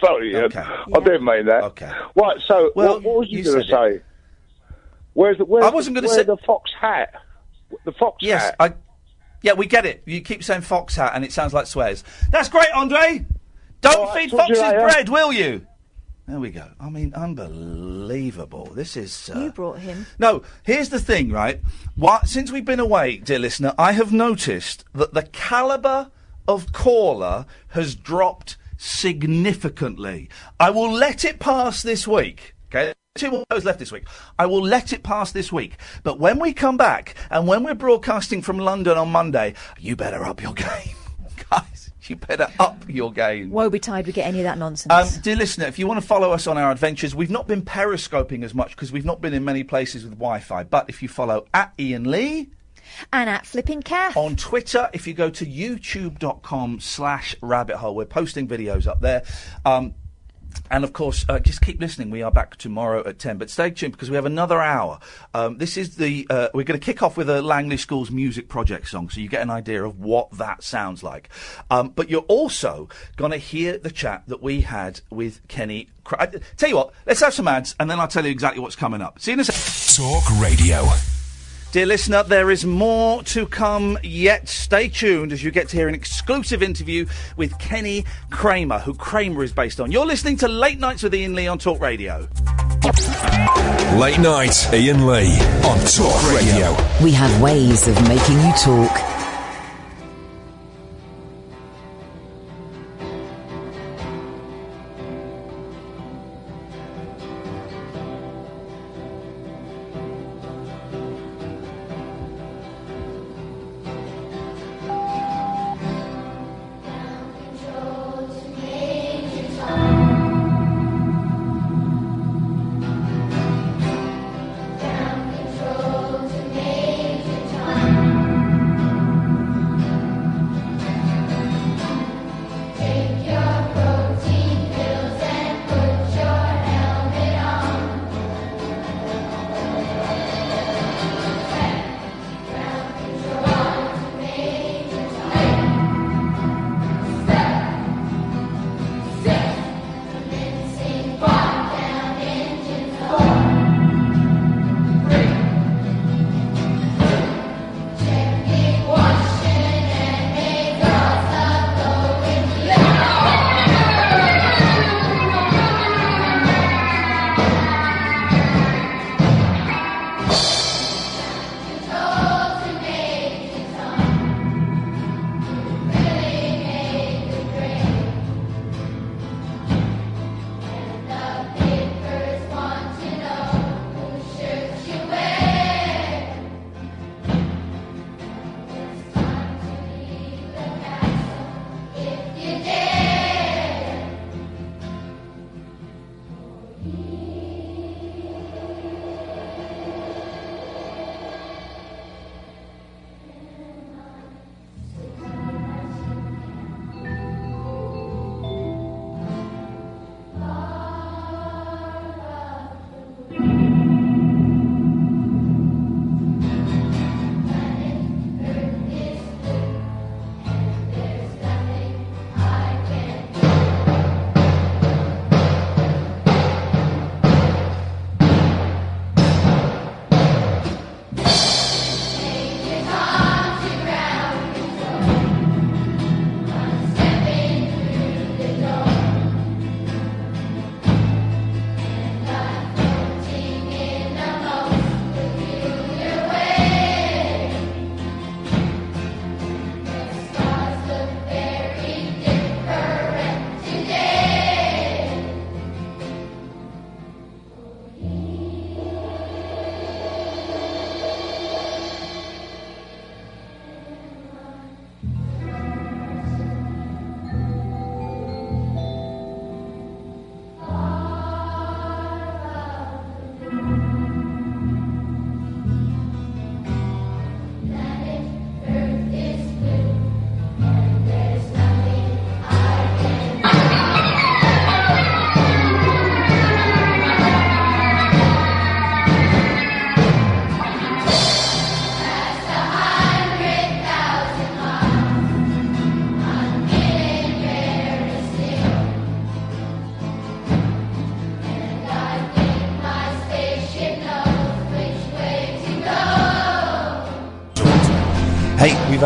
sorry, Iain. I didn't mean that. Okay. Right, so what, what was you, you going to said say? Where's the, where's I wasn't gonna say- the fox hat? The fox Yes, hat. I. Yeah, we get it. You keep saying fox hat, and it sounds like swears. That's great, Andre. Don't All right, feed talk foxes bread, will you? There we go. I mean, unbelievable. This is. Uh... You brought him. No, here's the thing, right? What, since we've been away, dear listener, I have noticed that the caliber of caller has dropped significantly. I will let it pass this week. Okay. Two those left this week. I will let it pass this week. But when we come back and when we're broadcasting from London on Monday, you better up your [laughs] game. Guys, you better up your game. Woe betide we get any of that nonsense. Um, dear listener, if you want to follow us on our adventures, we've not been periscoping as much because we've not been in many places with Wi-Fi. But if you follow at Iain Lee and at Flipping Cat. on Twitter, if you go to youtube.com slash rabbit hole, we're posting videos up there. Um, and of course, uh, just keep listening. We are back tomorrow at 10. But stay tuned because we have another hour. Um, this is the, uh, we're going to kick off with a Langley School's music project song so you get an idea of what that sounds like. Um, but you're also going to hear the chat that we had with Kenny. Cra- I, tell you what, let's have some ads and then I'll tell you exactly what's coming up. See you in a second. Talk Radio. Dear listener, there is more to come yet. Stay tuned as you get to hear an exclusive interview with Kenny Kramer, who Kramer is based on. You're listening to Late Nights with Iain Lee on Talk Radio. Late night, Iain Lee on Talk Radio. We have ways of making you talk.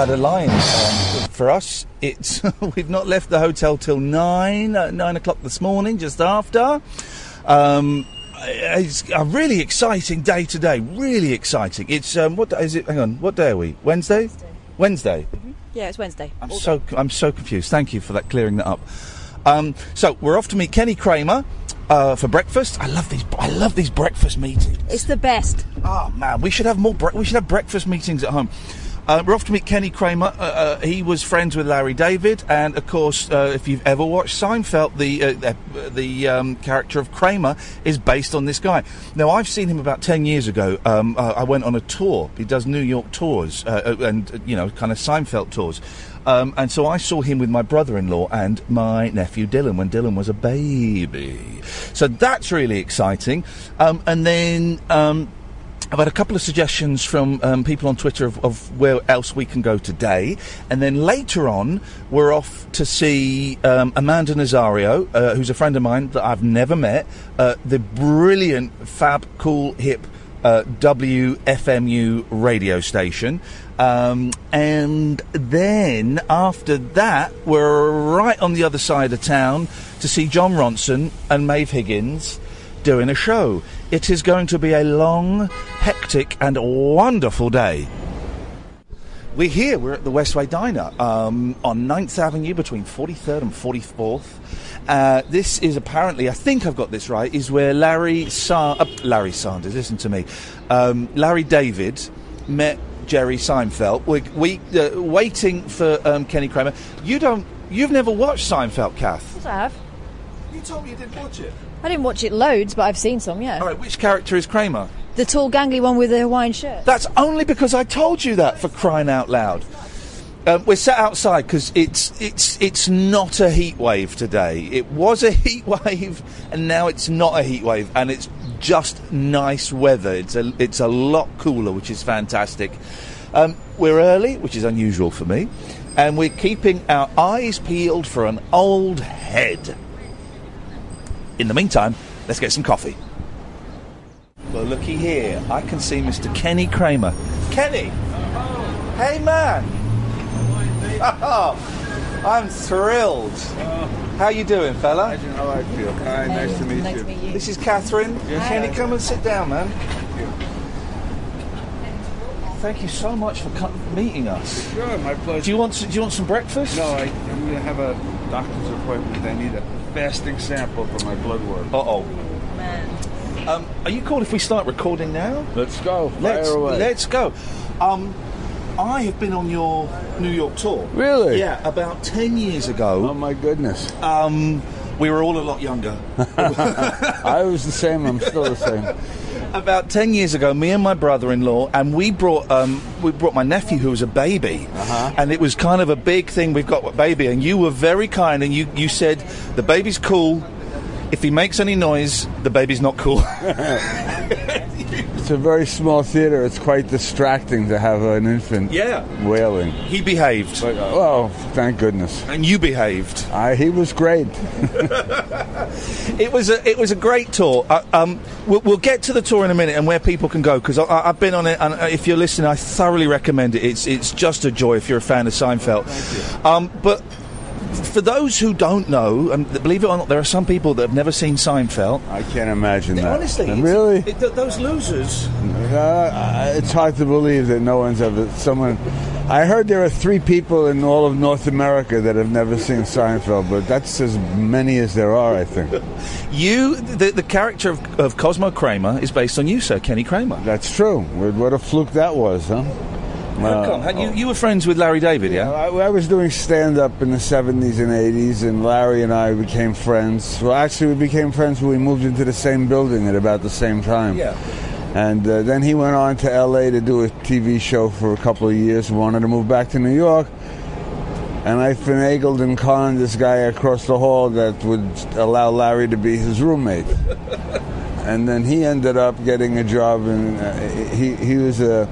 Had a line. Um, for us, it's [laughs] we've not left the hotel till nine, uh, nine o'clock this morning, just after. Um, it's a really exciting day today. Really exciting. It's um, what day is it? Hang on, what day are we? Wednesday. Wednesday. Yeah, it's Wednesday. I'm so I'm so confused. Thank you for that clearing that up. Um, so we're off to meet Kenny Kramer uh, for breakfast. I love these. I love these breakfast meetings. It's the best. Oh man, we should have more. Bre- we should have breakfast meetings at home. Uh, we're off to meet Kenny Kramer. Uh, uh, he was friends with Larry David, and of course, uh, if you've ever watched Seinfeld, the uh, uh, the um, character of Kramer is based on this guy. Now, I've seen him about ten years ago. Um, uh, I went on a tour. He does New York tours, and you know, kind of Seinfeld tours. Um, and so I saw him with my brother-in-law and my nephew Dylan when Dylan was a baby. So that's really exciting. Um, and then. I've had a couple of suggestions from um, people on Twitter of, of where else we can go today. And then later on, we're off to see um, Amanda Nazario, uh, who's a friend of mine that I've never met, uh, the brilliant, fab, cool, hip uh, WFMU radio station. Um, and then after that, we're right on the other side of town to see Jon Ronson and Maeve Higgins doing a show. It is going to be a long, hectic, and wonderful day. We're here, we're at the Westway Diner um, on 9th Avenue between 43rd and 44th. Uh, this is apparently, I think I've got this right, is where Larry Sa- uh, Larry Sanders, listen to me, um, Larry David met Jerry Seinfeld. We're we, uh, waiting for um, Kenny Kramer. You don't, you've never watched Seinfeld, Kath? Yes, I have. You told me you didn't watch it. I didn't watch it loads, but I've seen some, yeah. All right, which character is Kramer? The tall, gangly one with the Hawaiian shirt. That's only because I told you that for crying out loud. Um, we're sat outside because it's it's it's not a heat wave today. It was a [laughs] heat wave, and now it's not a heat wave, and it's just nice weather. It's a it's a lot cooler, which is fantastic. Um, we're early, which is unusual for me, and we're keeping our eyes peeled for an old head. In the meantime, let's get some coffee. Well, looky here. I can see Mr. Kenny Kramer. Kenny! Hey, man! Oh, [laughs] I'm thrilled. How you doing, fella? Imagine how I feel. Hi, nice to meet you. This is Catherine. Yes. Kenny, come and sit down, man. Thank you so much for co- meeting us. Sure, my pleasure. Do you want do you want some breakfast? No, I, I'm going to have a doctor's appointment. I need a fasting sample for my blood work. Uh oh. Um, are you cool if we start recording now? Let's go. Let's away. let's go. Um, I have been on your New York tour. Really? Yeah, about ten years ago. Oh my goodness. Um, we were all a lot younger. [laughs] I was the same. I'm still the same. [laughs] About ten years ago, me and my brother-in-law, and we brought um, we brought my nephew who was a baby, Uh-huh. and it was kind of a big thing. We've got a baby, and you were very kind, and you you said the baby's cool. If he makes any noise, the baby's not cool. [laughs] It's a very small theater. It's quite distracting to have an infant Yeah. wailing. he behaved, But, uh, well, thank goodness. and you behaved. I, he was great. [laughs] It was a it was a great tour. Uh, um, we'll, we'll get to the tour in a minute and where people can go because I've been on it. And uh, if you're listening, I thoroughly recommend it. It's it's just a joy if you're a fan of Seinfeld. Um, but for those who don't know, and believe it or not, there are some people that have never seen Seinfeld. I can't imagine that. Honestly, really? it- th- those losers. Uh, it's hard to believe that no one's ever someone. I heard there are three people in all of North America that have never seen Seinfeld, but that's as many as there are, I think. [laughs] You, the, the character of, of Cosmo Kramer is based on you, sir, Kenny Kramer. That's true. What a fluke that was, huh? How come? Had you, you were friends with Larry David, yeah? I, I was doing stand up in the 70s and 80s, and Larry and I became friends. Well, actually, we became friends when we moved into the same building at about the same time. Yeah. And uh, then he went on to LA to do a TV show for a couple of years, wanted to move back to New York. And I finagled and conned this guy across the hall that would allow Larry to be his roommate. [laughs] and then he ended up getting a job, and uh, he, he was a,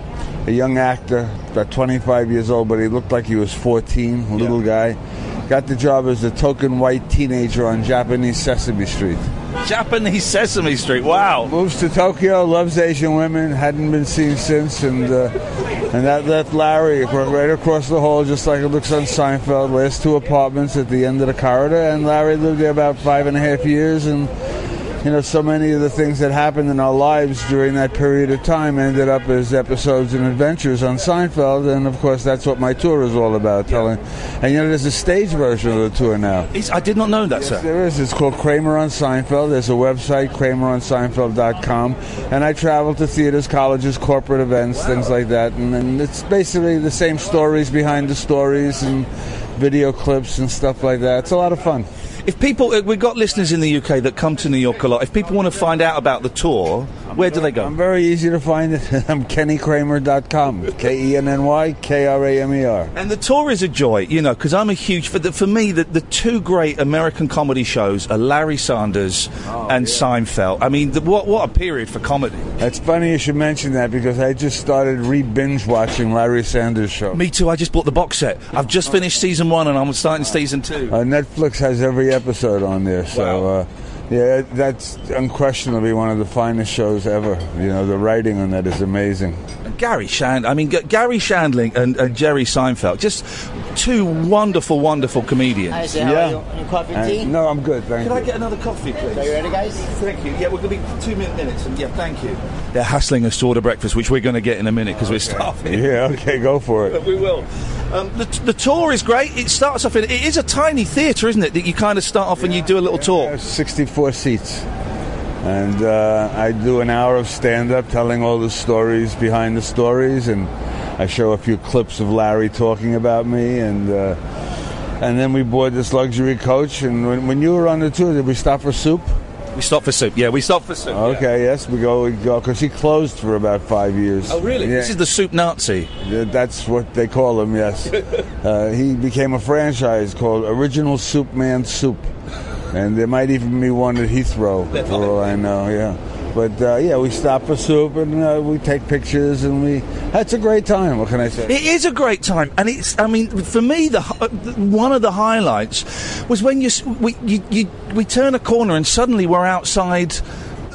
a young actor, about 25 years old, but he looked like he was 14, a little guy. Got the job as a token white teenager on Japanese Sesame Street. Japanese Sesame Street. Wow. Moves to Tokyo, loves Asian women, hadn't been seen since, and uh, and that left Larry right across the hall, just like it looks on Seinfeld. Last two apartments at the end of the corridor, and Larry lived there about five and a half years, and you know, so many of the things that happened in our lives during that period of time ended up as episodes and adventures on Seinfeld, and of course, that's what my tour is all about, telling. And you know, there's a stage version of the tour now. Is- I did not know that, Yes, sir. there is. It's called Kramer on Seinfeld. There's a website, krameronseinfeld.com. And I travel to theaters, colleges, corporate events, things like that. And, and it's basically the same stories behind the stories and video clips and stuff like that. It's a lot of fun. If people, uh, we've got listeners in the UK that come to New York a lot. If people want to find out about the tour, where do they go? I'm very easy to find it. [laughs] I'm kennykramer.com. K E N N Y K R A M E R. And the tour is a joy, you know, because I'm a huge for the, for me the, the two great American comedy shows are Larry Sanders Oh, and Seinfeld. I mean, the, what what a period for comedy. It's funny you should mention that because I just started re binge watching Larry Sanders' show. Me too. I just bought the box set. I've just finished season one and I'm starting season two. Uh, Netflix has every episode on there, so uh, yeah, that's unquestionably one of the finest shows ever. You know, the writing on that is amazing. Garry Shand, I mean G- Garry Shandling and, and Jerry Seinfeld, just two wonderful, wonderful comedians. Uh, no, I'm good, thank Can I get another coffee, please? Are you ready, guys? Thank you. Yeah, we're going to be two min- minutes, and yeah, thank you. They're hassling us to order breakfast, which we're going to get in a minute because we're starving. Yeah, okay, go for it. But we will. Um, the, the tour is great. It starts off in it is a tiny theatre, isn't it? That you kind of start off and you do a little tour. 64 seats. And uh, I do an hour of stand up telling all the stories behind the stories, and I show a few clips of Larry talking about me. And uh, and then we board this luxury coach. And when, when you were on the tour, did we stop for soup? We stopped for soup. Yeah, we stopped for soup. Okay, yes, we go. We go because he closed for about five years. Oh, really? Yeah. This is the soup Nazi. That's what they call him. Yes, [laughs] uh, he became a franchise called Original Soup Man Soup, and there might even be one at Heathrow, for all I know. Yeah, but uh, yeah, we stop for soup and uh, we take pictures, and we. That's a great time. What can I say? It is a great time, and it's. I mean, for me, the one of the highlights was when you we you, you we turn a corner and suddenly we're outside.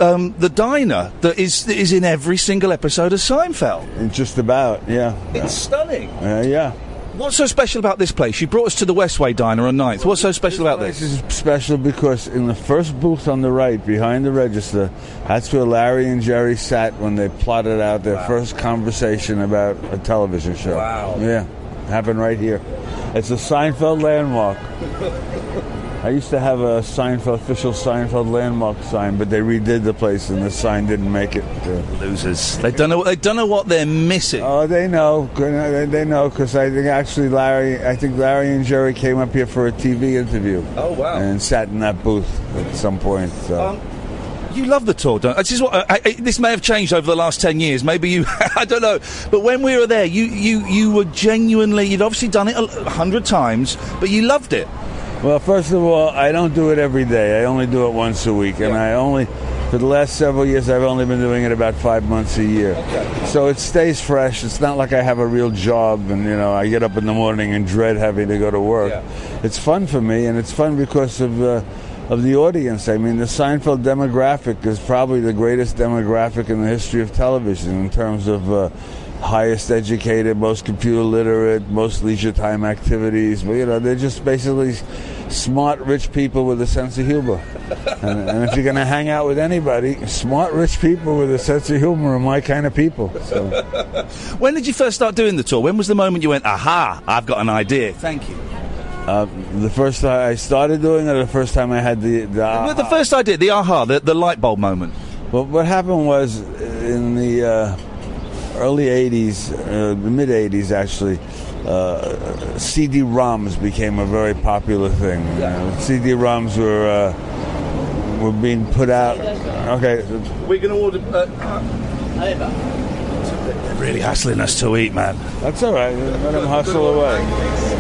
Um, the diner that is that is in every single episode of Seinfeld. Just about, yeah. It's stunning. Uh, yeah. What's so special about this place? You brought us to the Westway Diner on 9th. What's so special about this? This is special because in the first booth on the right, behind the register, that's where Larry and Jerry sat when they plotted out their first conversation about a television show. Wow. Yeah, happened right here. It's a Seinfeld landmark. I used to have a Seinfeld official Seinfeld landmark sign, but they redid the place and the sign didn't make it. Losers. They don't know. They don't know what they're missing. Oh, they know. They they know because I think actually Larry, I think Larry and Jerry came up here for a TV interview. Oh, wow. And sat in that booth at some point. So. Um, You love the tour, don't? This is what I, I, this may have changed over the last ten years. Maybe you, [laughs] I don't know. But when we were there, you you you were genuinely. You'd obviously done it a a hundred times, but you loved it. Well, first of all, I don't do it every day. I only do it once a week, and I only, for the last several years, I've only been doing it about five months a year. So it stays fresh. It's not like I have a real job, and you know, I get up in the morning and dread having to go to work. It's fun for me, and it's fun because of. Uh, of the audience. I mean, the Seinfeld demographic is probably the greatest demographic in the history of television in terms of uh, highest educated, most computer literate, most leisure time activities. But, you know, they're just basically smart, rich people with a sense of humor. and, and if you're going to hang out with anybody, smart, rich people with a sense of humor are my kind of people. So. [laughs] When did you first start doing the tour? When was the moment you went, "Aha! I've got an idea"? Thank you. Uh, the first time I started doing it, or the first time I had the the, Well, the first idea, the aha, the, the light bulb moment. Well, what happened was in the uh, early '80s, uh, the mid '80s actually, uh, CD-ROMs became a very popular thing. Uh, CD-ROMs were uh, were being put out. Okay, We're going to order. Uh, they're really hassling us to eat, man. that's all right. Let them hustle away.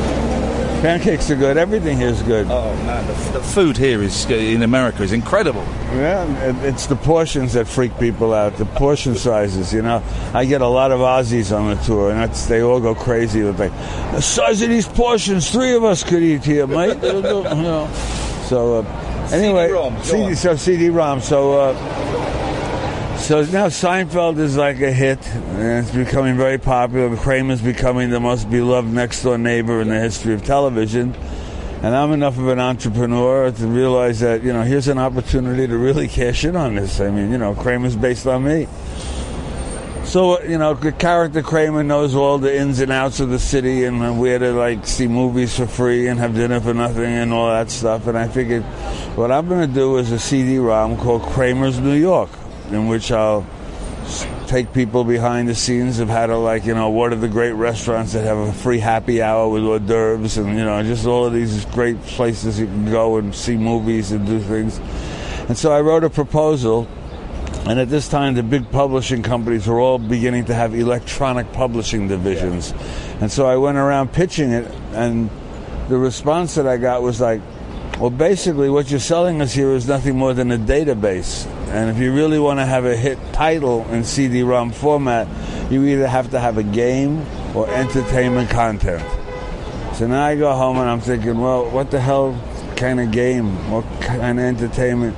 Pancakes are good. Everything here is good. Oh man, the, the food here is in America is incredible. Yeah, it's the portions that freak people out. The portion sizes, you know. I get a lot of Aussies on the tour, and that's they all go crazy with like the size of these portions. Three of us could eat here, mate. You know. So, uh, Anyway, CD-ROM, CD, so CD-ROM. So, uh, so now Seinfeld is like a hit, and it's becoming very popular. Kramer's becoming the most beloved next-door neighbor in the history of television. And I'm enough of an entrepreneur to realize that you know here's an opportunity to really cash in on this. I mean, you know, Kramer's based on me. So you know, the character Kramer knows all the ins and outs of the city and where to like see movies for free and have dinner for nothing and all that stuff. And I figured, what I'm going to do is a CD-ROM called Kramer's New York, in which I'll take people behind the scenes of how to like you know what are the great restaurants that have a free happy hour with hors d'oeuvres and you know just all of these great places you can go and see movies and do things. And so I wrote a proposal and at this time, the big publishing companies were all beginning to have electronic publishing divisions. And so I went around pitching it, and the response that I got was like, well, basically, what you're selling us here is nothing more than a database. And if you really want to have a hit title in CD ROM format, you either have to have a game or entertainment content. So now I go home and I'm thinking, well, what the hell kind of game? What kind of entertainment?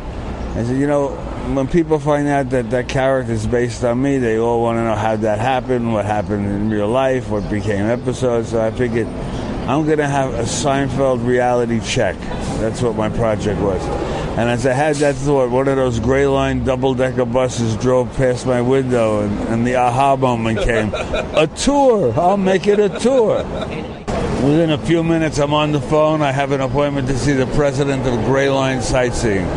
I said, you know, when people find out that that character is based on me, they all want to know how that happened, what happened in real life, what became episodes. So I figured I'm going to have a Seinfeld reality check. That's what my project was. And as I had that thought, one of those gray line double decker buses drove past my window, and, and the aha moment came a tour! I'll make it a tour! Within a few minutes, I'm on the phone. I have an appointment to see the president of Gray Line Sightseeing.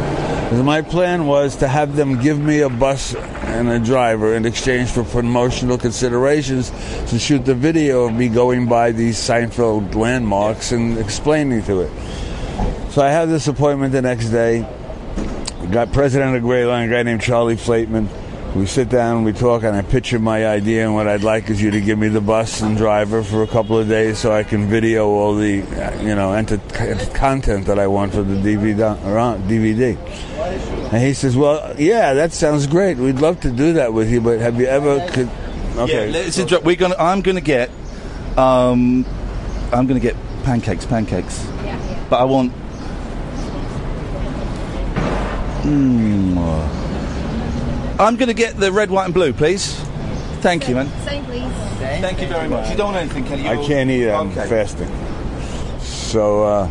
My plan was to have them give me a bus and a driver in exchange for promotional considerations to shoot the video of me going by these Seinfeld landmarks and explaining to it. So I have this appointment the next day. We Got president of Gray Line, a guy named Charlie Flateman. We sit down, we talk, and I pitch him my idea. And what I'd like is you to give me the bus and driver for a couple of days so I can video all the, uh, you know, enter- content that I want for the DVD. around- DVD. And he says, "Well, yeah, that sounds great. We'd love to do that with you, but have you ever could?" Okay. Yeah, let's interrupt. We're gonna. I'm gonna get. Um, I'm gonna get pancakes. Pancakes. Yeah. But I want. Mm, I'm gonna get the red, white, and blue, please. Thank you, man. Same, please. Thank you very much. You don't want anything, can you? I can't eat. I'm Okay. fasting. So, uh,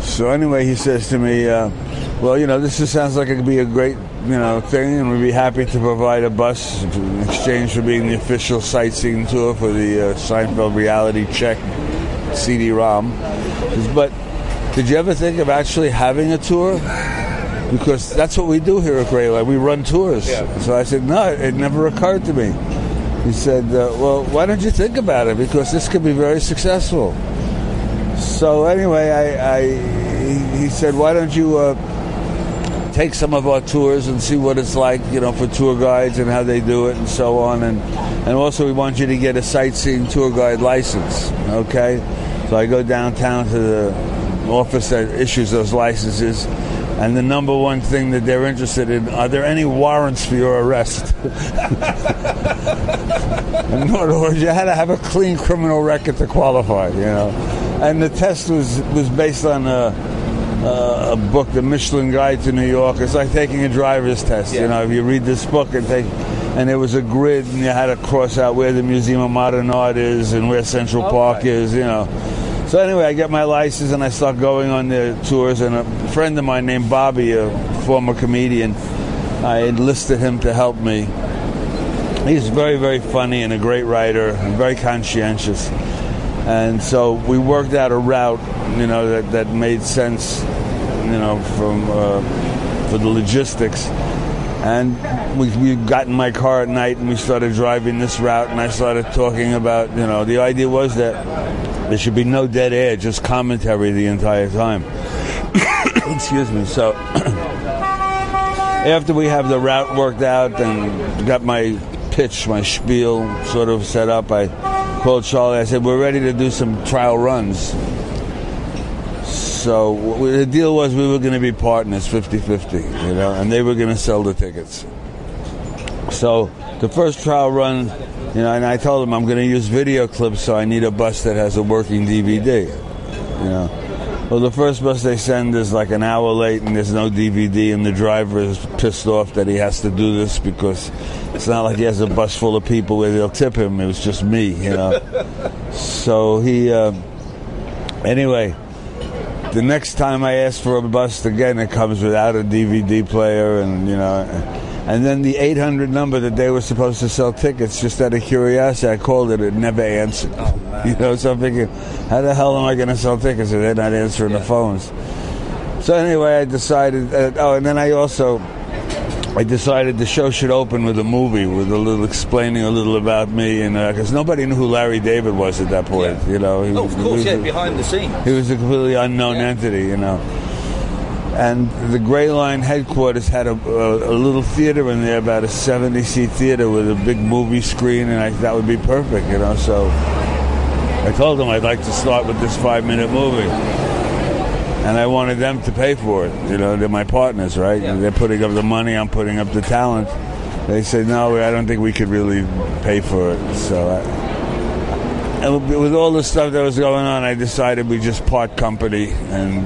so anyway, he says to me, uh, "Well, you know, this just sounds like it could be a great, you know, thing, and we'd be happy to provide a bus in exchange for being the official sightseeing tour for the uh, Seinfeld Reality Check CD-ROM." But did you ever think of actually having a tour? Because that's what we do here at Gray Line. We run tours. So I said, no, it never occurred to me. He said, uh, well, why don't you think about it? Because this could be very successful. So anyway, I, I he, he said, why don't you uh, take some of our tours and see what it's like, you know, for tour guides and how they do it and so on. And and also we want you to get a sightseeing tour guide license. Okay, so I go downtown to the office that issues those licenses. And the number one thing that they're interested in are there any warrants for your arrest? [laughs] in other words, you had to have a clean criminal record to qualify, you know. And the test was was based on a, a, a book, The Michelin Guide to New York. It's like taking a driver's test, you know. If you read this book and take, and there was a grid, and you had to cross out where the Museum of Modern Art is and where Central Park is, you know. So anyway, I get my license and I start going on the tours. And a friend of mine named Bobby, a former comedian, I enlisted him to help me. He's very, very funny and a great writer and very conscientious. And so we worked out a route, you know, that, that made sense, you know, from uh, for the logistics. And we, we got in my car at night and we started driving this route. And I started talking about, you know, the idea was that there should be no dead air, just commentary the entire time. [coughs] Excuse me. So [coughs] after we have the route worked out and got my pitch, my spiel sort of set up, I called Charlie. I said, "We're ready to do some trial runs." So the deal was we were going to be partners 50-50, you know, and they were going to sell the tickets. So the first trial run, you know, and I told him I'm going to use video clips, so I need a bus that has a working DVD, you know. Well, the first bus they send is like an hour late, and there's no DVD, and the driver is pissed off that he has to do this because it's not like he has a bus full of people where they'll tip him. It was just me, you know. [laughs] so he, uh, anyway, the next time I ask for a bus again, it comes without a DVD player, and you know. And then the 800 number that they were supposed to sell tickets, just out of curiosity, I called it. It never answered. [laughs] You know, so I'm thinking, how the hell am I going to sell tickets if they're not answering the phones? So anyway, I decided. Uh, oh, and then I also, I decided the show should open with a movie with a little explaining a little about me, and because nobody knew who Larry David was at that point. You know, he, Oh, of he course, was yeah, behind the scenes. he was a completely unknown entity, you know. And the Gray Line headquarters had a, a, a little theater in there, about a 70 seat theater with a big movie screen, and I, thought that would be perfect, you know. So I told them I'd like to start with this five minute movie. And I wanted them to pay for it. You know, they're my partners, right? They're putting up the money, I'm putting up the talent. They said, no, I don't think we could really pay for it. So I, and with all the stuff that was going on, I decided we just part company, and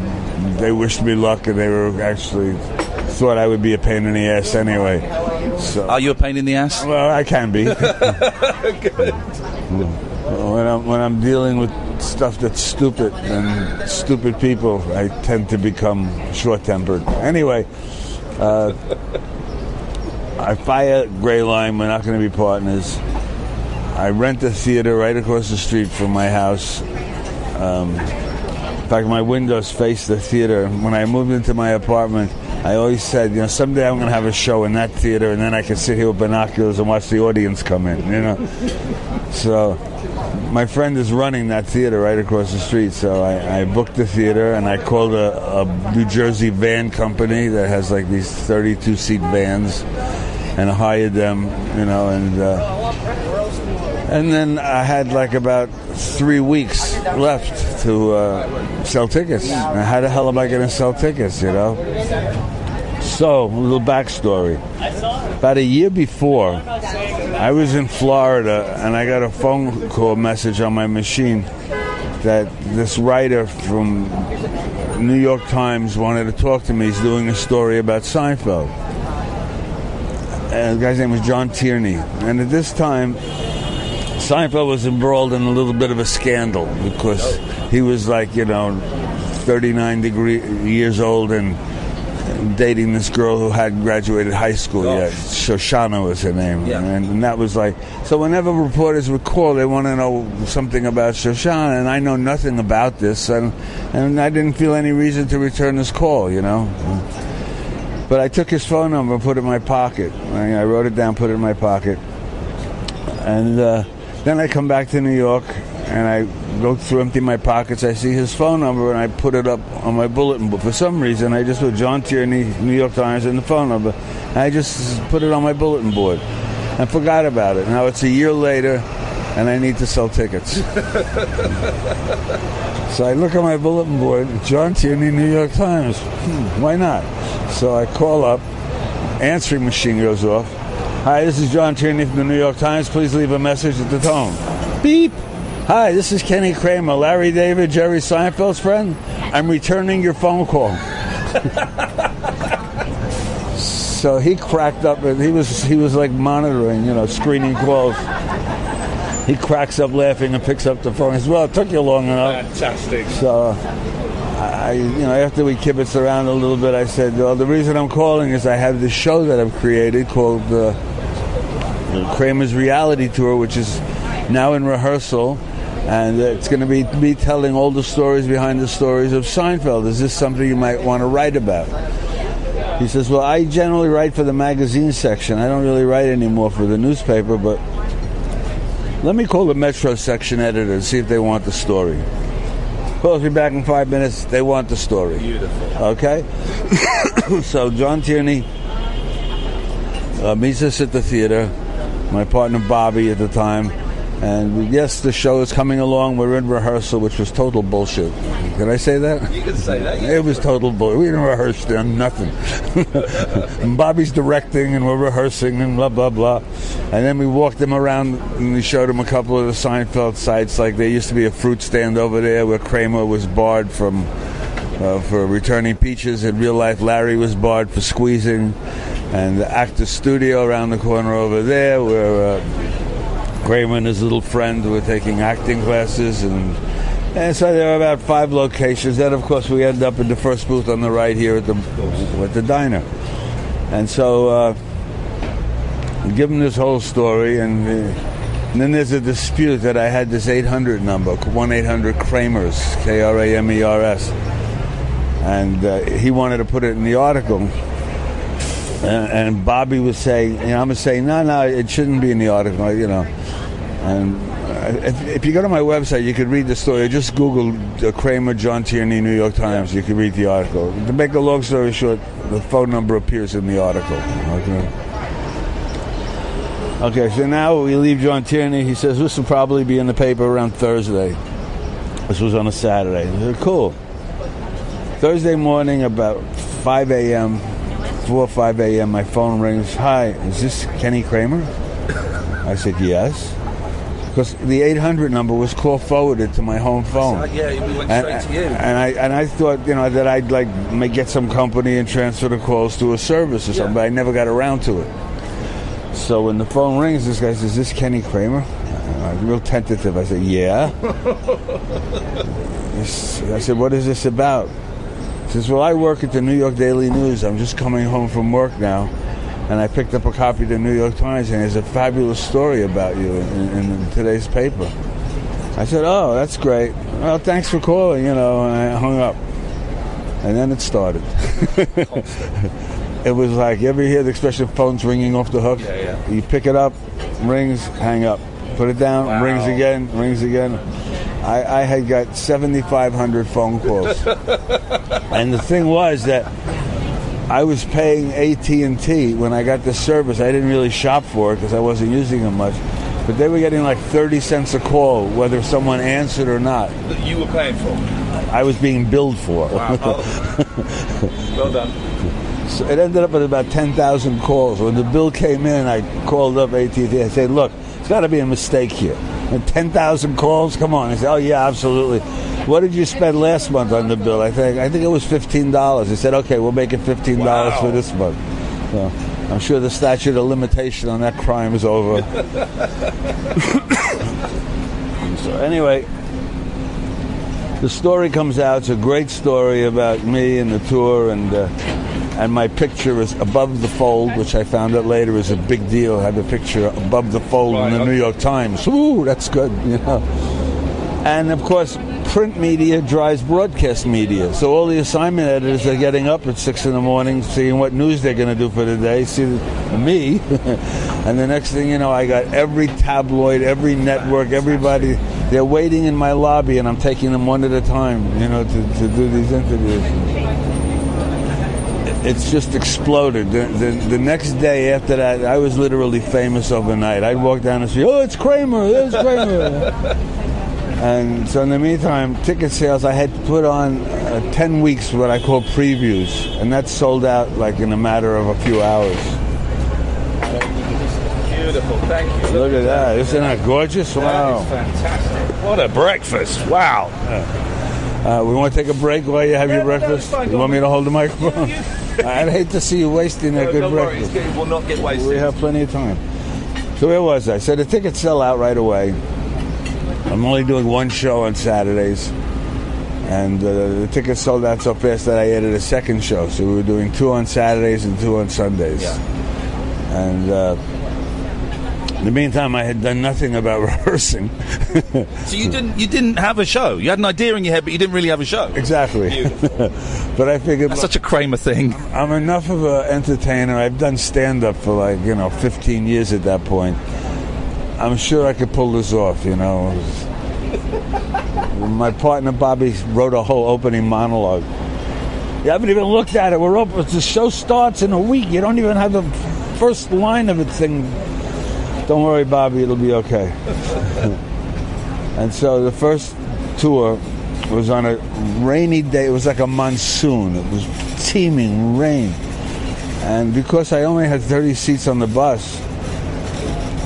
they wished me luck, and they were actually thought I would be a pain in the ass anyway. So Are you a pain in the ass? Well, I can be. [laughs] when I'm when I'm dealing with stuff that's stupid and stupid people, I tend to become short-tempered. Anyway, uh, I fire Gray Line. We're not going to be partners. I rent a theater right across the street from my house. Um, in fact, my windows face the theater. When I moved into my apartment, I always said, you know, someday I'm going to have a show in that theater, and then I can sit here with binoculars and watch the audience come in. You know, so my friend is running that theater right across the street. So I, I booked the theater, and I called a, a New Jersey van company that has like these 32 seat vans, and hired them. You know, and. Uh, and then I had like about three weeks left to uh, sell tickets. And how the hell am I going to sell tickets, you know? So, a little backstory. About a year before, I was in Florida and I got a phone call message on my machine that this writer from New York Times wanted to talk to me. He's doing a story about Seinfeld. And the guy's name was John Tierney. And at this time, Seinfeld was embroiled in a little bit of a scandal because he was like, you know, 39 degree, years old and dating this girl who hadn't graduated high school yet. Shoshana was her name. And, and that was like, so whenever reporters would call, they want to know something about Shoshana, and I know nothing about this, and, and I didn't feel any reason to return this call, you know. But I took his phone number and put it in my pocket. I, I wrote it down, put it in my pocket. And uh, then I come back to New York and I go through empty my pockets. I see his phone number and I put it up on my bulletin board. For some reason, I just put John Tierney, New York Times, and the phone number. And I just put it on my bulletin board and forgot about it. Now it's a year later and I need to sell tickets. [laughs] So I look at my bulletin board, John Tierney, New York Times. Hmm, why not? So I call up, answering machine goes off. Hi, this is John Tierney from the New York Times. Please leave a message at the tone. Beep. Hi, this is Kenny Kramer, Larry David, Jerry Seinfeld's friend. I'm returning your phone call. [laughs] so he cracked up and he was he was like monitoring, you know, screening calls. He cracks up laughing and picks up the phone. He says, "Well, it took you long enough." Fantastic. So, I, you know, after we kibitzed around a little bit, I said, "Well, the reason I'm calling is I have this show that I've created called uh, Kramer's Reality Tour, which is now in rehearsal, and it's going to be me telling all the stories behind the stories of Seinfeld. Is this something you might want to write about?" He says, "Well, I generally write for the magazine section. I don't really write anymore for the newspaper, but." Let me call the Metro section editor and see if they want the story. Calls me back in five minutes. They want the story. Beautiful. Okay? [coughs] so John Tierney uh, meets us at the theater. My partner Bobby at the time. And yes, the show is coming along. We're in rehearsal, which was total bullshit. Can I say that? You can say that. It was total bullshit. We didn't rehearse then, nothing. and [laughs] Bobby's directing, and we're rehearsing, and blah blah blah. And then we walked them around, and we showed them a couple of the Seinfeld sites. Like there used to be a fruit stand over there where Kramer was barred from uh, for returning peaches. In real life, Larry was barred for squeezing, and the Actors studio around the corner over there, where uh, Kramer and his little friend were taking acting classes, and and so there are about five locations. Then, of course, we end up in the first booth on the right here at the at the diner, and so. Uh, give him this whole story, and, uh, and then there's a dispute that I had this 800 number, 1 800 Kramers, K R A M E R S, and uh, he wanted to put it in the article. And, Bobby was saying, you know, I'm saying, no, no, it shouldn't be in the article, you know. And if, if you go to my website, you could read the story. Just Google uh, Kramer, John Tierney, New York Times. You can read the article. To make a long story short, the phone number appears in the article. Okay. Okay, so now we leave John Tierney. He says this will probably be in the paper around Thursday. This was on a Saturday. Said, cool. Thursday morning, about 5 a.m., 4 or 5 a.m., my phone rings. Hi, is this Kenny Kramer? I said, yes. Because the 800 number was call forwarded to my home phone. yeah, we went And, straight to you. and I and I thought you know that I'd like may get some company and transfer the calls to a service or something, but I never got around to it. So when the phone rings, this guy says, "Is this Kenny Kramer?" Uh, real tentative. I said, "Yeah." [laughs] I said, "What is this about?" He says, "Well, I work at the New York Daily News. I'm just coming home from work now, and I picked up a copy of the New York Times, and there's a fabulous story about you in, in today's paper." I said, "Oh, that's great. Well, thanks for calling." You know, and I hung up, and then it started. [laughs] it was like you ever hear the expression "phones ringing off the hook"? Yeah, yeah. You pick it up, rings, hang up. Put it down, Wow. rings again, rings again. I, I had got 7,500 phone calls, and the thing was that I was paying AT and T when I got the service. I didn't really shop for it because I wasn't using them much, but they were getting like 30 cents a call, whether someone answered or not. You were paying for. I was being billed for. Wow. [laughs] Oh. well done. So it ended up at about 10,000 calls. When the bill came in, I called up AT&T. I said, look, it's got to be a mistake here. [laughs] And 10,000 calls? Come on. I said, oh, yeah, absolutely. What did you spend last month on the bill? I think I think it was $15. They said, okay, we'll make it $15 Wow. for this month. So I'm sure the statute of limitation on that crime is over. [laughs] so anyway, the story comes out. It's a great story about me and the tour, and uh, and my picture is above the fold, which I found out later is a big deal. I have a picture above the fold in the New York Times. Ooh, that's good, you know. And of course, print media drives broadcast media. So all the assignment editors are getting up at six in the morning, seeing what news they're going to do for the day. See me, [laughs] and the next thing you know, I got every tabloid, every network, everybody. They're waiting in my lobby, and I'm taking them one at a time, you know, to, to do these interviews. It's just exploded. The, the, the next day after that, I was literally famous overnight. I'd walk down the street, oh, it's Kramer, it's Kramer. [laughs] And so in the meantime, ticket sales, I had to put on uh, 10 weeks what I call previews, and that sold out like in a matter of a few hours. Beautiful. Thank you. Look at that. Isn't that gorgeous? Wow. Fantastic. What a breakfast. Wow. Uh, we want to take a break while you have Yeah, your no, no, breakfast? fine. you want me to hold the microphone? [laughs] I'd hate to see you wasting a good don't worry, breakfast. it's- it will not get wasted. We have plenty of time. So where was I? So the tickets sell out right away. I'm only doing one show on Saturdays. And uh, the tickets sold out so fast that I added a second show. So we were doing two on Saturdays and two on Sundays. Yeah. And uh, in the meantime, I had done nothing about [laughs] rehearsing. So you didn't you didn't have a show. You had an idea in your head, but you didn't really have a show. Exactly. [laughs] but I figured That's such a Kramer thing. I'm enough of an entertainer. I've done stand up for like, you know, 15 years at that point. I'm sure I could pull this off, you know. [laughs] My partner Bobby wrote a whole opening monologue. You haven't even looked at it. We're open. The show starts in a week. You don't even have the first line of it thing. Don't worry, Bobby. It'll be okay. and so the first tour was on a rainy day. It was like a monsoon. It was teeming rain. And because I only had 30 seats on the bus,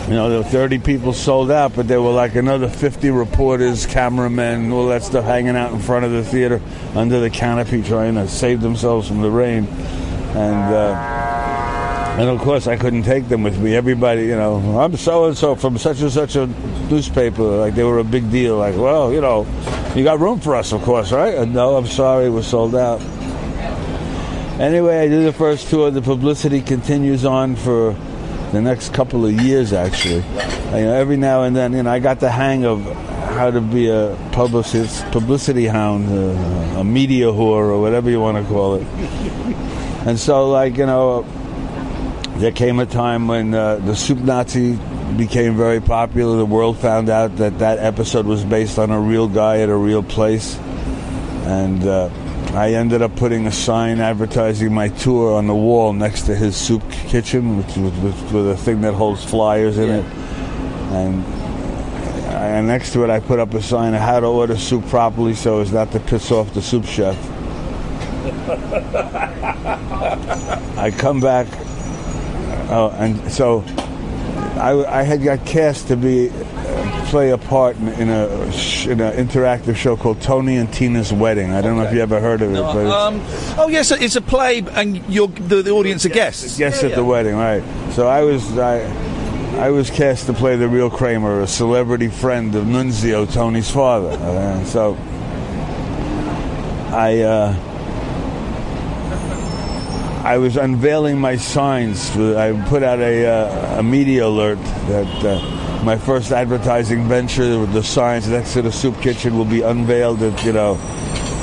you know, there were 30 people sold out, but there were like another 50 reporters, cameramen, all that stuff hanging out in front of the theater under the canopy trying to save themselves from the rain. And, uh, and of course, I couldn't take them with me. Everybody, you know, I'm so and so from such and such a newspaper. Like they were a big deal. Like, well, you know, you got room for us, of course, right? And no, I'm sorry, we're sold out. Anyway, I did the first tour. The publicity continues on for the next couple of years, actually. You know, every now and then, you know, I got the hang of how to be a publicist, publicity hound, uh, a media whore, or whatever you want to call it. And so, like, you know, there came a time when uh, the Soup Nazi became very popular. The world found out that that episode was based on a real guy at a real place. And uh, I ended up putting a sign advertising my tour on the wall next to his soup kitchen, which was with, with a thing that holds flyers in it. And, and next to it, I put up a sign of how to order soup properly so as not to piss off the soup chef. [laughs] I come back, oh, and so I, I had got cast to be uh, play a part in, in a sh- in an interactive show called Tony and Tina's Wedding. I don't know if you ever heard of it, but it's, Um, oh yes, it's a play, and you're the, the audience are guests. guest Yeah, at the wedding, right? So I was I, I was cast to play the real Kramer, a celebrity friend of Nunzio, Tony's father. [laughs] Uh, so I uh, I was unveiling my signs. I put out a uh, a media alert that. Uh, my first advertising venture with the signs next to the soup kitchen will be unveiled at you know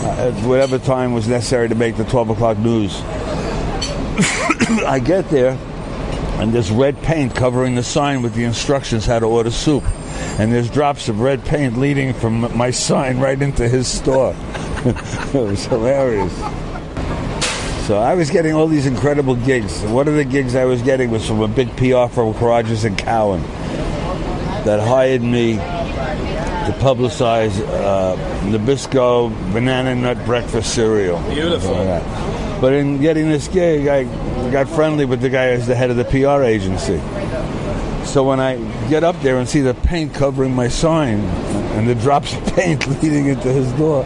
at whatever time was necessary to make the 12 o'clock news. [coughs] I get there, and there's red paint covering the sign with the instructions how to order soup. And there's drops of red paint leading from my sign right into his store. [laughs] it was hilarious. So I was getting all these incredible gigs. One of the gigs I was getting was from a big PR firm, Rogers and Cowan, that hired me to publicize uh, Nabisco banana nut breakfast cereal. Beautiful. Like. But in getting this gig, I got friendly with the guy who's the head of the PR agency. So when I get up there and see the paint covering my sign and the drops of paint [laughs] leading into his door,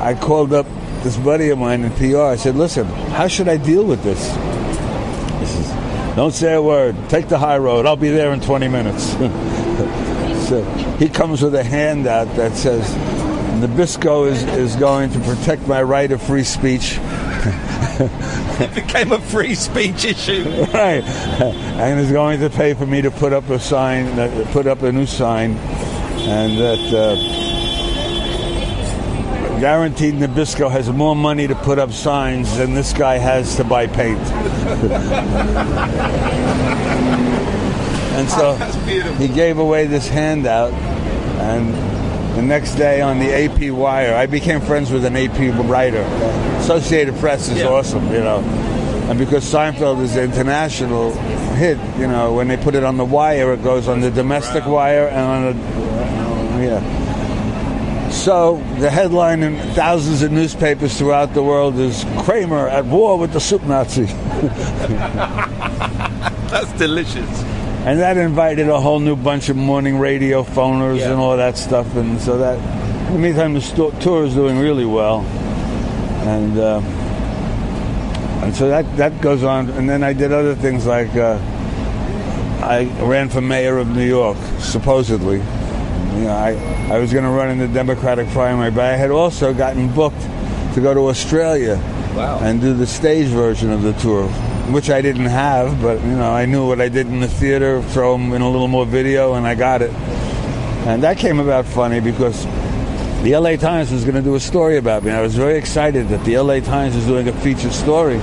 I called up this buddy of mine in PR. I said, "Listen, how should I deal with this?" He says, "Don't say a word. Take the high road. I'll be there in 20 minutes." [laughs] so he comes with a handout that says, "Nabisco is, is going to protect my right of free speech." It [laughs] became a free speech issue. [laughs] right, and is going to pay for me to put up a sign, uh, put up a new sign, and that uh, guaranteed Nabisco has more money to put up signs than this guy has to buy paint. [laughs] and so he gave away this handout, and the next day on the AP Wire, I became friends with an AP writer. Associated Press is awesome, you know. And because Seinfeld is an international hit, you know, when they put it on the wire, it goes on the domestic wire and on the, yeah. So the headline in thousands of newspapers throughout the world is Kramer at war with the soup Nazi. [laughs] That's delicious. And that invited a whole new bunch of morning radio phoners Yeah. and all that stuff. And so that, in the meantime, the sto- tour is doing really well. And uh, and so that, that goes on. And then I did other things like uh, I ran for mayor of New York, supposedly. You know, I, I was going to run in the Democratic primary, but I had also gotten booked to go to Australia and do the stage version of the tour, which I didn't have, but you know I knew what I did in the theater, throw them in a little more video, and I got it. And that came about funny because the LA Times was going to do a story about me. I was very excited that the LA Times was doing a featured story.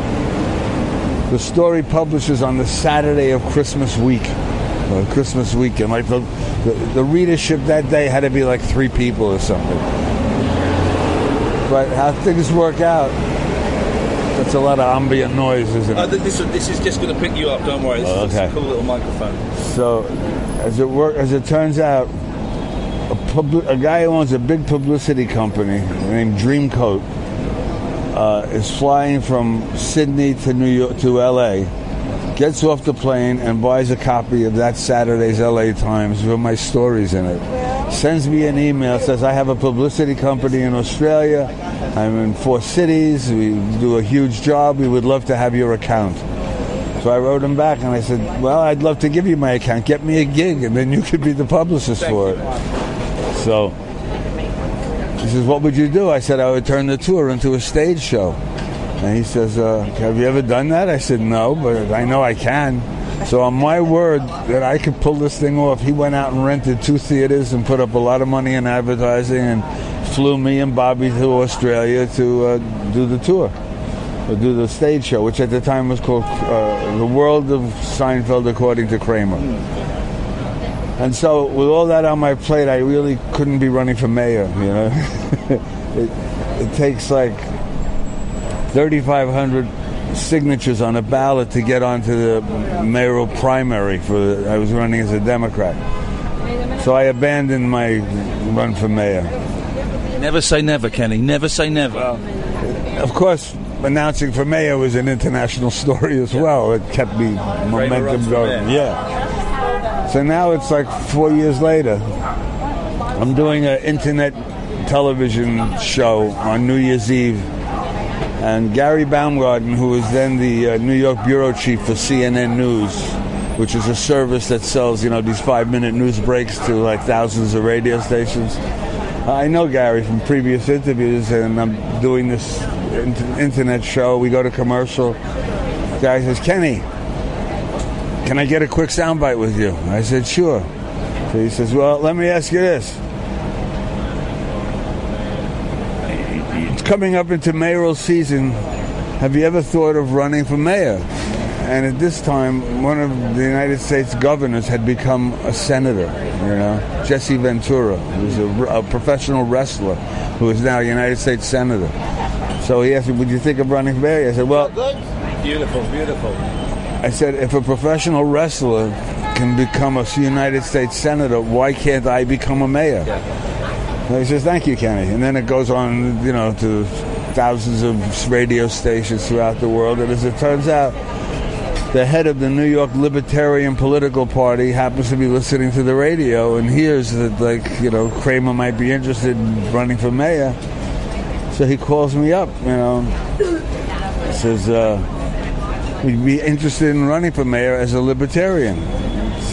The story publishes on the Saturday of Christmas week, Christmas weekend. Like the, the, the readership that day had to be like three people or something. But how things work out, that's a lot of ambient noise, isn't it? Uh, this, this is just going to pick you up. Don't worry. This Oh, is okay. a cool little microphone. So, as it work, as it turns out, a, publi- a guy who owns a big publicity company named Dreamcoat uh, is flying from Sydney to New York to L.A. gets off the plane and buys a copy of that Saturday's LA Times with my stories in it. Sends me an email, says, I have a publicity company in Australia. I'm in four cities. We do a huge job. We would love to have your account. So I wrote him back and I said, Well, I'd love to give you my account. Get me a gig, and then you could be the publicist for it. So he says, What would you do? I said, I would turn the tour into a stage show. And he says, uh, Have you ever done that? I said, No, but I know I can. So, on my word that I could pull this thing off, he went out and rented two theaters and put up a lot of money in advertising and flew me and Bobby to Australia to uh, do the tour, or do the stage show, which at the time was called uh, The World of Seinfeld According to Kramer. And so, with all that on my plate, I really couldn't be running for mayor. You know, [laughs] it, it takes like 3,500 signatures on a ballot to get onto the mayoral primary. For I was running as a Democrat, so I abandoned my run for mayor. Never say never, Kenny. Never say never. Of course, announcing for mayor was an international [laughs] story as well. It kept me momentum going. Yeah. So now it's like four years later. I'm doing an internet television show on New Year's Eve. And Gary Baumgarten, who was then the uh, New York bureau chief for CNN News, which is a service that sells, you know, these five-minute news breaks to like thousands of radio stations. I know Gary from previous interviews, and I'm doing this in- internet show. We go to commercial. Guy says, Kenny, can I get a quick soundbite with you? I said, sure. So he says, well, let me ask you this. Coming up into mayoral season. Have you ever thought of running for mayor? And at this time, one of the United States governors had become a senator, you know, Jesse Ventura, who's a, a professional wrestler who is now a United States senator. So he asked me, would you think of running for mayor? I said, well, Beautiful, beautiful. I said, if a professional wrestler can become a United States senator, why can't I become a mayor? And he says, thank you, Kenny. And then it goes on, you know, to thousands of radio stations throughout the world. And as it turns out, the head of the New York Libertarian Political Party happens to be listening to the radio and hears that, like, you know, Kramer might be interested in running for mayor. So he calls me up, you know, says, uh, would be interested in running for mayor as a libertarian.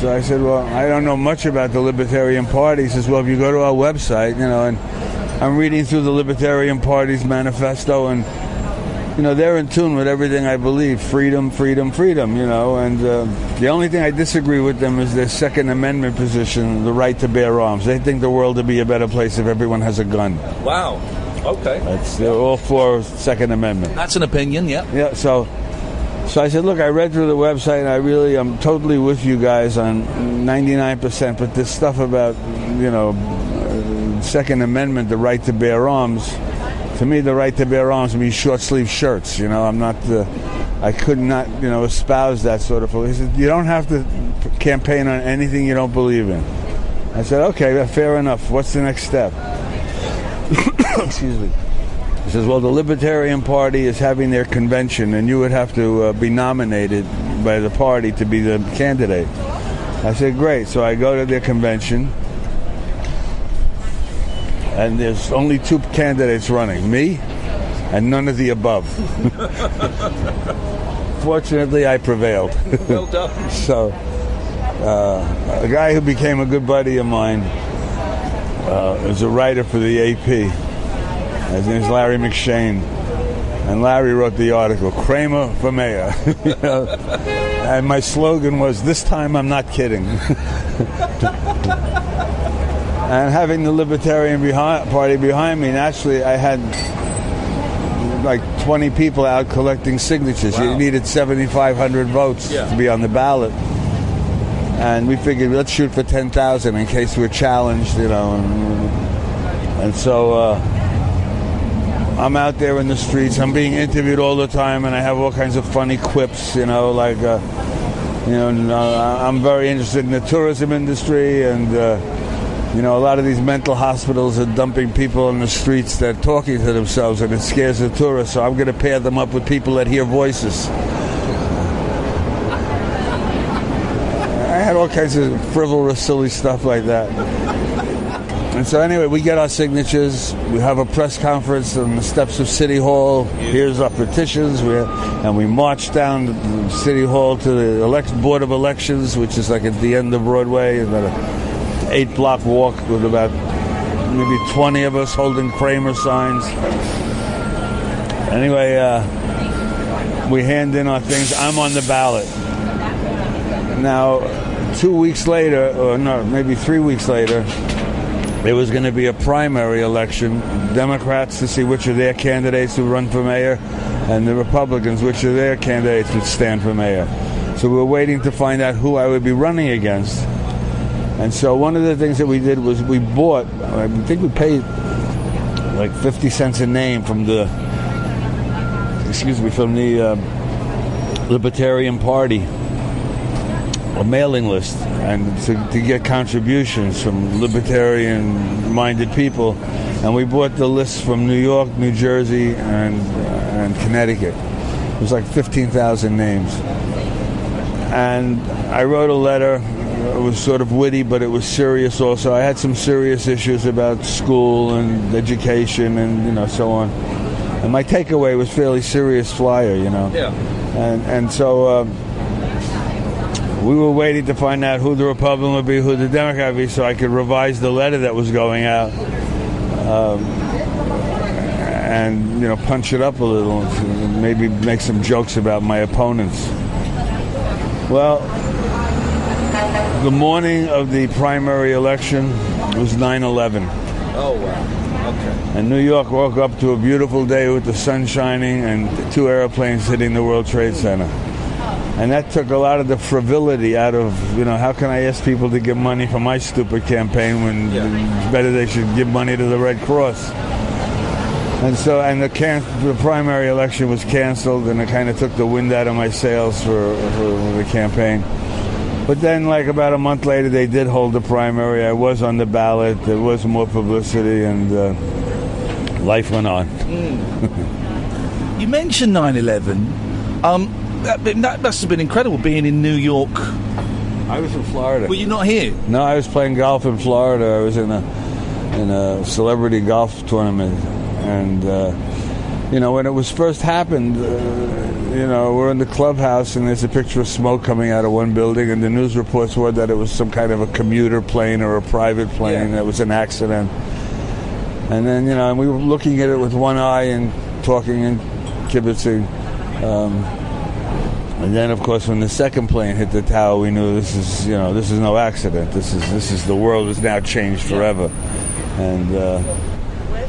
So I said, well, I don't know much about the Libertarian Party. He says, well, if you go to our website, you know, and I'm reading through the Libertarian Party's manifesto, and you know, they're in tune with everything I believe: freedom, freedom, freedom. You know, and uh, the only thing I disagree with them is their Second Amendment position, the right to bear arms. They think the world would be a better place if everyone has a gun. Wow. Okay. That's they're all for Second Amendment. That's an opinion, yeah. Yeah. So, so I said, look, I read through the website, and I really, I'm totally with you guys on 99%. But this stuff about, you know, uh, Second Amendment, the right to bear arms. To me, the right to bear arms means short sleeve shirts. You know, I'm not the. I could not, you know, espouse that sort of. He said, you don't have to campaign on anything you don't believe in. I said, okay, fair enough. What's the next step? [coughs] Excuse me. He says, well, the Libertarian Party is having their convention, and you would have to uh, be nominated by the party to be the candidate. I said, great. So I go to their convention, and there's only two candidates running me and none of the above. [laughs] Fortunately, I prevailed. [laughs] Well done. [laughs] so, uh, a guy who became a good buddy of mine uh, is a writer for the AP. His name's Larry McShane. And Larry wrote the article, Kramer for Mayor. [laughs] You know? And my slogan was, This time I'm not kidding. [laughs] and having the Libertarian behind, Party behind me, naturally, I had like 20 people out collecting signatures. You needed 7,500 votes Yeah. to be on the ballot. And we figured, let's shoot for 10,000 in case we're challenged, you know. And, and so uh, I'm out there in the streets. I'm being interviewed all the time, and I have all kinds of funny quips, you know, like, uh, you know, I'm very interested in the tourism industry, and, uh, you know, a lot of these mental hospitals are dumping people in the streets that are talking to themselves, and it scares the tourists, so I'm going to pair them up with people that hear voices. I had all kinds of frivolous, silly stuff like that. And so anyway, we get our signatures. We have a press conference on the steps of City Hall. Here's our petitions. We and we march down City Hall to the elect, Board of Elections, which is like at the end of Broadway, about an eight block walk with about maybe 20 of us holding Kramer signs. Anyway, uh, we hand in our things. I'm on the ballot. Now, two weeks later, or no, maybe three weeks later, there was going to be a primary election. Democrats to see which of their candidates would run for mayor, and the Republicans which of their candidates would stand for mayor. So we were waiting to find out who I would be running against. And so one of the things that we did was we bought, I think we paid like 50 cents a name from the, excuse me, from the uh, Libertarian Party, a mailing list, and to, to get contributions from libertarian-minded people. And we bought the list from New York, New Jersey, and, and Connecticut. It was like 15,000 names. And I wrote a letter it was sort of witty, but it was serious also. I had some serious issues about school and education and you know so on. And my takeaway was fairly serious flyer, you know. Yeah. And and so uh, we were waiting to find out who the Republican would be, who the Democrat would be, so I could revise the letter that was going out. Um, and you know, punch it up a little, and maybe make some jokes about my opponents. Well, the morning of the primary election was 9/11. Oh wow. Okay. And New York woke up to a beautiful day with the sun shining and two airplanes hitting the World Trade Center. And that took a lot of the frivolity out of, you know, how can I ask people to give money for my stupid campaign when it's better they should give money to the Red Cross? And so, and the, can- the primary election was canceled, and it kind of took the wind out of my sails for, for the campaign. But then, like about a month later, they did hold the primary. I was on the ballot. There was more publicity, and uh, life went on. [laughs] You mentioned 9/11. Um, that, that must have been incredible being in New York. I was in Florida. Were you not here? No, I was playing golf in Florida. I was in a in a celebrity golf tournament, and uh, you know when it was first happened, uh, you know we're in the clubhouse and there's a picture of smoke coming out of one building, and the news reports were that it was some kind of a commuter plane or a private plane that was an accident. And then you know and we were looking at it with one eye and talking and kibitzing. Um, and then, of course, when the second plane hit the tower, we knew this is, you know, this is no accident. This is, this is the world has now changed forever. And uh,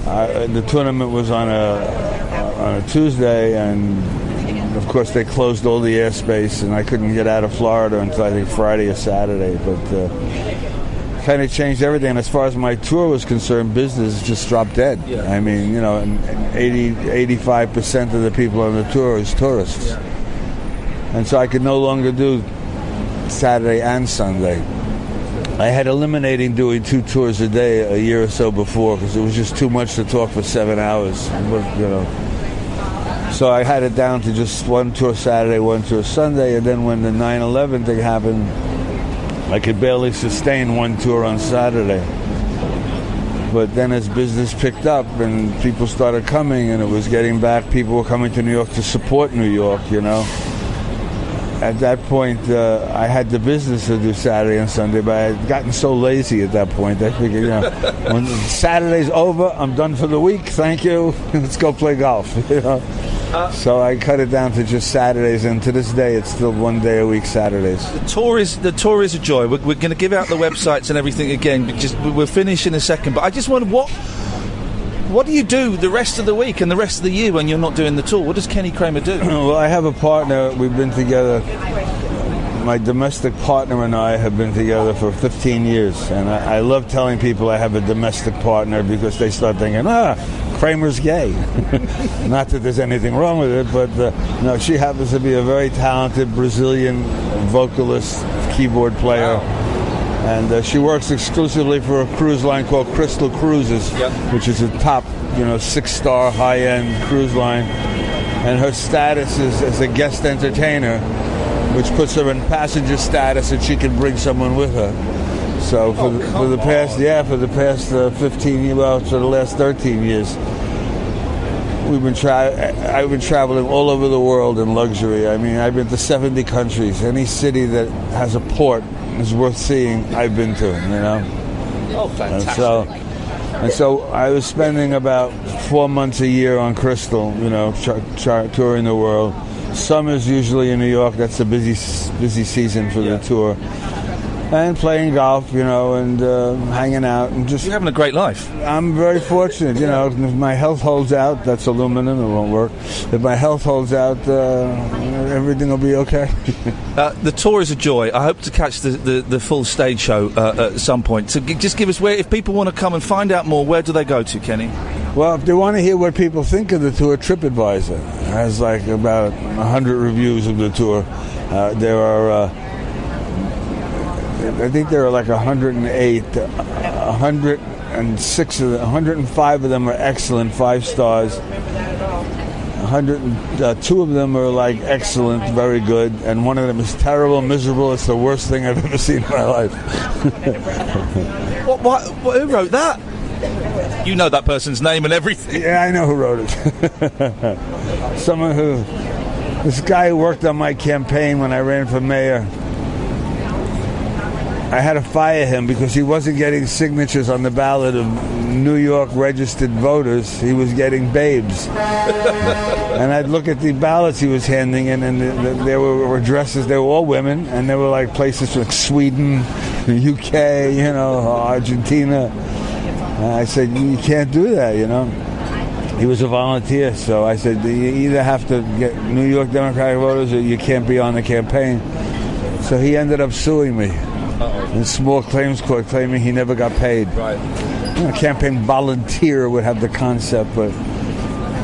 I, the tournament was on a on a Tuesday, and of course they closed all the airspace, and I couldn't get out of Florida until I think Friday or Saturday. But uh, kind of changed everything. And As far as my tour was concerned, business just dropped dead. I mean, you know, and, and 80, 85 percent of the people on the tour is tourists and so I could no longer do Saturday and Sunday. I had eliminating doing two tours a day a year or so before because it was just too much to talk for seven hours. You know, so I had it down to just one tour Saturday, one tour Sunday, and then when the 9/11 thing happened, I could barely sustain one tour on Saturday. But then as business picked up and people started coming and it was getting back, people were coming to New York to support New York, you know at that point, uh, I had the business to do Saturday and Sunday, but I had gotten so lazy at that point. I figured, you know, [laughs] when Saturday's over, I'm done for the week. Thank you. [laughs] Let's go play golf. [laughs] You know? so I cut it down to just Saturdays, and to this day, it's still one day a week Saturdays. The tour is the tour is a joy. We're, we're going to give out the websites and everything again. but Just we'll finish in a second. But I just wonder what what do you do the rest of the week and the rest of the year when you're not doing the tour? What does Kenny Kramer do? [clears throat] well, I have a partner. We've been together. My domestic partner and I have been together for 15 years, and I, I love telling people I have a domestic partner because they start thinking, ah, Kramer's gay. [laughs] Not that there's anything wrong with it, but uh, no, she happens to be a very talented Brazilian vocalist, keyboard player. And uh, she works exclusively for a cruise line called Crystal Cruises, which is a top, you know, six-star high-end cruise line. And her status is as a guest entertainer which puts her in passenger status, and she can bring someone with her. So for, the, for the past, yeah, for the past uh, 15 years, well, for the last 13 years, we've been tra- I've been traveling all over the world in luxury. I mean, I've been to 70 countries. Any city that has a port is worth seeing. I've been to, you know. Oh, And so, and so I was spending about four months a year on Crystal, you know, char- char- touring the world. Summer's usually in New York. That's the busy busy season for the tour. And playing golf, you know, and uh, hanging out, and just You're having a great life. I'm very fortunate, you know. If my health holds out, that's aluminum. It won't work. If my health holds out, uh, everything will be okay. [laughs] Uh, the tour is a joy. I hope to catch the, the, the full stage show uh, at some point. So g- just give us where, if people want to come and find out more, where do they go to, Kenny? Well, if they want to hear what people think of the tour, TripAdvisor has like about 100 reviews of the tour. Uh, there are, uh, I think there are like 108, uh, 106 of them, 105 of them are excellent, five stars. 100, uh, two of them are like excellent, very good, and one of them is terrible, miserable. It's the worst thing I've [laughs] ever seen in my life. What, what, what, who wrote that? You know that person's name and everything. Yeah, I know who wrote it. [laughs] Someone who, this guy who worked on my campaign when I ran for mayor. I had to fire him because he wasn't getting signatures on the ballot of New York registered voters. He was getting babes. [laughs] and I'd look at the ballots he was handing in, and the, the, there were addresses. They were all women, and there were like places like Sweden, the UK, you know, Argentina. And I said, you can't do that, you know. He was a volunteer, so I said, you either have to get New York Democratic voters or you can't be on the campaign. So he ended up suing me in small claims court, claiming he never got paid. Right. You know, campaign volunteer would have the concept, but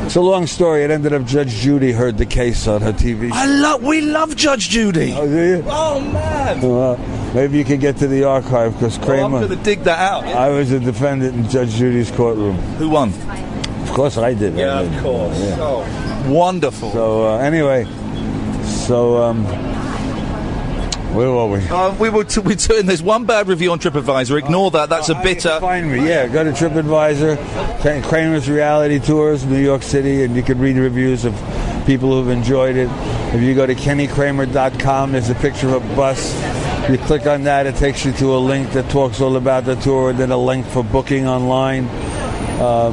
it's a long story. It ended up Judge Judy heard the case on her TV. I love. We love Judge Judy. Oh, do you? Oh man. Well, maybe you could get to the archive because Well, Kramer. I'm going to dig that out. I was a defendant in Judge Judy's courtroom. Who won? Of course, I did. Yeah, I did. of course. Yeah. Oh, wonderful. So uh, anyway, so um, where were we? Uh, we were t- we t- there's one bad review on TripAdvisor. Ignore that. That's a bitter. Find me, yeah. Go to TripAdvisor, Kra- Kramer's Reality Tours, New York City, and you can read reviews of people who've enjoyed it. If you go to kennykramer.com, there's a picture of a bus. You click on that, it takes you to a link that talks all about the tour, and then a link for booking online. Uh,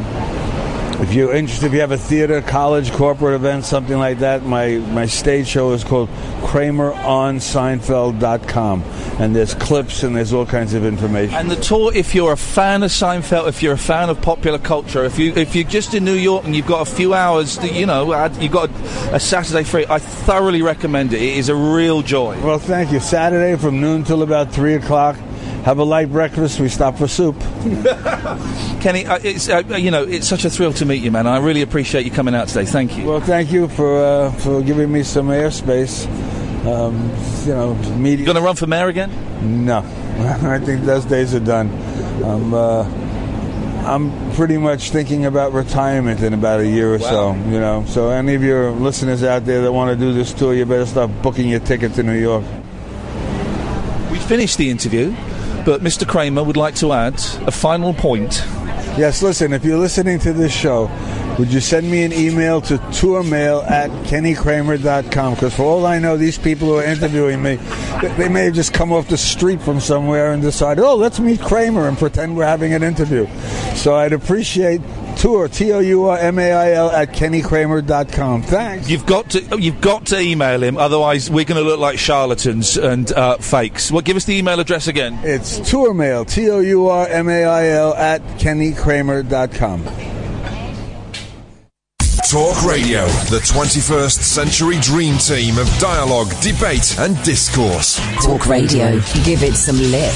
if you're interested, if you have a theater, college, corporate event, something like that, my, my stage show is called KramerOnSeinfeld.com. And there's clips and there's all kinds of information. And the tour, if you're a fan of Seinfeld, if you're a fan of popular culture, if you if you're just in New York and you've got a few hours, to, you know, you've got a, a Saturday free, I thoroughly recommend it. It is a real joy. Well, thank you. Saturday from noon till about 3 o'clock. Have a light breakfast. We stop for soup. [laughs] Kenny, uh, it's uh, you know, it's such a thrill to meet you, man. I really appreciate you coming out today. Thank you. Well, thank you for uh, for giving me some airspace. Um, you know, media. Going to run for mayor again? No, [laughs] I think those days are done. Um, uh, I'm pretty much thinking about retirement in about a year or so. You know, so any of your listeners out there that want to do this tour, you better start booking your ticket to New York. We finished the interview, but Mr. Kramer would like to add a final point. Yes, listen, if you're listening to this show, would you send me an email to tourmail at kennykramer.com? Because for all I know, these people who are interviewing me, they- may have just come off the street from somewhere and decided, oh, let's meet Kramer and pretend we're having an interview. So I'd appreciate tour, T-O-U-R-M-A-I-L at kennykramer.com. Thanks. You've got to you've got to email him, otherwise we're going to look like charlatans and uh, fakes. Well, give us the email address again. It's tourmail, T-O-U-R-M-A-I-L at kennykramer.com. Talk Radio, the 21st century dream team of dialogue, debate, and discourse. Talk Radio. Give it some lip.